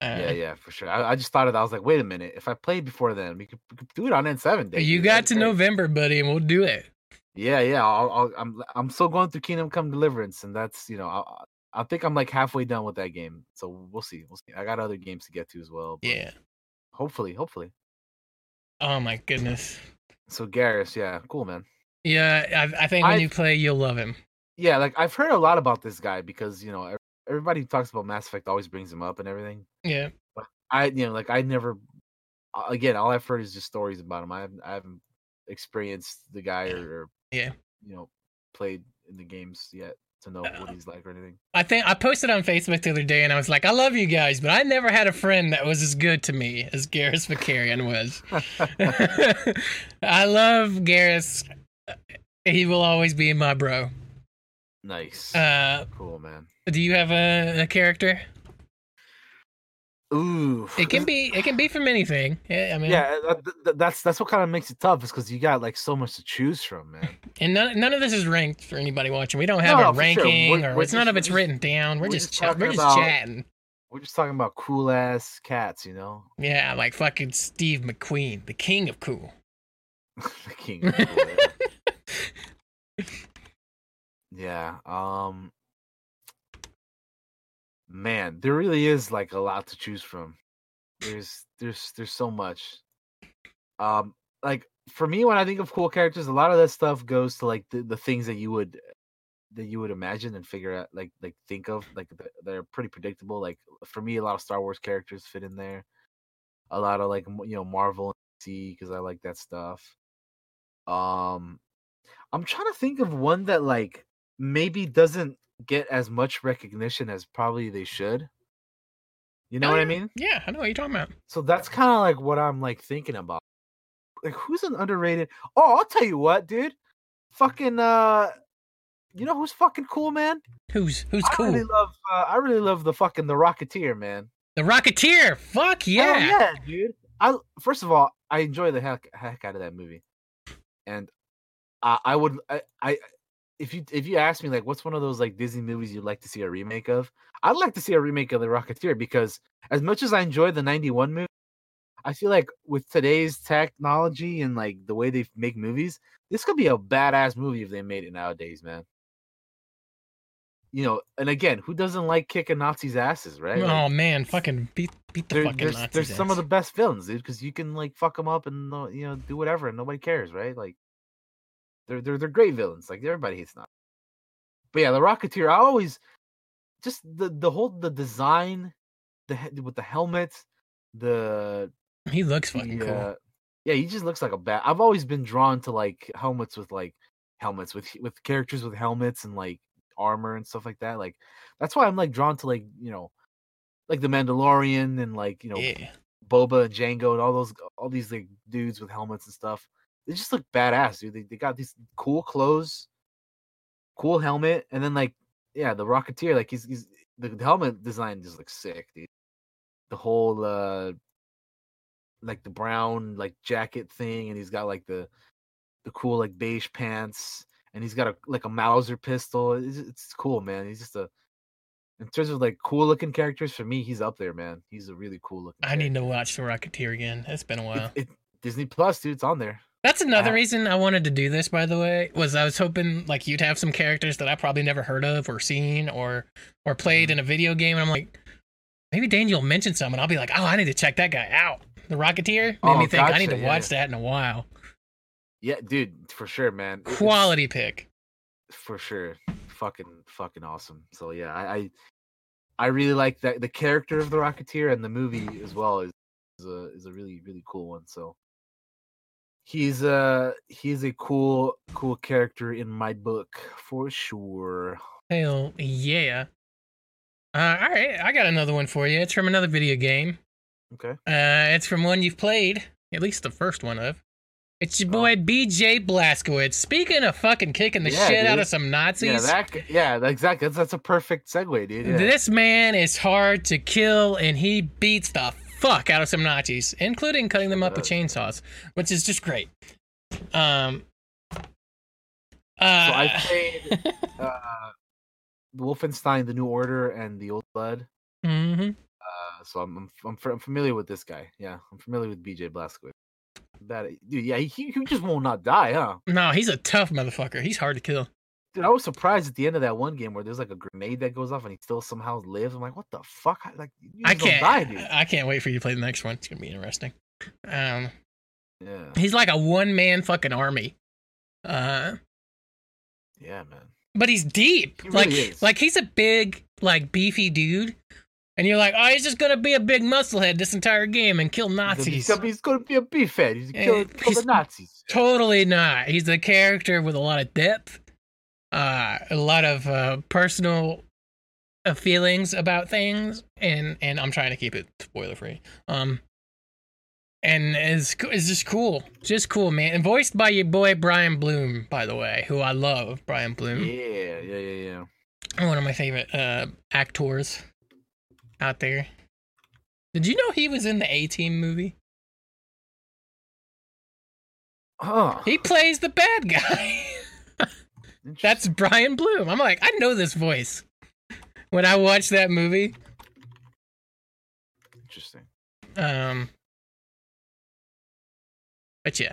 Uh, Yeah, yeah, for sure. I, I just thought of that. I was like, wait a minute. If I played before then, we could, we could do it on N seven day. You dude. got to great. November, buddy, and we'll do it. Yeah, yeah. I'll, I'll, I'm I'm still going through Kingdom Come Deliverance, and that's you know I I think I'm like halfway done with that game. So we'll see. We'll see. I got other games to get to as well. but Yeah. Hopefully, hopefully. Oh my goodness. So Garrus, yeah, cool man. Yeah, I, I think when I've- you play, you'll love him. Yeah, like I've heard a lot about this guy because you know everybody who talks about Mass Effect always brings him up and everything. Yeah. I you know like I never again all I've heard is just stories about him. I haven't I haven't experienced the guy or, or Yeah. you know played in the games yet to know what Uh, he's like or anything. I think I posted on Facebook the other day, and I was like, I love you guys, but I never had a friend that was as good to me as Garrus Vakarian was. I love Garrus. He will always be my bro. nice, Uh, cool man. Do you have a, a character? Ooh, It can be. It can be from anything. Yeah, I mean, Yeah, th- th- that's that's what kind of makes it tough, is because you got like so much to choose from, man. And none, none of this is ranked for anybody watching. We don't have No, a for sure. ranking, We're- or we're it's none of it's just- written down. We're, we're just, just ch- we're just about- chatting. We're just talking about cool ass cats, you know, Yeah, like fucking Steve McQueen, the king of cool. the king. Of cool, yeah. yeah. Um. Man, there really is like a lot to choose from. There's there's there's so much. Um, like for me, when I think of cool characters, a lot of that stuff goes to like the, the things that you would that you would imagine and figure out, like like think of, like th- they're pretty predictable. Like for me, a lot of Star Wars characters fit in there. A lot of like you know Marvel and DC because I like that stuff. Um, I'm trying to think of one that like maybe doesn't get as much recognition as probably they should. You know Oh, what I mean? Yeah, I know what you're talking about. So that's kind of like what I'm like thinking about. Like who's an underrated? Oh, I'll tell you what, dude. Fucking uh you know who's fucking cool, man? Who's who's I cool? really love uh, I really love the fucking the Rocketeer, man. the Rocketeer. Fuck Hell yeah. yeah, dude. I first of all, I enjoy the heck heck out of that movie. And I I would I, I if you if you ask me like what's one of those like Disney movies you'd like to see a remake of, I'd like to see a remake of The Rocketeer because as much as I enjoy the 91 movie, I feel like with today's technology and like the way they make movies, this could be a badass movie if they made it nowadays, man. You know, and again, who doesn't like kicking Nazis' asses, right? Like, Oh man, fucking beat beat the fucking there's Nazis. there's some of the best villains, dude, because you can like fuck them up and uh, you know do whatever and nobody cares, right? Like they're they're they're great villains. Like everybody hates Nazis. But yeah, the Rocketeer. I always just the the whole the design, the with the helmets, the, He looks fucking the cool. uh, yeah, he just looks like a bat. I've always been drawn to like helmets with like helmets with with characters with helmets and like armor and stuff like that. Like that's why I'm like drawn to like you know like the Mandalorian and like you know yeah. Boba and Jango and all those all these like dudes with helmets and stuff. They just look badass, dude. They, they got these cool clothes, cool helmet, and then like yeah, the Rocketeer, like he's he's the, helmet design just looks sick, dude. The whole uh like the brown like jacket thing, and he's got like the the cool like beige pants, and he's got a like a Mauser pistol. It's, it's cool, man. He's just a in terms of like cool looking characters for me, he's up there, man. He's a really cool looking. I need to watch the Rocketeer again. It's been a while. it, it, Disney Plus, dude, it's on there. That's another Uh, reason I wanted to do this, by the way, was I was hoping like you'd have some characters that I probably never heard of or seen or or played Mhm. in a video game, and I'm like, maybe Daniel mentioned mention some, and I'll be like, oh, I need to check that guy out. The Rocketeer made Oh, me think I need to yeah, watch that in a while. Yeah, dude, for sure, man. It- it's- Quality pick. for sure. Fucking, fucking awesome. So yeah, I, I, I really like that the character of the Rocketeer and the movie as well is, is a is a really really cool one. So he's a he's a cool cool character in my book for sure. Hell yeah. Uh, all right, I got another one for you. It's from another video game. Okay. Uh, it's from one you've played, at least the first one of. It's your Oh. boy BJ Blazkowicz. Speaking of fucking kicking the Yeah, shit out of some Nazis, Yeah, that yeah, exactly. That's that's a perfect segue, dude. Yeah. this man is hard to kill, and he beats the fuck out of some Nazis, including cutting them up with chainsaws, which is just great. Um. so Uh, I played uh, Wolfenstein: The New Order and The Old Blood. hmm Uh, so I'm I'm, I'm familiar with this guy. Yeah, I'm familiar with BJ Blazkowicz. That dude, yeah, he, he just will not die, huh? No, he's a tough motherfucker. He's hard to kill. Dude, I was surprised at the end of that one game where there's like a grenade that goes off and he still somehow lives. I'm like, what the fuck? Like, you I can't. die, dude. I can't wait for you to play the next one. It's gonna be interesting. Um, Yeah, he's like a one man fucking army. Uh, yeah, man. but he's deep. He like, really like he's a big, like beefy dude, and you're like, oh, he's just gonna be a big musclehead this entire game and kill Nazis. He's, gonna be, he's gonna be a beefhead. He's gonna kill, Eh, kill the Nazis. Totally not. He's a character with a lot of depth, uh, a lot of uh, personal uh, feelings about things, and and I'm trying to keep it spoiler free. Um, and is is just cool, just cool, man. And voiced by your boy Brian Bloom, by the way, who I love, Brian Bloom, Yeah, yeah, yeah, yeah. one of my favorite uh, actors out there. Did you know he was in the A Team movie? Huh. He plays the bad guy. That's. Brian Bloom. I'm like, I know this voice. When I watched that movie, interesting. um, but yeah,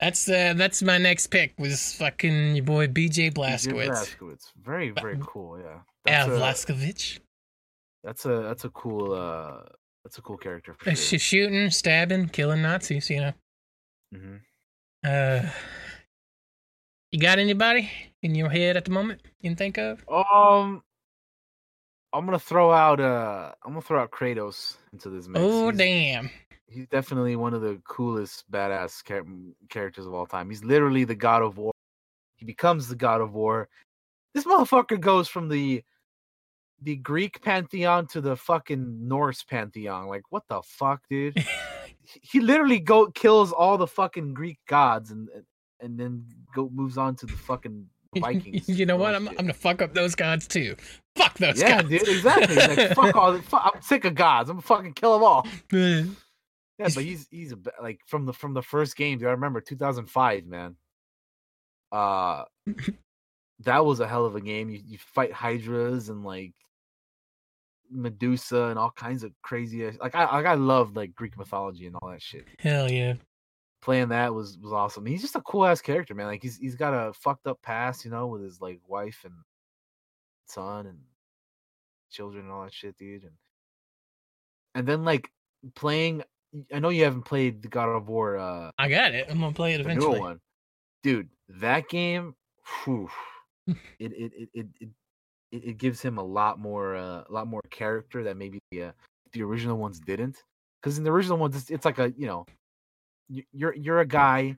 that's uh, that's my next pick was fucking your boy BJ BJ Blazkowicz. Blazkowicz. Very, very cool. Yeah. That's a, Blazkowicz. that's a that's a cool uh that's a cool character for She's sure. shooting, stabbing, killing Nazis. You know. Mm-hmm. Uh, you got anybody in your head at the moment you can think of? Um, I'm gonna throw out uh, I'm gonna throw out Kratos into this mix. Oh he's, damn! he's definitely one of the coolest badass char- characters of all time. He's literally the god of war. He becomes the god of war. this motherfucker goes from the the Greek pantheon to the fucking Norse pantheon. Like, what the fuck, dude? he- he literally go kills all the fucking Greek gods and and then go moves on to the fucking Vikings. you know what? I'm, I'm gonna fuck up those gods too. Fuck those yeah, gods. dude, exactly. Like, fuck all. Fuck, I'm sick of gods. I'm gonna fucking kill them all. Yeah, but he's he's a, like from the from the first game. dude, I remember 2005, man. Uh, that was a hell of a game. You you fight hydras and like Medusa and all kinds of crazy. Like I like I love like Greek mythology and all that shit. Hell yeah. Playing that was was awesome. He's just a cool ass character, man. Like he's he's got a fucked up past, you know, with his like wife and son and children and all that shit, dude. And and then like playing. I know you haven't played the God of War. uh I got it. I'm gonna play it eventually. one, dude. That game, whew, it, it it it it it gives him a lot more uh, a lot more character that maybe the uh, the original ones didn't. Because in the original ones, it's, it's like a you know, you're you're a guy,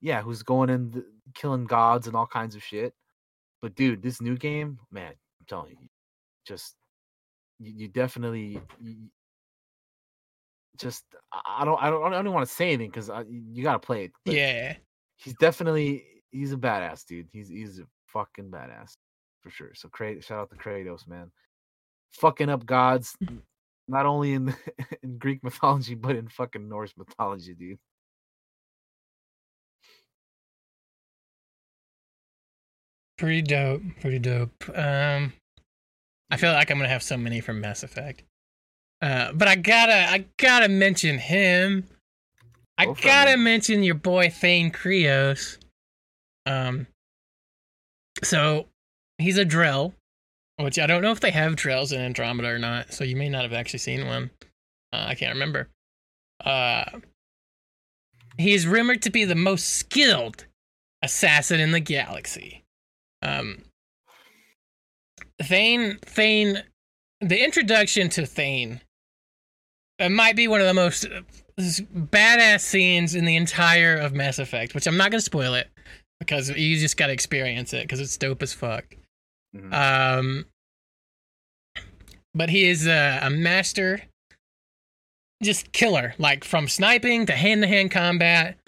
yeah, who's going in the, killing gods and all kinds of shit. But dude, this new game, man, I'm telling you, just you, you definitely. You, just I don't I don't I don't want to say anything because you got to play it. Yeah. he's definitely he's a badass dude. He's he's a fucking badass for sure. So Krat- shout out to Kratos, man. Fucking up gods, not only in in Greek mythology but in fucking Norse mythology, dude. Pretty dope. Pretty dope. Um, I feel like I'm gonna have so many from Mass Effect. Uh, but I gotta, I gotta mention him. I gotta mention your boy Thane Krios. Um, so he's a drell, which I don't know if they have drells in Andromeda or not. So you may not have actually seen one. Uh, I can't remember. Uh, he is rumored to be the most skilled assassin in the galaxy. Um, Thane, Thane, the introduction to Thane, it might be one of the most uh, badass scenes in the entire of Mass Effect. Which I'm not gonna spoil it because you just gotta experience it because it's dope as fuck. Mhm. Um, but he is a, a master, just killer. Like from sniping to hand to hand combat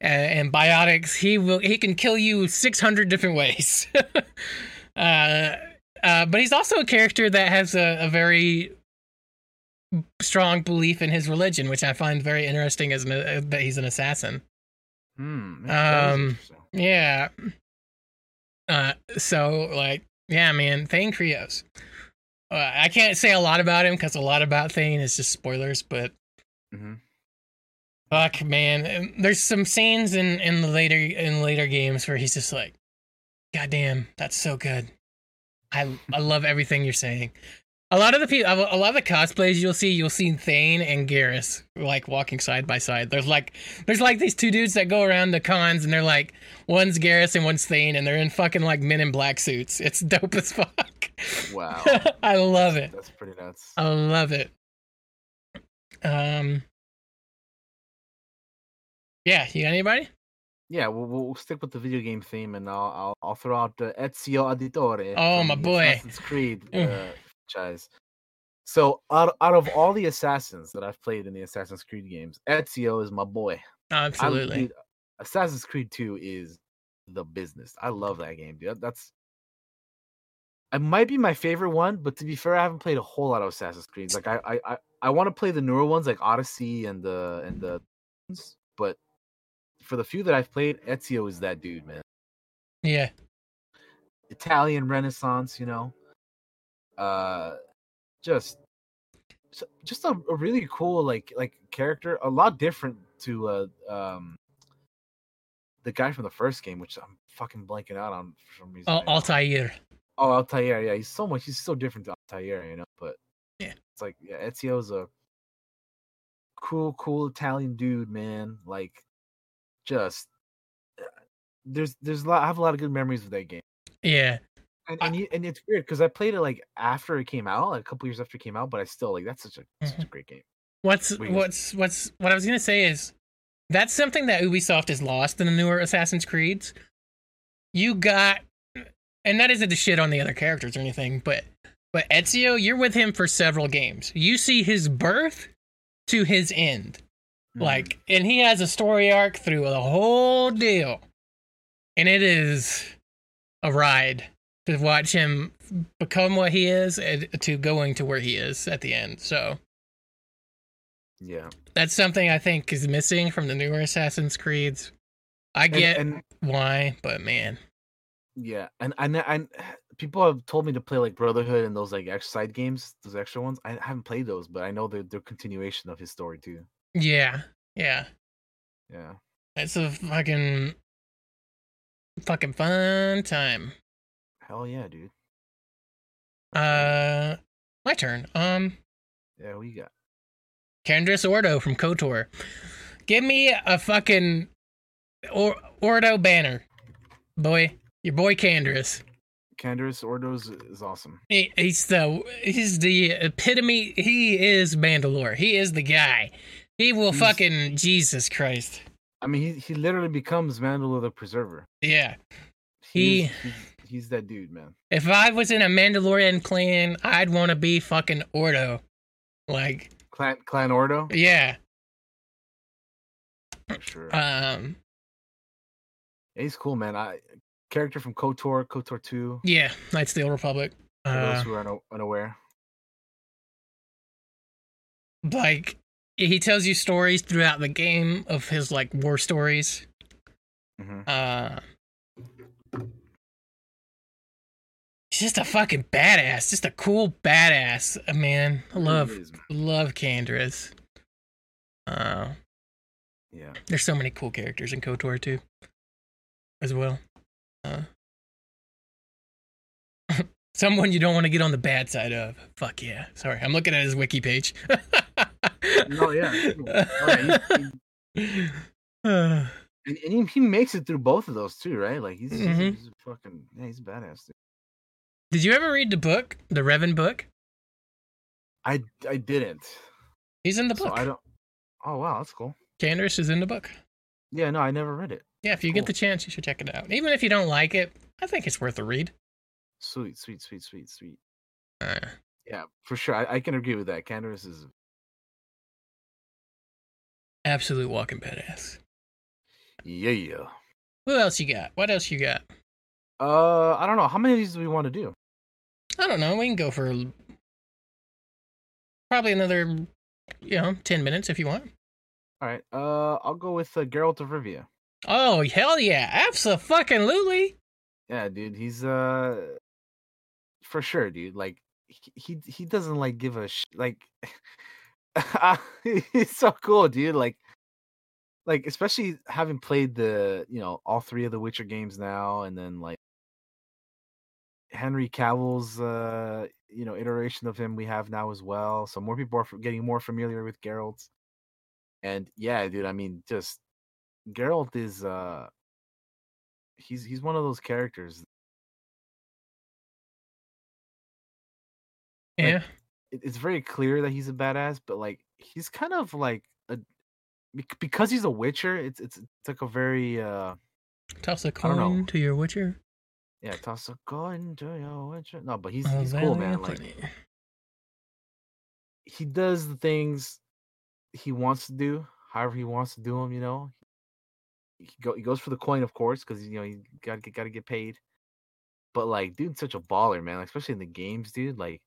and, and biotics, he will he can kill you six hundred different ways. uh, uh, but he's also a character that has a, a very strong belief in his religion, which I find very interesting as an, uh, that he's an assassin. Hmm, um. Yeah. Uh, so like, yeah, man, Thane Krios. Uh, I can't say a lot about him because a lot about Thane is just spoilers, but Mhm. Fuck, man, there's some scenes in in the later in later games where he's just like, goddamn, that's so good. I I love everything you're saying. A lot of the people, a lot of the cosplays you'll see, you'll see Thane and Garrus like walking side by side. There's like, there's like these two dudes that go around the cons, and they're like, one's Garrus and one's Thane, and they're in fucking like men in black suits. It's dope as fuck. Wow, I love it. that's pretty nuts. I love it. Um. Yeah, you got anybody? yeah, we'll, we'll stick with the video game theme, and I'll I'll, I'll throw out uh, Ezio Auditore. Oh, my boy. Assassin's Creed Mm. uh, franchise. So out out of all the assassins that I've played in the Assassin's Creed games, Ezio is my boy. Absolutely. dude, Assassin's Creed 2 is the business. I love that game, dude. That's it might be my favorite one, but to be fair, I haven't played a whole lot of Assassin's Creed. Like I I I, I want to play the newer ones like Odyssey and the and the but for the few that I've played, Ezio is that dude, man. yeah. Italian Renaissance, you know. Uh just just a, a really cool like like character, a lot different to uh um the guy from the first game, which I'm fucking blanking out on for some reason. Oh. Altair. Oh, Altair, yeah, he's so much. He's so different to Altair, you know. But Yeah. it's like yeah, Ezio's a cool, cool Italian dude, man. Like, just uh, there's there's a lot. I have a lot of good memories of that game, Yeah. and and, you, and it's weird because I played it like after it came out, like a couple years after it came out. But I still like that's such a such Mm-hmm. a great game. What's What what's what's what I was gonna say is that's something that Ubisoft has lost in the newer Assassin's Creeds. You got and that isn't to shit on the other characters or anything, but but Ezio, you're with him for several games. You see his birth to his end. Mhm. Like, and he has a story arc through the whole deal. And it is a ride to watch him become what he is and to going to where he is at the end. So yeah, that's something I think is missing from the newer Assassin's Creeds. I and, get and why, but man. yeah, and and and people have told me to play like Brotherhood and those like extra side games, those extra ones. I haven't played those, but I know they're they're continuation of his story too. Yeah. Yeah. Yeah, It's a fucking fucking fun time. hell yeah, dude. Uh my turn. Um Yeah, we got? Canderous Ordo from KOTOR. Give me a fucking or- Ordo banner. Boy, your boy Canderous. Canderous Ordos is awesome. He, he's the he's the epitome. He is Mandalore. He is the guy. He will He's- fucking Jesus Christ. I mean, he he literally becomes Mandalore the Preserver. Yeah. He's, He- he's, he's that dude, man. If I was in a Mandalorian clan, I'd want to be fucking Ordo. Like, Clan Clan Ordo, yeah. for sure. Um, Yeah, he's cool, man. I character from Kotor, Kotor Two. yeah. Knights of the Old Republic. For Uh, those who are una- unaware. like he tells you stories throughout the game of his like war stories. hmm Uh He's just a fucking badass, just a cool badass, uh, man. I love love Canderous. Uh Yeah. there's so many cool characters in KOTOR too. As well. Uh Someone you don't want to get on the bad side of. Fuck yeah. Sorry, I'm looking at his wiki page. No, yeah. Oh, yeah, he- Uh, And, and he, he makes it through both of those too, right? Like he's, he's, a- Mhm. he's a fucking yeah, he's a badass. Dude. Did you ever read the book, the Revan book? I I didn't. He's in the So book. I don't. Oh wow, that's cool. Canderous is in the book. Yeah, no, I never read it. Yeah, if you Cool. get the chance, you should check it out. Even if you don't like it, I think it's worth a read. Sweet, sweet, sweet, sweet, sweet. Uh, Yeah, for sure. I, I can agree with that. Canderous is absolute walking badass. yeah, yeah. Who else you got? What else you got? Uh, I don't know. How many of these do we want to do? I don't know. We can go for probably another, you know, ten minutes if you want. All right. Uh, I'll go with uh, Geralt of Rivia. Oh hell yeah! Absolutely. Yeah, dude. He's uh, for sure, dude. Like he he, he doesn't like give a sh- like. he's so cool, dude. Like, like especially having played the you know all three of the Witcher games now, and then like Henry Cavill's uh you know iteration of him we have now as well. So more people are getting more familiar with Geralt. And yeah, dude. I mean, just Geralt is uh he's he's one of those characters. Yeah. It, it's very clear that he's a badass, but like he's kind of like a because he's a Witcher. It's it's it's like a very uh Toss a coin to your Witcher. yeah toss a coin to your Witcher. No, but he's Oh, he's cool, man. Like he does the things he wants to do, however he wants to do them. You know, he go he goes for the coin, of course, because you know he got to get got to get paid. But like, dude's such a baller, man. Like, especially in the games, dude. Like,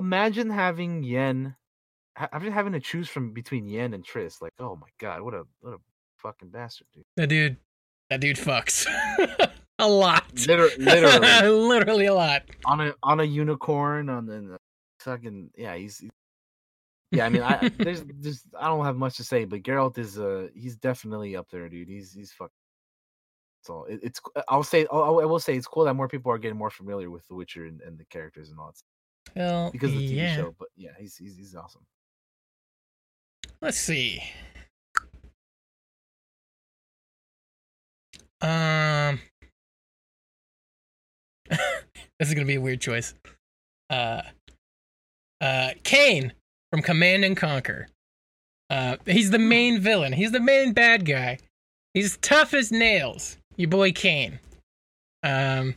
imagine having Yen, imagine having to choose from between Yen and Triss. Like, oh my god, what a what a fucking bastard, dude. that dude, that dude fucks a lot. Liter- literally literally a lot. on a on a unicorn on the fucking yeah. He's he's- yeah. I mean, I there's just I don't have much to say, but Geralt is uh he's definitely up there, dude. He's he's fucking. So it, it's I'll say I'll, I will say it's cool that more people are getting more familiar with The Witcher and, and the characters and all that stuff Well, because of the TV show. But yeah, he's he's he's awesome. Let's see. Um, this is gonna be a weird choice. Uh, uh, Kane from Command and Conquer. Uh, he's the main villain. He's the main bad guy. He's tough as nails. Your boy Kane. Um,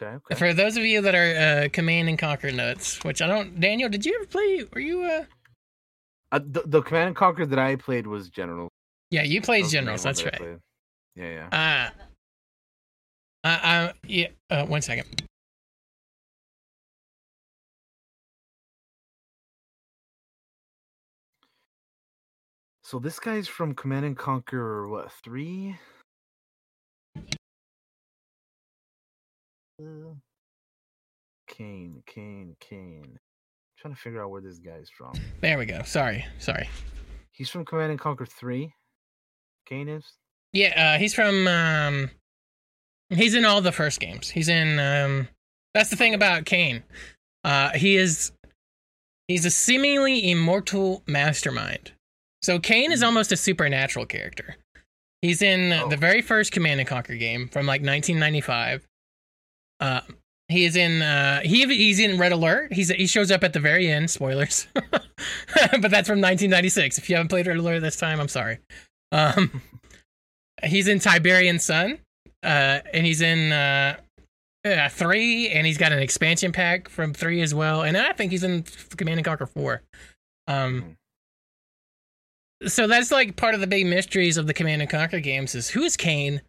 Okay, okay. For those of you that are uh, Command and Conquer nuts, which I don't, Daniel, did you ever play? Were you? uh Uh, the, the Command and Conquer that I played was General. Yeah, you played Generals. That's right. Yeah, yeah. Uh, uh, uh yeah. Uh, one second. So this guy's from Command and Conquer what three? Uh, Kane, Kane, Kane. trying to figure out where this guy's from. There we go. Sorry, sorry. He's from Command and Conquer three. Kane is. Yeah, uh, he's from. Um, he's in all the first games. He's in. Um, that's the thing about Kane. Uh, he is. He's a seemingly immortal mastermind. So Kane is almost a supernatural character. He's in Oh. the very first Command and Conquer game from like 1995. Uh, he is in. Uh, he he's in Red Alert. He's he shows up at the very end. Spoilers, but that's from 1996. If you haven't played Red Alert this time, I'm sorry. Um, he's in Tiberian Sun, uh, and he's in uh, uh, three, and he's got an expansion pack from three as well. And I think he's in Command and Conquer four. Um, so that's like part of the big mysteries of the Command and Conquer games is who is Kane?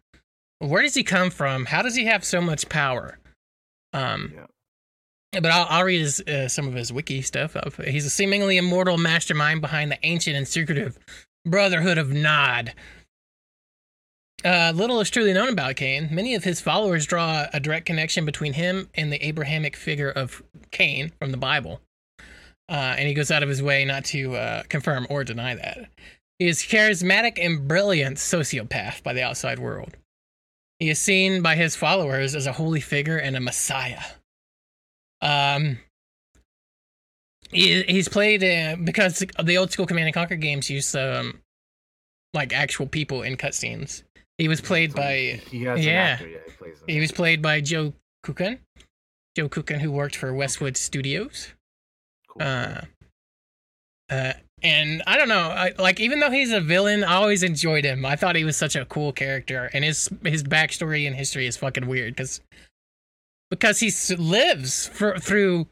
Where does he come from? How does he have so much power? Um, Yeah. but I'll, I'll read his, uh, some of his wiki stuff. Up. He's a seemingly immortal mastermind behind the ancient and secretive Brotherhood of Nod. Uh, little is truly known about Kane. Many of his followers draw a direct connection between him and the Abrahamic figure of Cain from the Bible. Uh, and he goes out of his way not to uh, confirm or deny that. He is charismatic and brilliant sociopath by the outside world. He is seen by his followers as a holy figure and a messiah. Um, he, he's played uh, because the old school Command and Conquer games use um, like actual people in cutscenes. He was played by he has yeah. an actor, yeah, he he was played by Joe Kucan. Joe Kucan, who worked for Westwood Studios. Cool. Uh, uh, and I don't know, I, like even though he's a villain, I always enjoyed him. I thought he was such a cool character, and his his backstory and history is fucking weird because because he lives for, through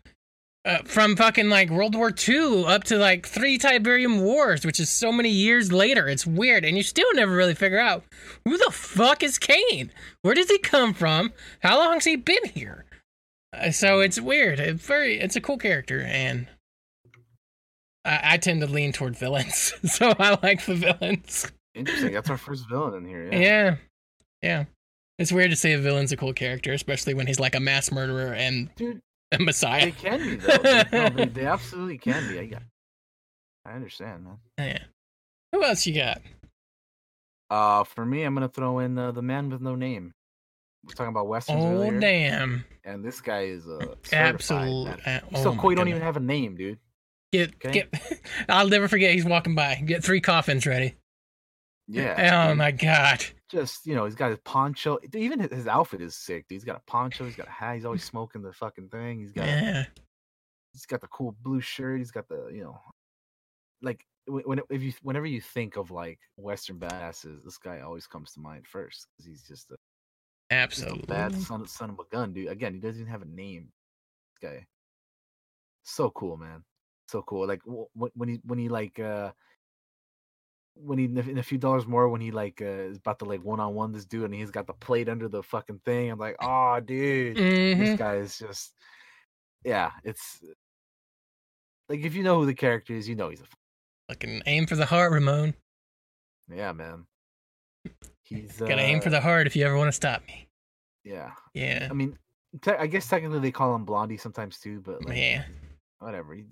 uh, from fucking like World War II up to like three Tiberium Wars, which is so many years later. It's weird, and you still never really figure out who the fuck is Kane. Where does he come from? How long's he been here? Uh, so it's weird. It's very. It's a cool character, and I, I tend to lean toward villains, so I like the villains. Interesting. That's our first villain in here. Yeah. Yeah. yeah, It's weird to say a villain's a cool character, especially when he's like a mass murderer and Dude, a messiah. they can be though. They, no, they, they absolutely can be. I got. I understand, man. Yeah. Who else you got? Uh, for me, I'm gonna throw in uh, the man with no name. We're talking about westerns Oh earlier, damn! and this guy is uh, Absolute. Absolute. Uh, So oh my cool, you don't even have a name, dude. Get Okay. get. I'll never forget. He's walking by. Get three coffins ready. Yeah. Oh my god. Just you know, he's got his poncho. Even his- outfit is sick. Dude. He's got a poncho. He's got a hat. He's always smoking the fucking thing. He's got. Yeah. He's got the cool blue shirt. He's got the you know, like when if you whenever you think of like Western badasses, this guy always comes to mind first because he's just a, just a Absolutely. bad son, son of a gun, dude. Again, he doesn't even have a name. This guy, so cool, man. So cool. Like wh- wh- when he when he like uh when he in a few dollars more when he like uh, is about to like one on one this dude and he's got the plate under the fucking thing. I'm like, oh, dude Mhm. this guy is just yeah it's like if you know who the character is you know he's a Fucking aim for the heart, Ramon. yeah man he's Gotta aim for uh, the heart if you ever want to stop me. yeah Yeah. i mean te- i guess technically they call him blondie sometimes too but like Yeah. whatever he-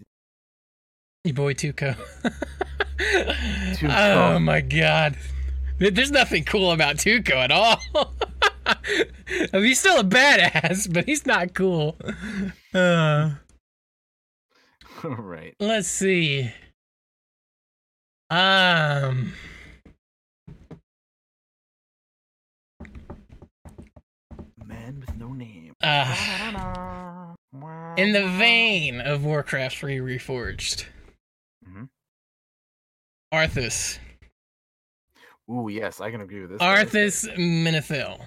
Your boy Tuco. Tuco. Oh my god. There's nothing cool about Tuco at all. I mean, he's still a badass, but he's not cool. Uh, right let's see. Um, man with no name uh, in the vein of Warcraft 3 Reforged. Arthas. Ooh, yes i can agree with this. Arthas Menethil.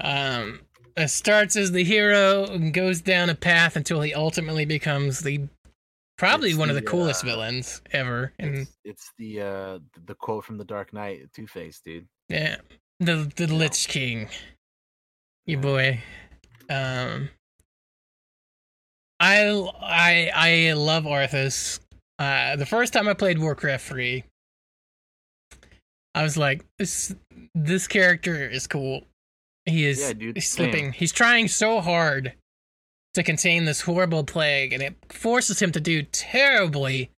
Um, uh, starts as the hero and goes down a path until he ultimately becomes the probably It's one of the the, coolest uh, villains ever. And It's, it's the uh the quote from the Dark Knight, Two Face, dude. yeah, the the Lich King, your Yeah. boy. Um, I I I love Arthas. Uh, the first time I played Warcraft three, I was like, this this character is cool. He is Yeah, dude, he's same. slipping. He's trying so hard to contain this horrible plague, and it forces him to do terribly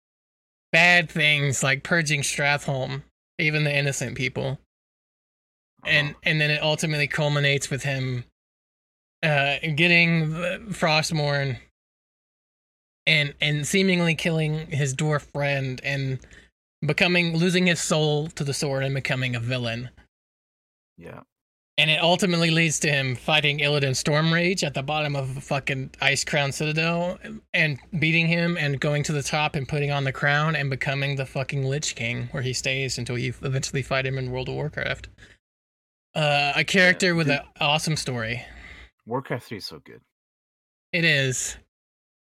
bad things like purging Stratholme, even the innocent people and Uh-huh. and then it ultimately culminates with him uh getting frostmourne and and seemingly killing his dwarf friend and becoming losing his soul to the sword and becoming a villain yeah, and it ultimately leads to him fighting Illidan Stormrage at the bottom of a fucking Icecrown Citadel and beating him and going to the top and putting on the crown and becoming the fucking Lich King where he stays until you eventually fight him in World of Warcraft. Uh, a character with an awesome story. Warcraft Three is so good. It is.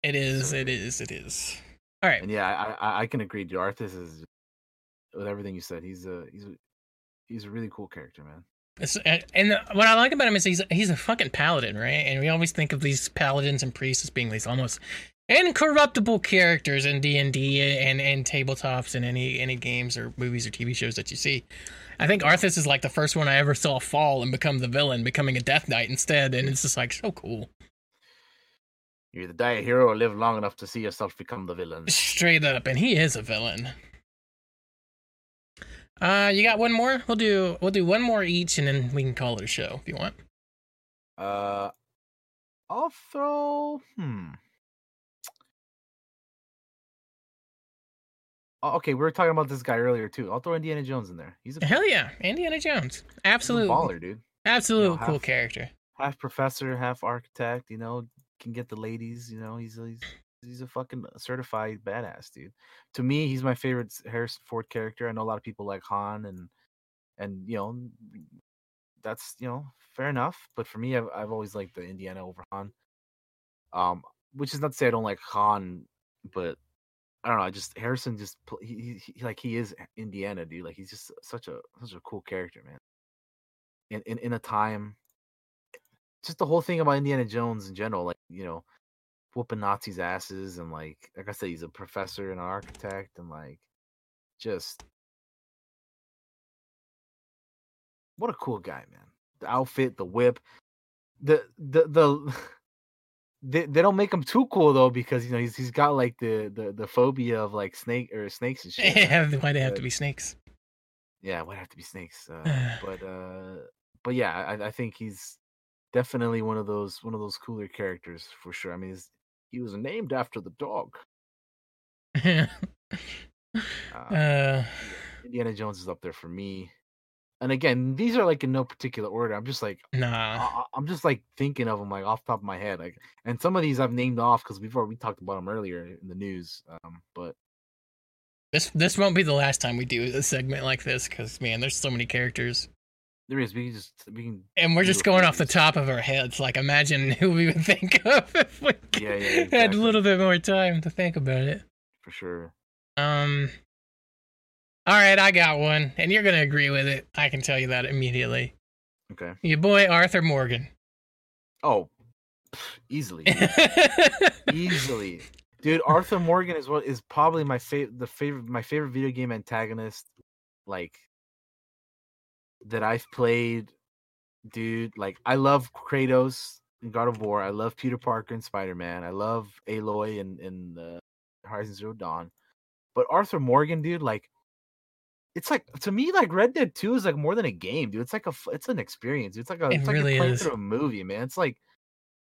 It is. So It is. It is. All right. And yeah, I I, I can agree. Dude, Arthas is with everything you said. He's a he's a he's a really cool character, man. It's, uh, and and what I like about him is he's he's a fucking paladin, right? And we always think of these paladins and priests as being these almost incorruptible characters in D and D and and tabletops and any any games or movies or TV shows that you see. I think Arthas is like the first one I ever saw fall and become the villain, becoming a Death Knight instead, and it's just like so cool. You either die a hero or live long enough to see yourself become the villain. Straight up, and he is a villain. Uh, you got one more? We'll do we'll do one more each, and then we can call it a show if you want. Uh, I'll throw. Hmm. Oh, okay, we were talking about this guy earlier too. I'll throw Indiana Jones in there. He's a, Hell yeah, Indiana Jones, absolute, baller, dude. absolute You know, cool character. Half professor, half architect. You know, can get the ladies. You know, he's he's he's a fucking certified badass, dude. To me, he's my favorite Harrison Ford character. I know a lot of people like Han, and and you know, that's you know fair enough. But for me, I've I've always liked the Indiana over Han. Um, which is not to say I don't like Han, but I don't know. I just Harrison just he, he like he is Indiana, dude. Like he's just such a such a cool character, man. In in in a time, just the whole thing about Indiana Jones in general, like you know, whooping Nazis' asses, and like like I said, he's a professor and an architect, and like just what a cool guy, man. The outfit, the whip, the the the. They, they don't make him too cool though because you know he's he's got like the the, the phobia of like snake or snakes and shit. right? Why they have to be snakes? Yeah, it would have to be snakes. Uh, but uh, but yeah, I, I think he's definitely one of those one of those cooler characters for sure. I mean, he was named after the dog. Uh, uh, Indiana Jones is up there for me. And again, these are like in no particular order. I'm just like nah. I, I'm just like thinking of them like off the top of my head. Like, and some of these I've named off because we've already we talked about them earlier in the news. Um, but This this won't be the last time we do a segment like this because man, there's so many characters, there is we can just we can and we're just going off the top of our heads. Like, imagine who we would think of if we Yeah, yeah, had a little bit more time to think about it. for sure. Um. All right, I got one, and you're gonna agree with it. I can tell you that immediately. Okay. Your boy Arthur Morgan. Oh, easily. easily dude arthur morgan is what is probably my favorite the favorite my favorite video game antagonist like that i've played dude like i love kratos in god of war i love peter parker in spider-man i love aloy in in uh, horizon zero dawn but arthur morgan dude like it's like to me like red dead 2 is like more than a game dude it's like a it's an experience it's like a It it's like really playing is. through a movie man it's like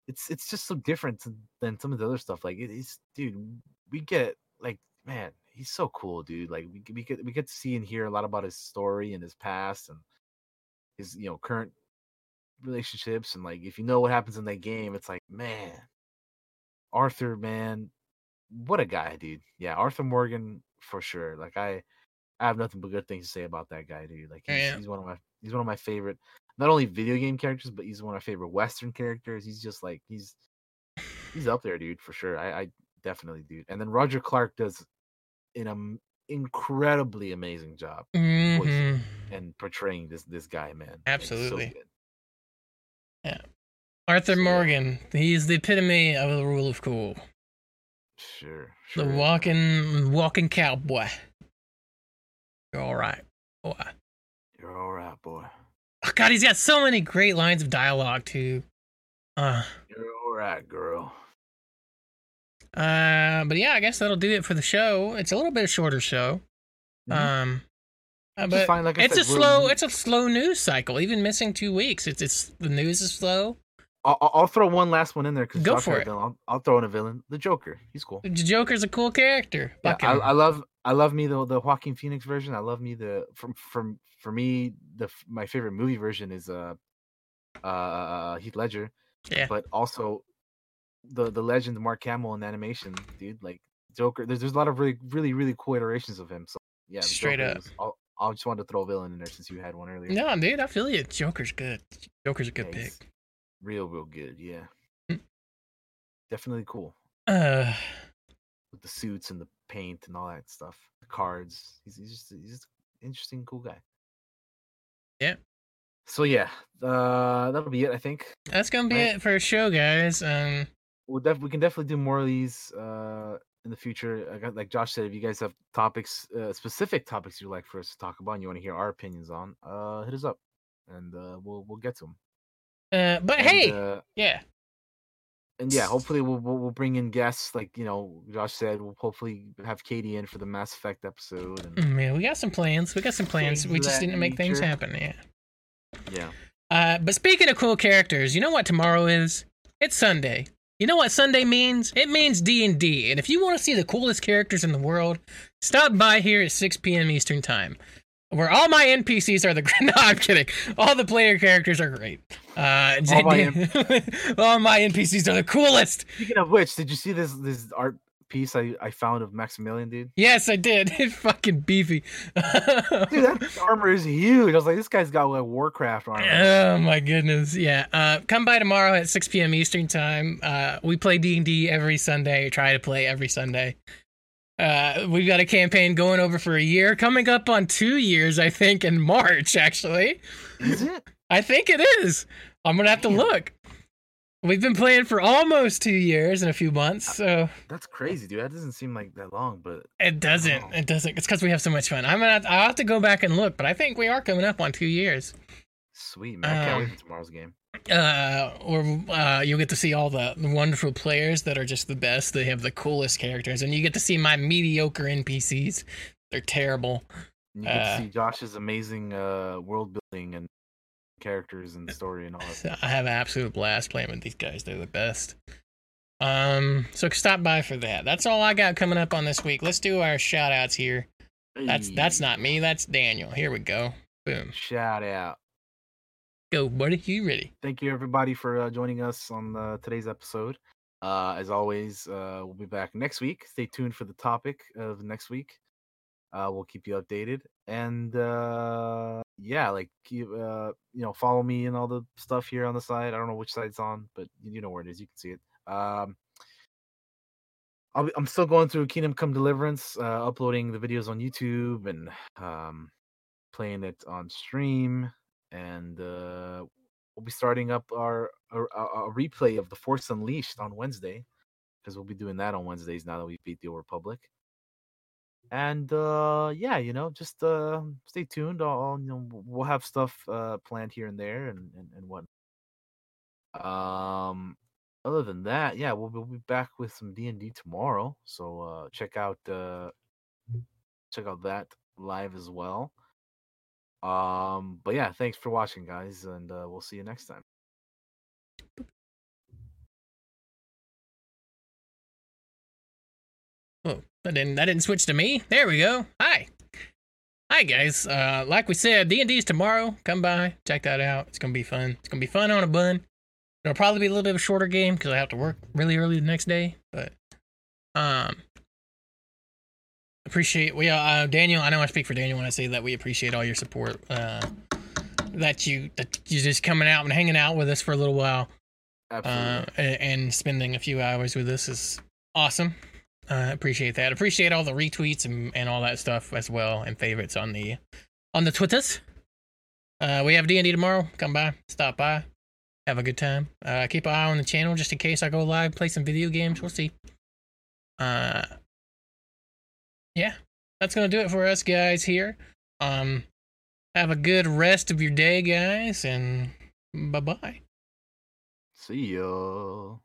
it's it's just so different to- than some of the other stuff. Like it is, dude. We get like, man, he's so cool, dude. Like we we get we get to see and hear a lot about his story and his past and his you know current relationships and like if you know what happens in that game, it's like man, Arthur, man, what a guy, dude. Yeah, Arthur Morgan for sure. Like I I have nothing but good things to say about that guy, dude. Like he's, Yeah. he's one of my he's one of my favorite not only video game characters, but he's one of my favorite Western characters. He's just like he's he's up there, dude, for sure. I, I definitely dude. And then Roger Clark does an um, incredibly amazing job Mhm. And portraying this this guy, man. Like, so Absolutely. good. Arthur So- Morgan. He's the epitome of the rule of cool. Sure, The sure. man. walking walking cowboy. You're all right, boy. You're all right, boy. Oh, God, he's got so many great lines of dialogue too. Uh, You're all right, girl. uh, but yeah, I guess that'll do it for the show. It's a little bit shorter show. Mhm. Um, uh, but fine, like it's a said, we're- slow it's a slow news cycle. Even missing two weeks, it's it's the news is slow. I'll, I'll- throw one last one in there because Go for it. I'll, I'll throw in a villain, the Joker. He's cool. The Joker's a cool character. Yeah, I, I love I love me the the Joaquin Phoenix version. I love me the from from for me the my favorite movie version is uh uh Heath Ledger. Yeah. But also the the legend Mark Hamill in animation, dude. Like Joker. There's there's a lot of really really really cool iterations of him. So yeah, Straight Joker up. I just wanted to throw a villain in there since you had one earlier. no, dude, I feel you. Joker's good. Joker's a good Yeah, pick. Real real good. Yeah. Mm. Definitely cool Uh, with the suits and the paint and all that stuff. The cards. He's, he's just he's just an interesting, cool guy. Yeah. So yeah, uh, that'll be it. I think that's gonna be Right. it for a show, guys. Um, we'll def- we can definitely do more of these uh, in the future. Got, like Josh said, if you guys have topics, uh, specific topics you'd like for us to talk about, and you want to hear our opinions on, uh, hit us up, and uh, we'll we'll get to them. uh, but And, hey, uh, yeah, and yeah, hopefully we'll, we'll we'll bring in guests. Like you know, Josh said, we'll hopefully have Katie in for the Mass Effect episode. And Mm, yeah, we got some plans. We got some plans. We just didn't make things happen. Yeah. yeah, Uh, but speaking of cool characters, you know what tomorrow is? It's Sunday. You know what Sunday means? It means D and D. And if you want to see the coolest characters in the world, stop by here at 6 p.m. Eastern Time, where all my NPCs are the. no, I'm kidding. All the player characters are great. Uh, All my all my NPCs are the coolest. Speaking of which, did you see this this art piece I, I found of Maximilian, dude? Yes, I did. It's fucking beefy. Dude, that armor is huge. I was like, this guy's got like Warcraft armor. Oh my goodness! Yeah, uh, come by tomorrow at 6 p.m. Eastern time. Uh, we play D and D every Sunday. Try to play every Sunday. Uh, we've got a campaign going over for a year, coming up on two years, I think, in March. Actually, Is it? I think it is. I'm gonna have to Damn. look. We've been playing for almost two years and a few months, so That's crazy, dude. That doesn't seem like that long, but it doesn't. It doesn't. It's because we have so much fun. I'm gonna. Have, I'll have to go back and look, but I think we are coming up on two years. sweet man. I can't wait Um, for tomorrow's game. uh, or uh, you'll get to see all the wonderful players that are just the best. They have the coolest characters, and you get to see my mediocre NPCs. They're terrible. And you get uh, to see Josh's amazing uh, world building and characters and story and all that. I have an absolute blast playing with these guys. They're the best. Um, so stop by for that. That's all I got coming up on this week. Let's do our shout outs here. That's that's not me. That's Daniel. Here we go. Boom. Shout out. Go, buddy. You ready? Thank you everybody for uh, joining us on uh, today's episode. Uh, as always, uh, we'll be back next week. Stay tuned for the topic of next week. Uh, we'll keep you updated, and uh, yeah, like keep, uh, you know, follow me and all the stuff here on the side. I don't know which side it's on, but you know where it is. You can see it. Um, be, I'm still going through Kingdom Come Deliverance, uh, uploading the videos on YouTube and um, playing it on stream, and uh, we'll be starting up our a replay of the Force Unleashed on Wednesday, because we'll be doing that on Wednesdays now that we beat the Old Republic. And uh, yeah, you know, just uh, stay tuned. I'll, you know, we'll have stuff uh, planned here and there and and, and what. Um, other than that, yeah, we'll, we'll be back with some D and D tomorrow. So uh, check out uh, check out that live as well. Um, but yeah, thanks for watching, guys, and uh, we'll see you next time. Oh, that didn't that didn't switch to me. There we go. Hi. Hi guys. Uh like we said, D&D's tomorrow. Come by, check that out. It's gonna be fun. It's gonna be fun on a bun. It'll probably be a little bit of a shorter game because I have to work really early the next day. But um appreciate we uh Daniel. I know I speak for Daniel when I say that we appreciate all your support. Uh, that you that you just coming out and hanging out with us for a little while. Absolutely. Uh, a- and spending a few hours with us is awesome. Uh, appreciate that. Appreciate all the retweets and, and all that stuff as well, and favorites on the on the twitters. Uh, we have D and D tomorrow. Come by, stop by, have a good time. Uh, keep an eye on the channel just in case I go live, play some video games. We'll see. Uh, yeah, that's gonna do it for us guys here. Um, have a good rest of your day, guys, and bye bye. See ya.